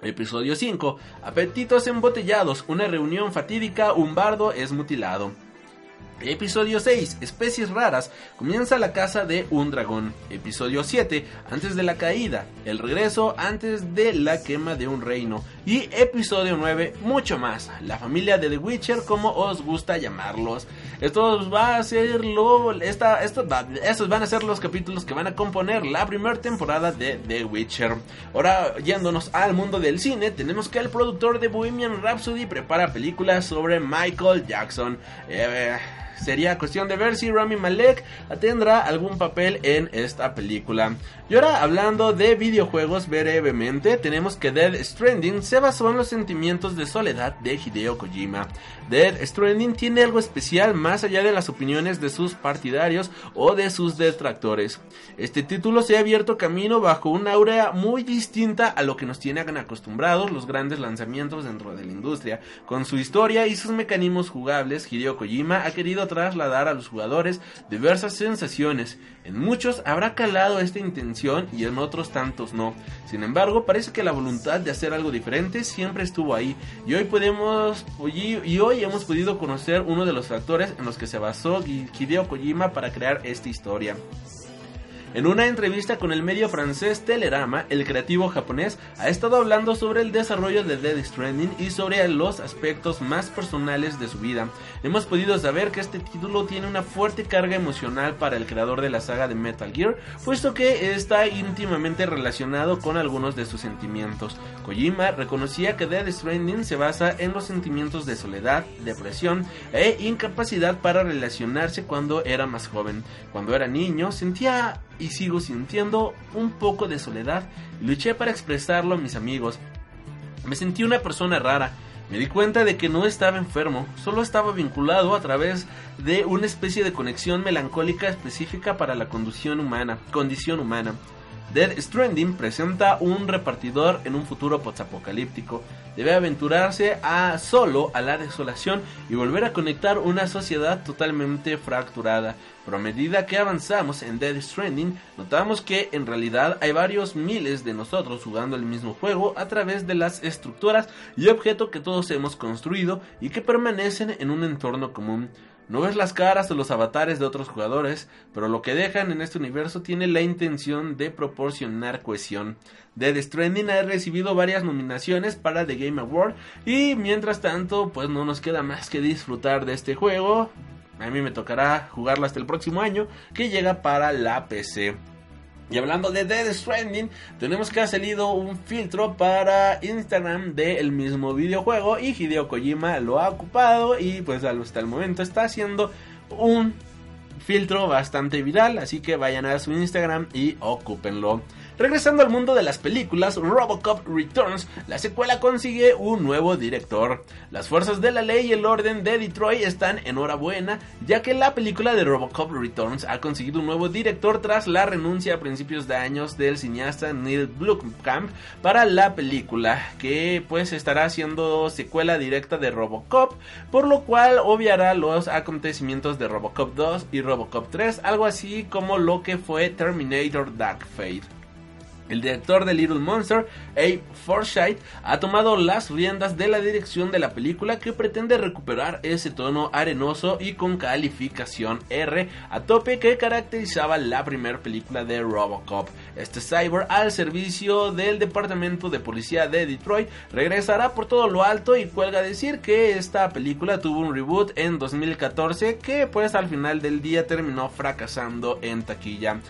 Episodio 5. Apetitos embotellados. Una reunión fatídica. Un bardo es mutilado. Episodio 6, especies raras, comienza la caza de un dragón. Episodio 7, antes de la caída, el regreso antes de la quema de un reino. Y episodio 9, mucho más, la familia de The Witcher como os gusta llamarlos. Estos va a ser lo, esta, estos, estos van a ser los capítulos que van a componer la primera temporada de The Witcher. Ahora yéndonos al mundo del cine, tenemos que el productor de Bohemian Rhapsody prepara películas sobre Michael Jackson. Eh, sería cuestión de ver si Rami Malek tendrá algún papel en esta película. Y ahora hablando de videojuegos brevemente, tenemos que Dead Stranding se basó en los sentimientos de soledad de Hideo Kojima. Dead Stranding tiene algo especial más allá de las opiniones de sus partidarios o de sus detractores. Este título se ha abierto camino bajo una aura muy distinta a lo que nos tienen acostumbrados los grandes lanzamientos dentro de la industria. Con su historia y sus mecanismos jugables, Hideo Kojima ha querido trasladar a los jugadores diversas sensaciones. En muchos habrá calado esta intención y en otros tantos no. Sin embargo, parece que la voluntad de hacer algo diferente siempre estuvo ahí y hoy podemos y hoy hemos podido conocer uno de los factores en los que se basó Hideo Kojima para crear esta historia. En una entrevista con el medio francés Telerama, el creativo japonés ha estado hablando sobre el desarrollo de Dead Stranding y sobre los aspectos más personales de su vida. Hemos podido saber que este título tiene una fuerte carga emocional para el creador de la saga de Metal Gear, puesto que está íntimamente relacionado con algunos de sus sentimientos. Kojima reconocía que Dead Stranding se basa en los sentimientos de soledad, depresión e incapacidad para relacionarse cuando era más joven. Cuando era niño sentía y sigo sintiendo un poco de soledad. Luché para expresarlo a mis amigos. Me sentí una persona rara. Me di cuenta de que no estaba enfermo, solo estaba vinculado a través de una especie de conexión melancólica específica para la condición humana. Condición humana. Dead Stranding presenta un repartidor en un futuro postapocalíptico. Debe aventurarse a solo a la desolación y volver a conectar una sociedad totalmente fracturada. Pero a medida que avanzamos en Dead Stranding, notamos que en realidad hay varios miles de nosotros jugando el mismo juego a través de las estructuras y objetos que todos hemos construido y que permanecen en un entorno común. No ves las caras de los avatares de otros jugadores, pero lo que dejan en este universo tiene la intención de proporcionar cohesión. Dead Stranding ha recibido varias nominaciones para The Game Award y mientras tanto pues no nos queda más que disfrutar de este juego. A mí me tocará jugarlo hasta el próximo año que llega para la PC. Y hablando de Dead Stranding, tenemos que ha salido un filtro para Instagram del mismo videojuego y Hideo Kojima lo ha ocupado y pues hasta el momento está haciendo un filtro bastante viral, así que vayan a su Instagram y ocúpenlo. Regresando al mundo de las películas, Robocop Returns, la secuela consigue un nuevo director. Las fuerzas de la ley y el orden de Detroit están enhorabuena, ya que la película de Robocop Returns ha conseguido un nuevo director tras la renuncia a principios de años del cineasta Neil Blomkamp para la película, que pues estará haciendo secuela directa de Robocop, por lo cual obviará los acontecimientos de Robocop 2 y Robocop 3, algo así como lo que fue Terminator Dark Fate. El director de Little Monster, Abe Forsyth, ha tomado las riendas de la dirección de la película que pretende recuperar ese tono arenoso y con calificación R a tope que caracterizaba la primera película de Robocop. Este cyber al servicio del Departamento de Policía de Detroit regresará por todo lo alto y cuelga decir que esta película tuvo un reboot en 2014 que pues al final del día terminó fracasando en taquilla.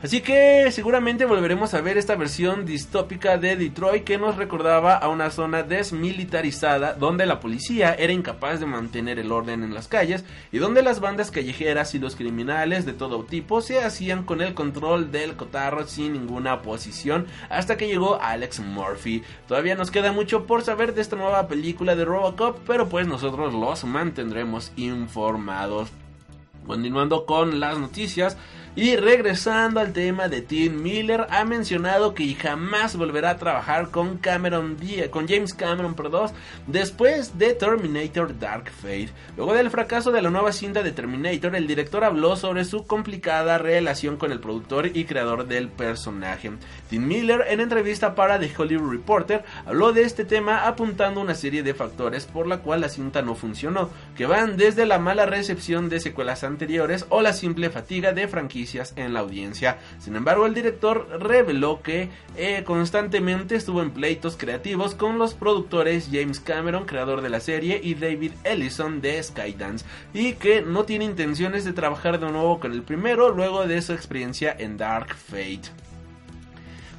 Así que seguramente volveremos a ver esta versión distópica de Detroit que nos recordaba a una zona desmilitarizada donde la policía era incapaz de mantener el orden en las calles y donde las bandas callejeras y los criminales de todo tipo se hacían con el control del cotarro sin ninguna oposición hasta que llegó Alex Murphy. Todavía nos queda mucho por saber de esta nueva película de Robocop, pero pues nosotros los mantendremos informados. Continuando con las noticias, Y regresando al tema de Tim Miller, ha mencionado que jamás volverá a trabajar con Cameron Diaz, con James Cameron, perdón, después de Terminator Dark Fate. Luego del fracaso de la nueva cinta de Terminator, el director habló sobre su complicada relación con el productor y creador del personaje. Tim Miller, en entrevista para The Hollywood Reporter, habló de este tema apuntando una serie de factores por la cual la cinta no funcionó, que van desde la mala recepción de secuelas anteriores o la simple fatiga de en la audiencia. Sin embargo, el director reveló que eh, constantemente estuvo en pleitos creativos con los productores James Cameron, creador de la serie, y David Ellison de Skydance, y que no tiene intenciones de trabajar de nuevo con el primero luego de su experiencia en Dark Fate.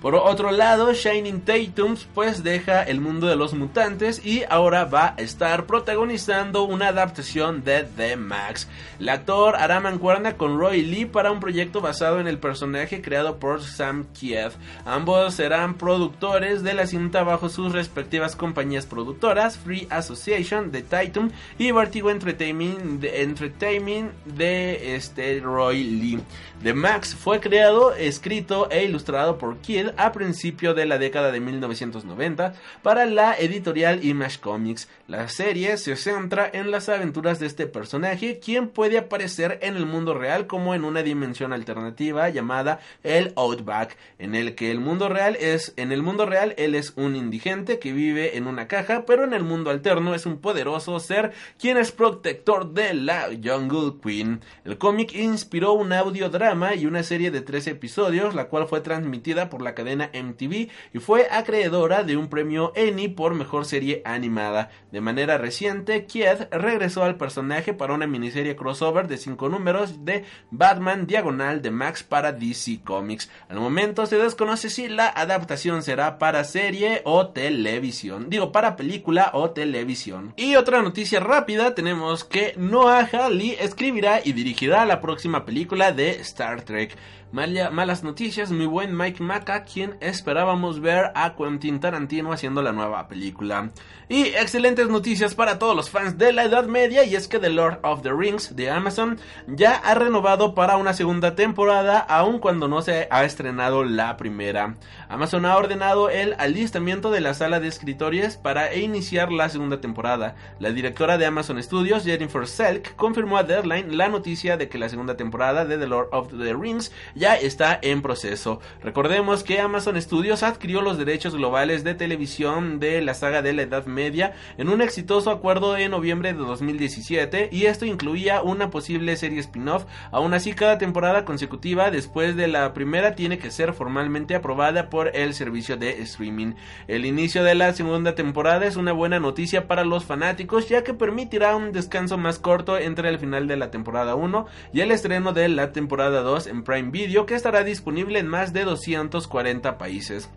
Por otro lado, Shining Tatums pues deja el mundo de los mutantes y ahora va a estar protagonizando una adaptación de The Max. El actor hará mancuerna con Roy Lee para un proyecto basado en el personaje creado por Sam Kiev. Ambos serán productores de la cinta bajo sus respectivas compañías productoras, Free Association de Titum y Vertigo Entertainment de, Entertainment de este Roy Lee. The Max fue creado, escrito e ilustrado por Kid a principio de la década de 1990 para la editorial Image Comics. La serie se centra en las aventuras de este personaje, quien puede aparecer en el mundo real como en una dimensión alternativa llamada el Outback, en el que el mundo real es en el mundo real él es un indigente que vive en una caja, pero en el mundo alterno es un poderoso ser quien es protector de la Jungle Queen. El cómic inspiró un audiodrama y una serie de tres episodios, la cual fue transmitida por la cadena MTV y fue acreedora de un premio Emmy por mejor serie animada. Manera reciente, Kied regresó al personaje para una miniserie crossover de 5 números de Batman Diagonal de Max para DC Comics. Al momento se desconoce si la adaptación será para serie o televisión. Digo, para película o televisión. Y otra noticia rápida, tenemos que Noah Hawley escribirá y dirigirá la próxima película de Star Trek malas noticias, mi buen Mike Maca, quien esperábamos ver a Quentin Tarantino haciendo la nueva película. Y excelentes noticias para todos los fans de la Edad Media, y es que The Lord of the Rings de Amazon ya ha renovado para una segunda temporada, aun cuando no se ha estrenado la primera. Amazon ha ordenado el alistamiento de la sala de escritorios para iniciar la segunda temporada. La directora de Amazon Studios, Jennifer Selk, confirmó a Deadline la noticia de que la segunda temporada de The Lord of the Rings ya está en proceso. Recordemos que Amazon Studios adquirió los derechos globales de televisión de la saga de la Edad Media en un exitoso acuerdo en noviembre de 2017 y esto incluía una posible serie spin-off. Aún así, cada temporada consecutiva después de la primera tiene que ser formalmente aprobada por el servicio de streaming. El inicio de la segunda temporada es una buena noticia para los fanáticos ya que permitirá un descanso más corto entre el final de la temporada 1 y el estreno de la temporada 2 en Prime Video que estará disponible en más de 240 países.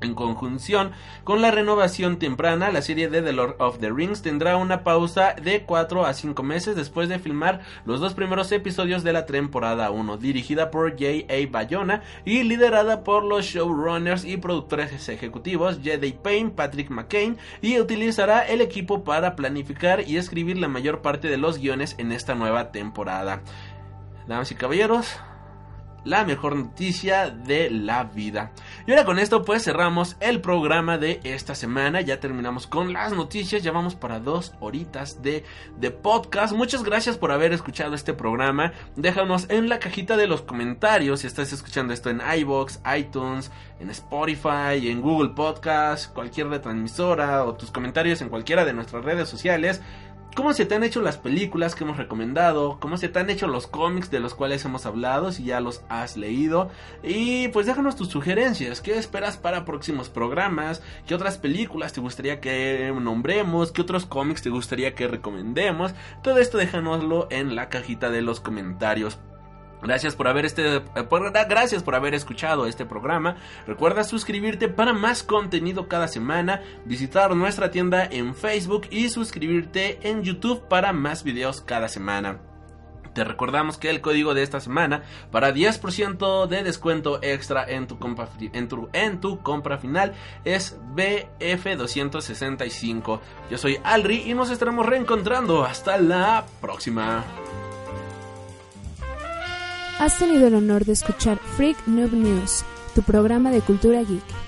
En conjunción con la renovación temprana, la serie de The Lord of the Rings tendrá una pausa de 4 a 5 meses después de filmar los dos primeros episodios de la temporada 1, dirigida por J.A. Bayona y liderada por los showrunners y productores ejecutivos J.D. Payne, Patrick McCain, y utilizará el equipo para planificar y escribir la mayor parte de los guiones en esta nueva temporada. Damas y caballeros, la mejor noticia de la vida. Y ahora con esto pues cerramos el programa de esta semana. Ya terminamos con las noticias. Ya vamos para dos horitas de, de podcast. Muchas gracias por haber escuchado este programa. Déjanos en la cajita de los comentarios si estás escuchando esto en iBox, iTunes, en Spotify, en Google Podcast, cualquier retransmisora o tus comentarios en cualquiera de nuestras redes sociales cómo se te han hecho las películas que hemos recomendado, cómo se te han hecho los cómics de los cuales hemos hablado, si ya los has leído. Y pues déjanos tus sugerencias, qué esperas para próximos programas, qué otras películas te gustaría que nombremos, qué otros cómics te gustaría que recomendemos. Todo esto déjanoslo en la cajita de los comentarios. Gracias por haber este gracias por haber escuchado este programa. Recuerda suscribirte para más contenido cada semana, visitar nuestra tienda en Facebook y suscribirte en YouTube para más videos cada semana. Te recordamos que el código de esta semana para 10% de descuento extra en tu compra final es BF265. Yo soy Alri y nos estaremos reencontrando. Hasta la próxima. Has tenido el honor de escuchar Freak Noob News, tu programa de cultura geek.